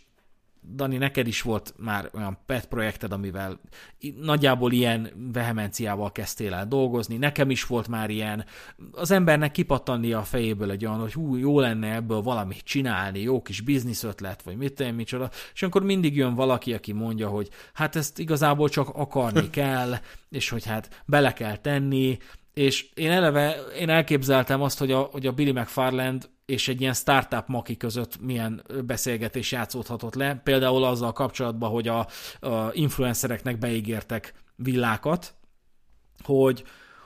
Dani, neked is volt már olyan pet projekted, amivel nagyjából ilyen vehemenciával kezdtél el dolgozni, nekem is volt már ilyen. Az embernek kipattannia a fejéből egy olyan, hogy hú, jó lenne ebből valamit csinálni, jó kis biznisz ötlet, vagy mit tenni, micsoda, és akkor mindig jön valaki, aki mondja, hogy hát ezt igazából csak akarni kell, és hogy hát bele kell tenni, és én eleve, én elképzeltem azt, hogy a, hogy a Billy McFarland és egy ilyen startup maki között milyen beszélgetés játszódhatott le, például azzal kapcsolatban, hogy a, a influencereknek beígértek villákat, hogy,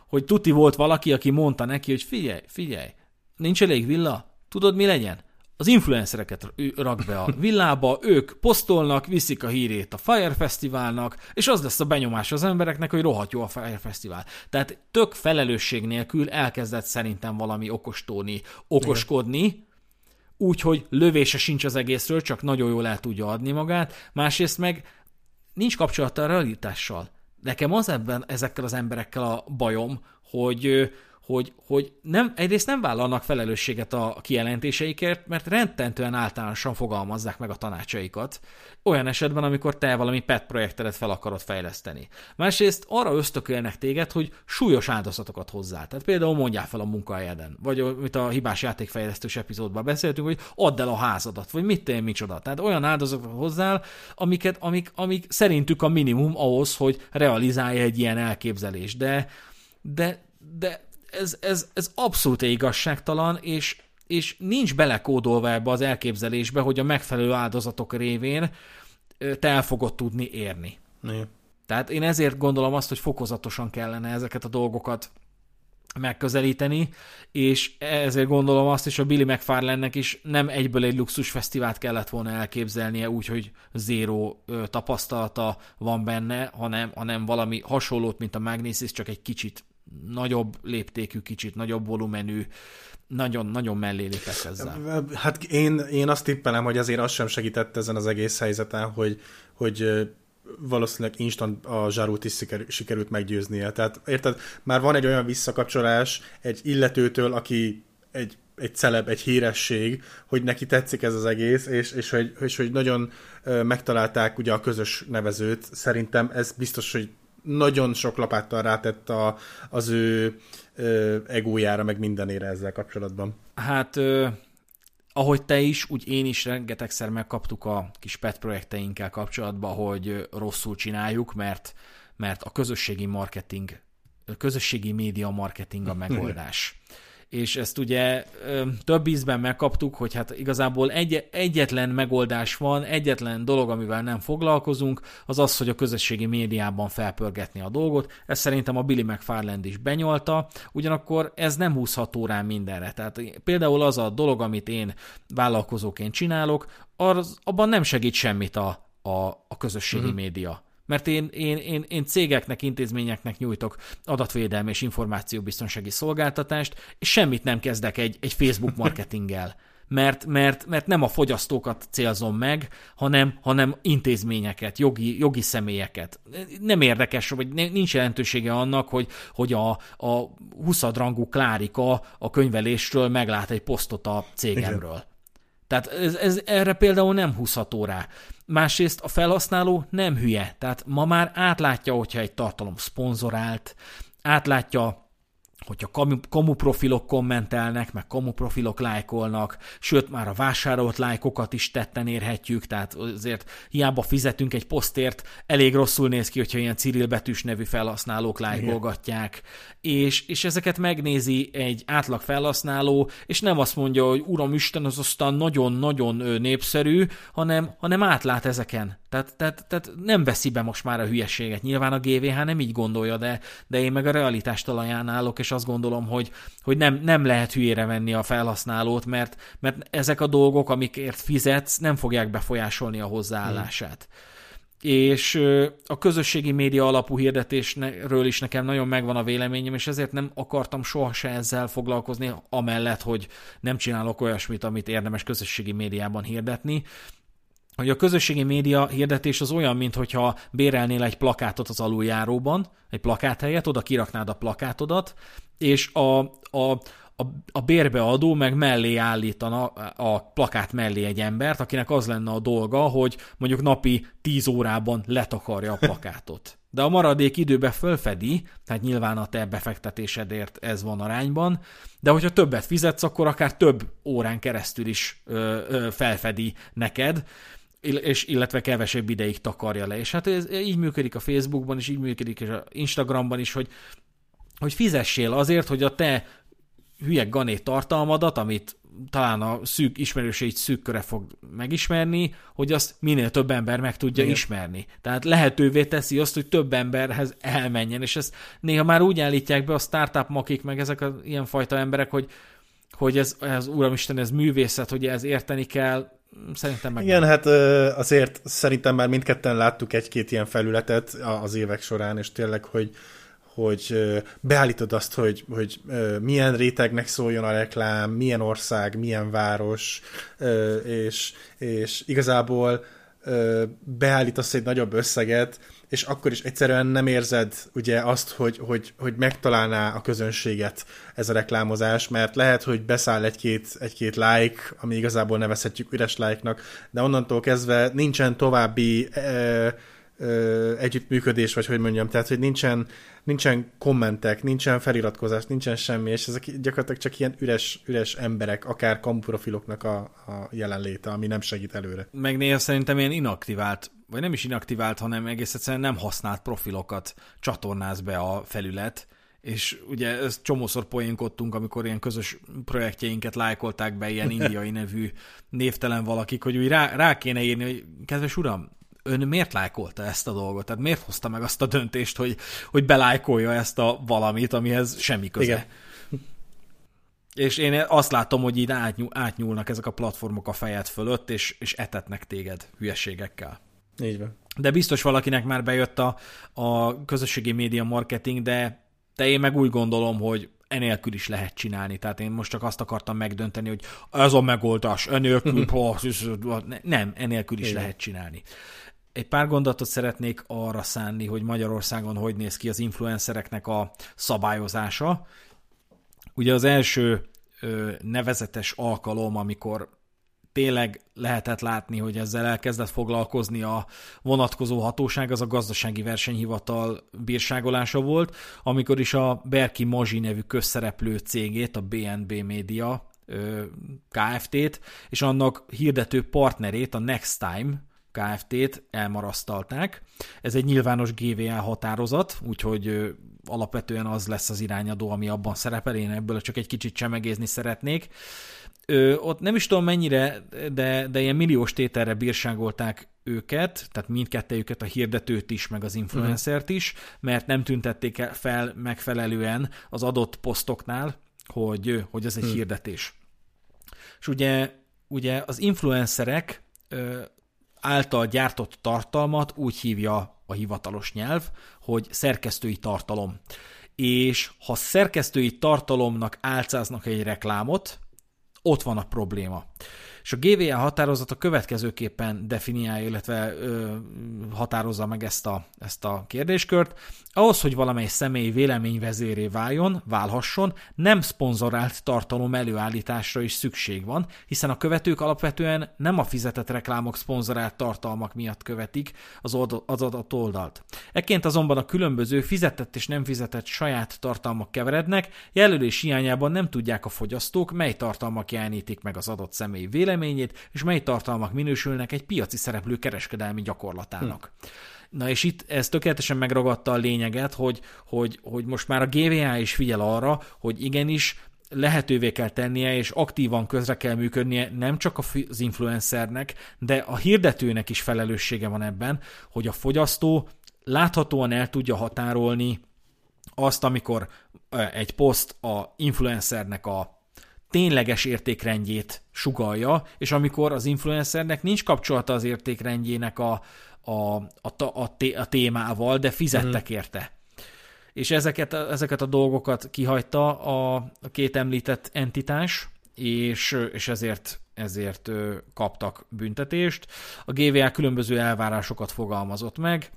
hogy tuti volt valaki, aki mondta neki, hogy figyelj, figyelj, nincs elég villa, tudod mi legyen? Az influencereket rak be a villába, ők posztolnak, viszik a hírét a Fire Fesztiválnak, és az lesz a benyomás az embereknek, hogy rohadt jó a Fire Fesztivál. Tehát tök felelősség nélkül elkezdett szerintem valami okostóni, okoskodni, úgyhogy lövése sincs az egészről, csak nagyon jól el tudja adni magát, másrészt meg nincs kapcsolata a realitással. Nekem az ebben ezekkel az emberekkel a bajom, hogy hogy, hogy nem, egyrészt nem vállalnak felelősséget a kijelentéseikért, mert rendtentően általánosan fogalmazzák meg a tanácsaikat, olyan esetben, amikor te valami pet projektedet fel akarod fejleszteni. Másrészt arra ösztökélnek téged, hogy súlyos áldozatokat hozzá. Tehát például mondjál fel a munkahelyeden, vagy amit a hibás játékfejlesztős epizódban beszéltünk, hogy add el a házadat, vagy mit tenni, micsoda. Tehát olyan áldozatokat hozzá, amiket, amik, amik szerintük a minimum ahhoz, hogy realizálja egy ilyen elképzelés. De, de, de ez, ez, ez abszolút igazságtalan, és, és nincs belekódolva ebbe az elképzelésbe, hogy a megfelelő áldozatok révén te el fogod tudni érni. Igen. Tehát én ezért gondolom azt, hogy fokozatosan kellene ezeket a dolgokat megközelíteni, és ezért gondolom azt is, a Billy McFarlane-nek is nem egyből egy luxusfesztivált kellett volna elképzelnie, úgyhogy zéró tapasztalata van benne, hanem, hanem valami hasonlót, mint a Magnesis, csak egy kicsit nagyobb léptékű, kicsit nagyobb volumenű, nagyon-nagyon mellé lépett ezzel. Hát én, én azt tippelem, hogy azért az sem segített ezen az egész helyzeten, hogy, hogy valószínűleg instant a zsárult is sikerült meggyőznie. Tehát érted, már van egy olyan visszakapcsolás egy illetőtől, aki egy, egy celeb, egy híresség, hogy neki tetszik ez az egész, és, és, hogy, és hogy nagyon megtalálták ugye a közös nevezőt. Szerintem ez biztos, hogy nagyon sok lapáttal rátett a, az ő ö, egójára, meg mindenére ezzel kapcsolatban. Hát, ö, ahogy te is, úgy én is rengetegszer megkaptuk a kis pet projekteinkkel kapcsolatban, hogy rosszul csináljuk, mert, mert a közösségi marketing, a közösségi média marketing a megoldás és ezt ugye több ízben megkaptuk, hogy hát igazából egy, egyetlen megoldás van, egyetlen dolog, amivel nem foglalkozunk, az az, hogy a közösségi médiában felpörgetni a dolgot. Ez szerintem a Billy McFarland is benyolta, ugyanakkor ez nem húzható rá mindenre. Tehát például az a dolog, amit én vállalkozóként csinálok, az, abban nem segít semmit a, a, a közösségi uh-huh. média mert én, én, én, én cégeknek, intézményeknek nyújtok adatvédelmi és információbiztonsági szolgáltatást, és semmit nem kezdek egy, egy Facebook marketinggel. Mert, mert, mert nem a fogyasztókat célzom meg, hanem, hanem intézményeket, jogi, jogi személyeket. Nem érdekes, vagy nincs jelentősége annak, hogy, hogy a, a 20 rangú Klárika a könyvelésről meglát egy posztot a cégemről. Igen. Tehát ez, ez erre például nem húzható rá. Másrészt a felhasználó nem hülye, tehát ma már átlátja, hogyha egy tartalom szponzorált, átlátja, hogyha kamu, kamu profilok kommentelnek, meg kamu profilok lájkolnak, sőt már a vásárolt lájkokat is tetten érhetjük, tehát azért hiába fizetünk egy posztért, elég rosszul néz ki, hogyha ilyen Cyril betűs nevű felhasználók lájkolgatják, és, és ezeket megnézi egy átlag felhasználó, és nem azt mondja, hogy uram Isten, az aztán nagyon-nagyon népszerű, hanem, hanem átlát ezeken. Tehát, tehát, tehát nem veszi be most már a hülyeséget. Nyilván a GVH nem így gondolja, de, de én meg a realitást talaján állok, és és azt gondolom, hogy, hogy nem, nem lehet hülyére venni a felhasználót, mert, mert ezek a dolgok, amikért fizetsz, nem fogják befolyásolni a hozzáállását. Hmm és a közösségi média alapú hirdetésről is nekem nagyon megvan a véleményem, és ezért nem akartam soha se ezzel foglalkozni, amellett, hogy nem csinálok olyasmit, amit érdemes közösségi médiában hirdetni, hogy a közösségi média hirdetés az olyan, mintha bérelnél egy plakátot az aluljáróban, egy plakát helyett, oda kiraknád a plakátodat, és a, a, a, a bérbeadó meg mellé állítana a plakát mellé egy embert, akinek az lenne a dolga, hogy mondjuk napi 10 órában letakarja a plakátot. De a maradék időbe fölfedi, tehát nyilván a te befektetésedért ez van arányban, de hogyha többet fizetsz, akkor akár több órán keresztül is ö, ö, felfedi neked, és illetve kevesebb ideig takarja le. És hát ez így működik a Facebookban is, így működik a Instagramban is, hogy hogy fizessél azért, hogy a te hülye gané tartalmadat, amit talán a szűk ismerőseid szűk köre fog megismerni, hogy azt minél több ember meg tudja Igen. ismerni. Tehát lehetővé teszi azt, hogy több emberhez elmenjen, és ezt néha már úgy állítják be a startup makik, meg ezek az ilyenfajta emberek, hogy, hogy ez, ez uramisten, ez művészet, hogy ez érteni kell, Szerintem meg Igen, hát azért szerintem már mindketten láttuk egy-két ilyen felületet az évek során, és tényleg, hogy hogy beállítod azt, hogy, hogy milyen rétegnek szóljon a reklám, milyen ország, milyen város, és, és igazából beállítasz egy nagyobb összeget, és akkor is egyszerűen nem érzed ugye azt, hogy, hogy, hogy megtalálná a közönséget ez a reklámozás, mert lehet, hogy beszáll egy-két, egy-két like, ami igazából nevezhetjük üres like-nak, de onnantól kezdve nincsen további e, ö, együttműködés, vagy hogy mondjam, tehát, hogy nincsen, nincsen kommentek, nincsen feliratkozás, nincsen semmi, és ezek gyakorlatilag csak ilyen üres, üres emberek, akár kamuprofiloknak a, a jelenléte, ami nem segít előre. Meg néha szerintem ilyen inaktivált, vagy nem is inaktivált, hanem egész egyszerűen nem használt profilokat csatornáz be a felület, és ugye ezt csomószor poénkodtunk, amikor ilyen közös projektjeinket lájkolták be ilyen indiai nevű névtelen valakik, hogy úgy rá, rá kéne írni, hogy kedves uram, ön miért lájkolta ezt a dolgot? Tehát miért hozta meg azt a döntést, hogy, hogy belájkolja ezt a valamit, amihez semmi köze? Igen. És én azt látom, hogy így átnyúl, átnyúlnak ezek a platformok a fejed fölött, és, és etetnek téged hülyeségekkel. Így van. De biztos valakinek már bejött a, a közösségi média marketing, de, de én meg úgy gondolom, hogy enélkül is lehet csinálni. Tehát én most csak azt akartam megdönteni, hogy ez a megoldás, enélkül, nem, enélkül is Igen. lehet csinálni. Egy pár gondolatot szeretnék arra szánni, hogy Magyarországon hogy néz ki az influencereknek a szabályozása. Ugye az első ö, nevezetes alkalom, amikor tényleg lehetett látni, hogy ezzel elkezdett foglalkozni a vonatkozó hatóság, az a gazdasági versenyhivatal bírságolása volt, amikor is a Berki Mazsi nevű közszereplő cégét, a BNB Media Kft-t, és annak hirdető partnerét, a Next Time Kft-t elmarasztalták. Ez egy nyilvános GVA határozat, úgyhogy alapvetően az lesz az irányadó, ami abban szerepel, én ebből csak egy kicsit csemegézni szeretnék. Ö, ott nem is tudom mennyire, de, de ilyen milliós tételre bírságolták őket, tehát mindkettejüket, a hirdetőt is, meg az influencert is, mert nem tüntették fel megfelelően az adott posztoknál, hogy, hogy ez egy hmm. hirdetés. És ugye, ugye az influencerek által gyártott tartalmat úgy hívja a hivatalos nyelv, hogy szerkesztői tartalom. És ha szerkesztői tartalomnak álcáznak egy reklámot, ott van a probléma. És a GVA határozat a következőképpen definiálja, illetve ö, határozza meg ezt a, ezt a kérdéskört. Ahhoz, hogy valamely személy véleményvezéré váljon, válhasson, nem szponzorált tartalom előállításra is szükség van, hiszen a követők alapvetően nem a fizetett reklámok szponzorált tartalmak miatt követik az, adott oldalt. Ekként azonban a különböző fizetett és nem fizetett saját tartalmak keverednek, jelölés hiányában nem tudják a fogyasztók, mely tartalmak jelenítik meg az adott személy véleményét, és mely tartalmak minősülnek egy piaci szereplő kereskedelmi gyakorlatának. Hm. Na és itt ez tökéletesen megragadta a lényeget, hogy, hogy, hogy most már a GVA is figyel arra, hogy igenis lehetővé kell tennie, és aktívan közre kell működnie nem csak az influencernek, de a hirdetőnek is felelőssége van ebben, hogy a fogyasztó láthatóan el tudja határolni azt, amikor egy poszt a influencernek a tényleges értékrendjét sugalja, és amikor az influencernek nincs kapcsolata az értékrendjének a, a, a, a, a témával, de fizettek uh-huh. érte. És ezeket, ezeket a dolgokat kihagyta a, a két említett entitás, és, és ezért, ezért kaptak büntetést. A GVA különböző elvárásokat fogalmazott meg,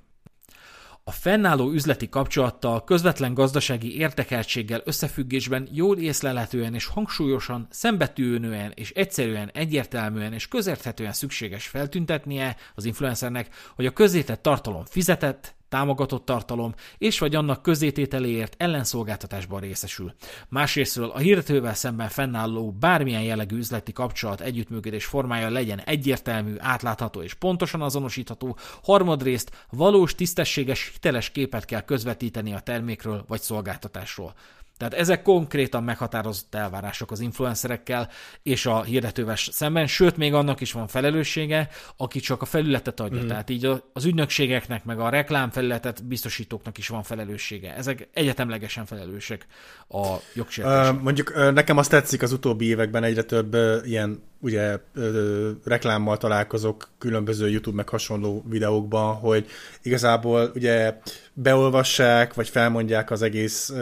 a fennálló üzleti kapcsolattal, közvetlen gazdasági értekeltséggel összefüggésben jól észlelhetően és hangsúlyosan, szembetűnően és egyszerűen, egyértelműen és közérthetően szükséges feltüntetnie az influencernek, hogy a közétett tartalom fizetett, támogatott tartalom, és vagy annak közétételéért ellenszolgáltatásban részesül. Másrésztről a hirdetővel szemben fennálló bármilyen jellegű üzleti kapcsolat együttműködés formája legyen egyértelmű, átlátható és pontosan azonosítható, harmadrészt valós, tisztességes, hiteles képet kell közvetíteni a termékről vagy szolgáltatásról. Tehát ezek konkrétan meghatározott elvárások az influencerekkel és a hirdetővel szemben, sőt, még annak is van felelőssége, aki csak a felületet adja. Mm. Tehát így az ügynökségeknek, meg a reklámfelületet biztosítóknak is van felelőssége. Ezek egyetemlegesen felelősek a jogsértésre. Uh, mondjuk nekem azt tetszik az utóbbi években egyre több ilyen ugye ö, reklámmal találkozok különböző YouTube meg hasonló videókban, hogy igazából ugye beolvassák, vagy felmondják az egész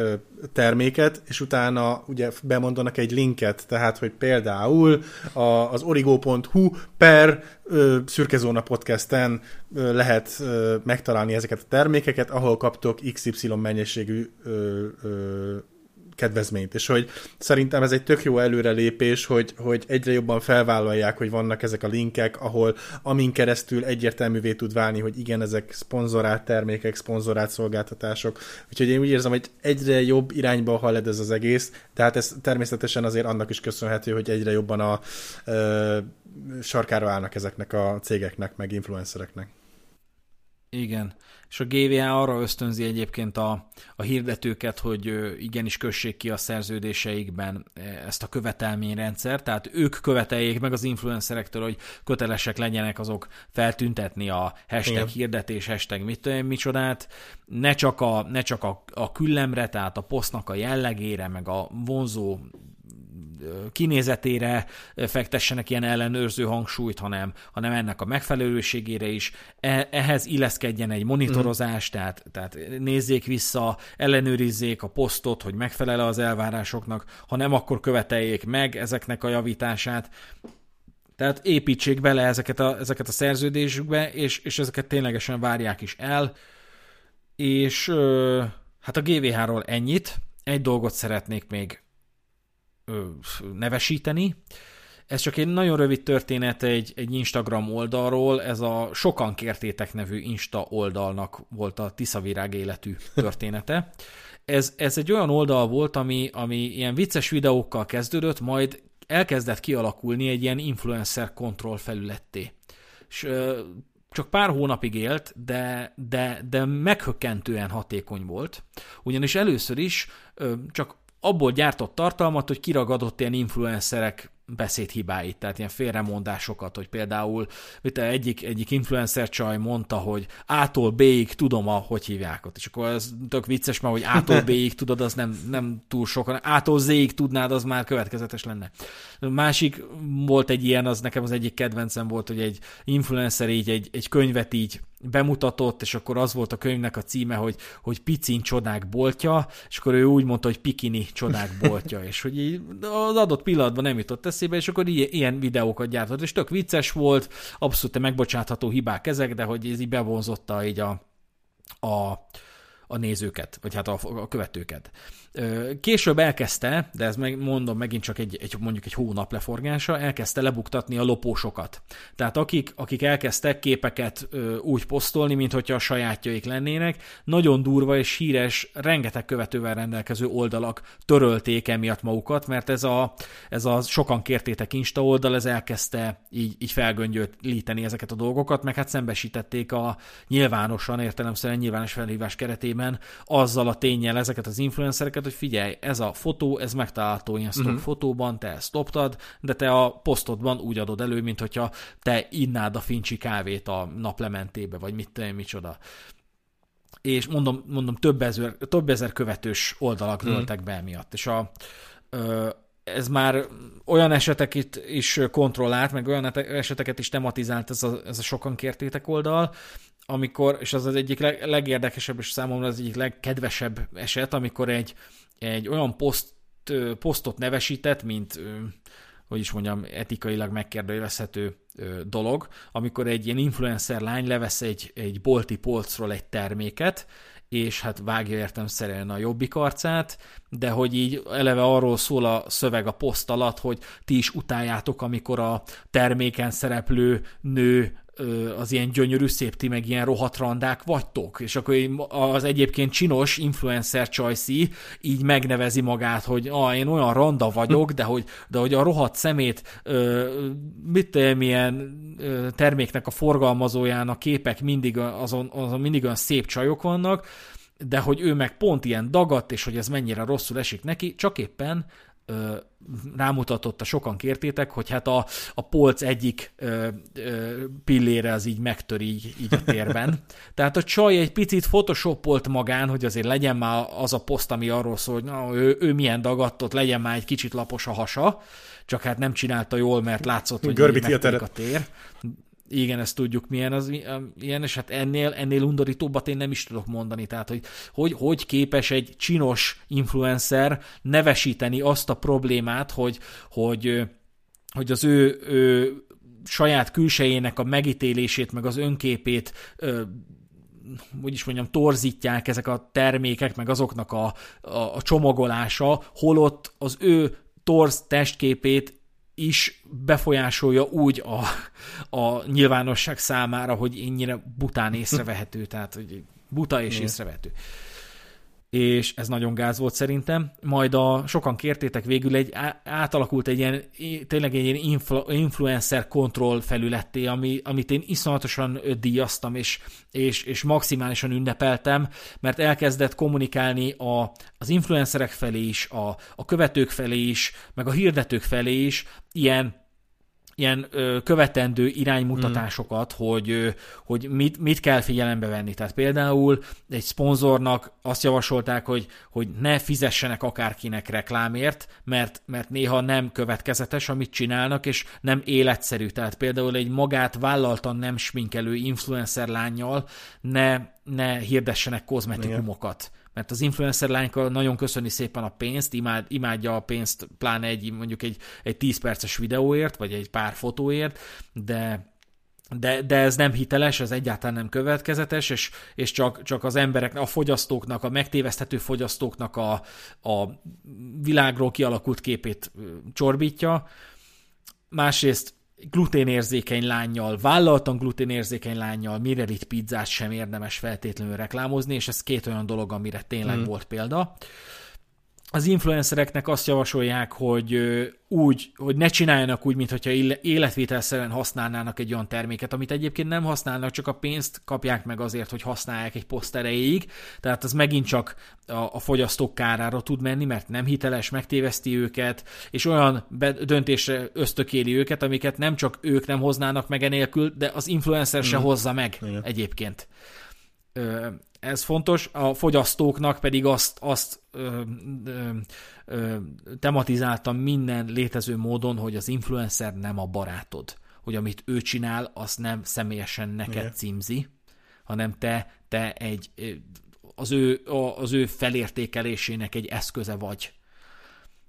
terméket, és utána ugye bemondanak egy linket, tehát, hogy például a, az origo.hu per Szürkezóna podcasten lehet megtalálni ezeket a termékeket, ahol kaptok XY mennyiségű kedvezményt, és hogy szerintem ez egy tök jó előrelépés, hogy, hogy egyre jobban felvállalják, hogy vannak ezek a linkek, ahol amin keresztül egyértelművé tud válni, hogy igen, ezek szponzorált termékek, szponzorált szolgáltatások, úgyhogy én úgy érzem, hogy egyre jobb irányba halad ez az egész, tehát ez természetesen azért annak is köszönhető, hogy egyre jobban a ö, sarkára állnak ezeknek a cégeknek, meg influencereknek. Igen és a GVA arra ösztönzi egyébként a, a hirdetőket, hogy igenis kössék ki a szerződéseikben ezt a követelményrendszer, tehát ők követeljék meg az influencerektől, hogy kötelesek legyenek azok feltüntetni a hashtag Igen. hirdetés, hashtag mit, micsodát, ne csak, a, ne csak a, a küllemre, tehát a posztnak a jellegére, meg a vonzó kinézetére fektessenek ilyen ellenőrző hangsúlyt, hanem, hanem ennek a megfelelőségére is. E, ehhez illeszkedjen egy monitorozás, mm. tehát, tehát nézzék vissza, ellenőrizzék a posztot, hogy megfelel az elvárásoknak, ha nem, akkor követeljék meg ezeknek a javítását. Tehát építsék bele ezeket a, ezeket a szerződésükbe, és, és ezeket ténylegesen várják is el. És hát a GVH-ról ennyit. Egy dolgot szeretnék még nevesíteni. Ez csak egy nagyon rövid történet egy, egy Instagram oldalról, ez a Sokan kértétek nevű Insta oldalnak volt a Tiszavirág életű története. Ez, ez egy olyan oldal volt, ami, ami ilyen vicces videókkal kezdődött, majd elkezdett kialakulni egy ilyen influencer kontroll felületté. És csak pár hónapig élt, de, de, de meghökkentően hatékony volt. Ugyanis először is csak abból gyártott tartalmat, hogy kiragadott ilyen influencerek beszédhibáit, tehát ilyen félremondásokat, hogy például mit egyik, egyik influencer csaj mondta, hogy A-tól B-ig tudom, a, hogy hívják ott, és akkor ez tök vicces, mert hogy A-tól B-ig tudod, az nem, nem túl sokan, A-tól Z-ig tudnád, az már következetes lenne. Másik volt egy ilyen, az nekem az egyik kedvencem volt, hogy egy influencer így egy, egy könyvet így bemutatott, és akkor az volt a könyvnek a címe, hogy, hogy Picin csodák boltja, és akkor ő úgy mondta, hogy Pikini csodák boltja, és hogy így az adott pillanatban nem jutott eszébe, és akkor ilyen videókat gyártott, és tök vicces volt, abszolút megbocsátható hibák ezek, de hogy ez így bevonzotta így a, a, a nézőket, vagy hát a, a követőket. Később elkezdte, de ez meg, mondom megint csak egy, egy, mondjuk egy hónap leforgása, elkezdte lebuktatni a lopósokat. Tehát akik, akik elkezdtek képeket úgy posztolni, mint hogyha a sajátjaik lennének, nagyon durva és híres, rengeteg követővel rendelkező oldalak törölték emiatt magukat, mert ez a, ez a sokan kértétek Insta oldal, ez elkezdte így, így felgöngyölíteni ezeket a dolgokat, meg hát szembesítették a nyilvánosan, értelemszerűen nyilvános felhívás keretében azzal a tényel ezeket az influencereket, neked, hogy figyelj, ez a fotó, ez megtalálható ilyen stock uh-huh. fotóban, te ezt loptad, de te a posztodban úgy adod elő, mint hogyha te innád a fincsi kávét a naplementébe, vagy mit te, micsoda. és mondom, mondom több, ezer, több ezer követős oldalak dőltek mm. be emiatt. És a, ez már olyan eseteket is kontrollált, meg olyan eseteket is tematizált ez a, ez a sokan kértétek oldal, amikor, és az az egyik leg, legérdekesebb, és számomra az egyik legkedvesebb eset, amikor egy, egy olyan poszt, posztot nevesített, mint hogy is mondjam, etikailag megkérdőjelezhető dolog, amikor egy ilyen influencer lány levesz egy, egy bolti polcról egy terméket, és hát vágja értemszerűen a jobbik arcát, de hogy így eleve arról szól a szöveg a poszt alatt, hogy ti is utáljátok, amikor a terméken szereplő nő az ilyen gyönyörű szép, ti meg ilyen rohadt randák vagytok, és akkor az egyébként csinos influencer csajszi így megnevezi magát, hogy ah, én olyan randa vagyok, de hogy, de hogy a rohadt szemét mit tudom, milyen terméknek a forgalmazójának képek mindig azon, azon mindig olyan szép csajok vannak, de hogy ő meg pont ilyen dagadt, és hogy ez mennyire rosszul esik neki, csak éppen ö, rámutatott, a sokan kértétek, hogy hát a, a polc egyik ö, ö, pillére az így megtör így, így a térben. Tehát a csaj egy picit photoshopolt magán, hogy azért legyen már az a poszt, ami arról szól, hogy na, ő, ő milyen dagadtott, legyen már egy kicsit lapos a hasa, csak hát nem csinálta jól, mert látszott, hogy Görbíti a, a tér igen, ezt tudjuk milyen az ilyen, és hát ennél, ennél undorítóbbat én nem is tudok mondani, tehát hogy, hogy hogy képes egy csinos influencer nevesíteni azt a problémát, hogy, hogy, hogy az ő, ő saját külsejének a megítélését, meg az önképét hogy is mondjam, torzítják ezek a termékek, meg azoknak a, a, a csomagolása, holott az ő torz testképét is befolyásolja úgy a, a nyilvánosság számára, hogy ennyire bután észrevehető, tehát hogy buta és észrevehető és ez nagyon gáz volt szerintem. Majd a sokan kértétek végül egy átalakult egy ilyen, tényleg egy ilyen influ, influencer kontroll felületté, ami, amit én iszonyatosan díjaztam, és, és, és maximálisan ünnepeltem, mert elkezdett kommunikálni a, az influencerek felé is, a, a követők felé is, meg a hirdetők felé is, ilyen ilyen ö, követendő iránymutatásokat, mm. hogy, ö, hogy mit, mit kell figyelembe venni. Tehát például egy szponzornak azt javasolták, hogy, hogy ne fizessenek akárkinek reklámért, mert, mert néha nem következetes, amit csinálnak, és nem életszerű. Tehát például egy magát vállaltan nem sminkelő influencer lányjal ne, ne hirdessenek kozmetikumokat. Igen mert az influencer lányka nagyon köszöni szépen a pénzt, imád, imádja a pénzt, pláne egy mondjuk egy, egy 10 perces videóért, vagy egy pár fotóért, de de, de ez nem hiteles, ez egyáltalán nem következetes, és, és csak, csak az emberek, a fogyasztóknak, a megtéveszthető fogyasztóknak a, a világról kialakult képét csorbítja. Másrészt gluténérzékeny lányjal, vállaltan gluténérzékeny lányjal Mirelit pizzát sem érdemes feltétlenül reklámozni, és ez két olyan dolog, amire tényleg mm. volt példa az influencereknek azt javasolják, hogy úgy, hogy ne csináljanak úgy, mintha életvételszerűen használnának egy olyan terméket, amit egyébként nem használnak, csak a pénzt kapják meg azért, hogy használják egy poszt erejéig, tehát az megint csak a, a fogyasztók kárára tud menni, mert nem hiteles, megtéveszti őket, és olyan döntésre ösztökéli őket, amiket nem csak ők nem hoznának meg enélkül, de az influencer se mm. hozza meg Igen. egyébként ez fontos, a fogyasztóknak pedig azt, azt ö, ö, ö, tematizáltam minden létező módon, hogy az influencer nem a barátod. Hogy amit ő csinál, azt nem személyesen neked Igen. címzi, hanem te, te egy, az ő, az ő felértékelésének egy eszköze vagy.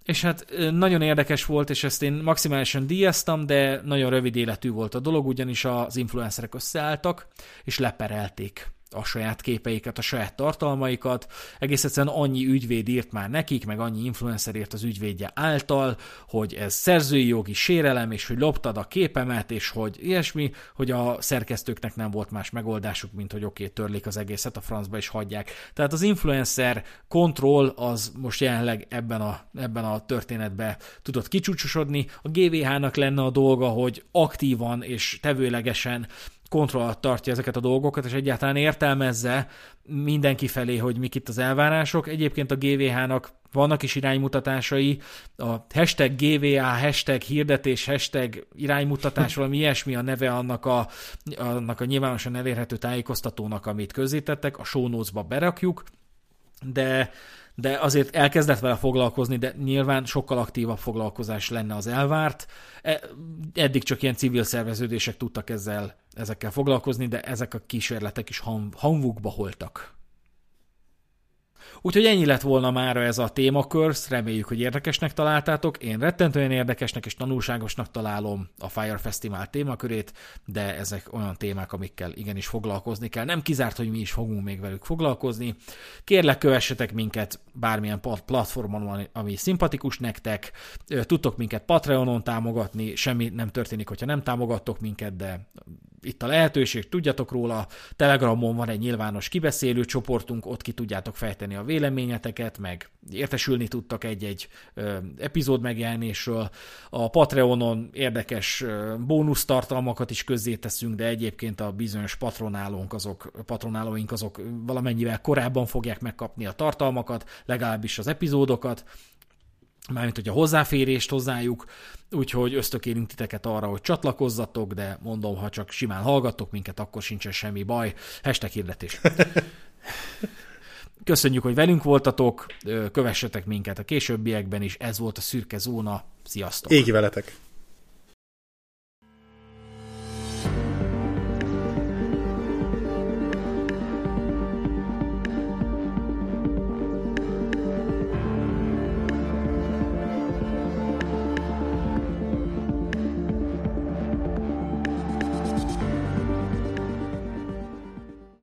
És hát nagyon érdekes volt, és ezt én maximálisan díjaztam, de nagyon rövid életű volt a dolog, ugyanis az influencerek összeálltak, és leperelték a saját képeiket, a saját tartalmaikat, egész egyszerűen annyi ügyvéd írt már nekik, meg annyi influencer írt az ügyvédje által, hogy ez szerzői jogi sérelem, és hogy loptad a képemet, és hogy ilyesmi, hogy a szerkesztőknek nem volt más megoldásuk, mint hogy oké, okay, törlik az egészet a francba és hagyják. Tehát az influencer kontroll az most jelenleg ebben a, ebben a történetben tudott kicsúcsosodni. A GVH-nak lenne a dolga, hogy aktívan és tevőlegesen kontroll alatt tartja ezeket a dolgokat, és egyáltalán értelmezze mindenki felé, hogy mik itt az elvárások. Egyébként a GVH-nak vannak is iránymutatásai, a hashtag GVA, hashtag hirdetés, hashtag iránymutatás, valami ilyesmi a neve annak a, annak a nyilvánosan elérhető tájékoztatónak, amit közzétettek, a show notes-ba berakjuk, de de azért elkezdett vele foglalkozni, de nyilván sokkal aktívabb foglalkozás lenne az elvárt. E, eddig csak ilyen civil szerveződések tudtak ezzel, ezekkel foglalkozni, de ezek a kísérletek is hangvukba holtak. Úgyhogy ennyi lett volna már ez a témakör, reméljük, hogy érdekesnek találtátok. Én rettentően érdekesnek és tanulságosnak találom a Fire Festival témakörét, de ezek olyan témák, amikkel igenis foglalkozni kell. Nem kizárt, hogy mi is fogunk még velük foglalkozni. Kérlek, kövessetek minket bármilyen platformon, ami szimpatikus nektek. Tudtok minket Patreonon támogatni, semmi nem történik, hogyha nem támogattok minket, de itt a lehetőség, tudjatok róla, Telegramon van egy nyilvános kibeszélő csoportunk, ott ki tudjátok fejteni a véleményeteket, meg értesülni tudtak egy-egy ö, epizód megjelenésről. A Patreonon érdekes bónusz tartalmakat is teszünk, de egyébként a bizonyos patronálónk azok, patronálóink azok valamennyivel korábban fogják megkapni a tartalmakat, legalábbis az epizódokat, mármint hogy a hozzáférést hozzájuk, úgyhogy ösztökélünk titeket arra, hogy csatlakozzatok, de mondom, ha csak simán hallgattok minket, akkor sincsen semmi baj. Hashtag hirdetés. Köszönjük, hogy velünk voltatok, kövessetek minket a későbbiekben is, ez volt a Szürke Zóna, sziasztok! Égi veletek!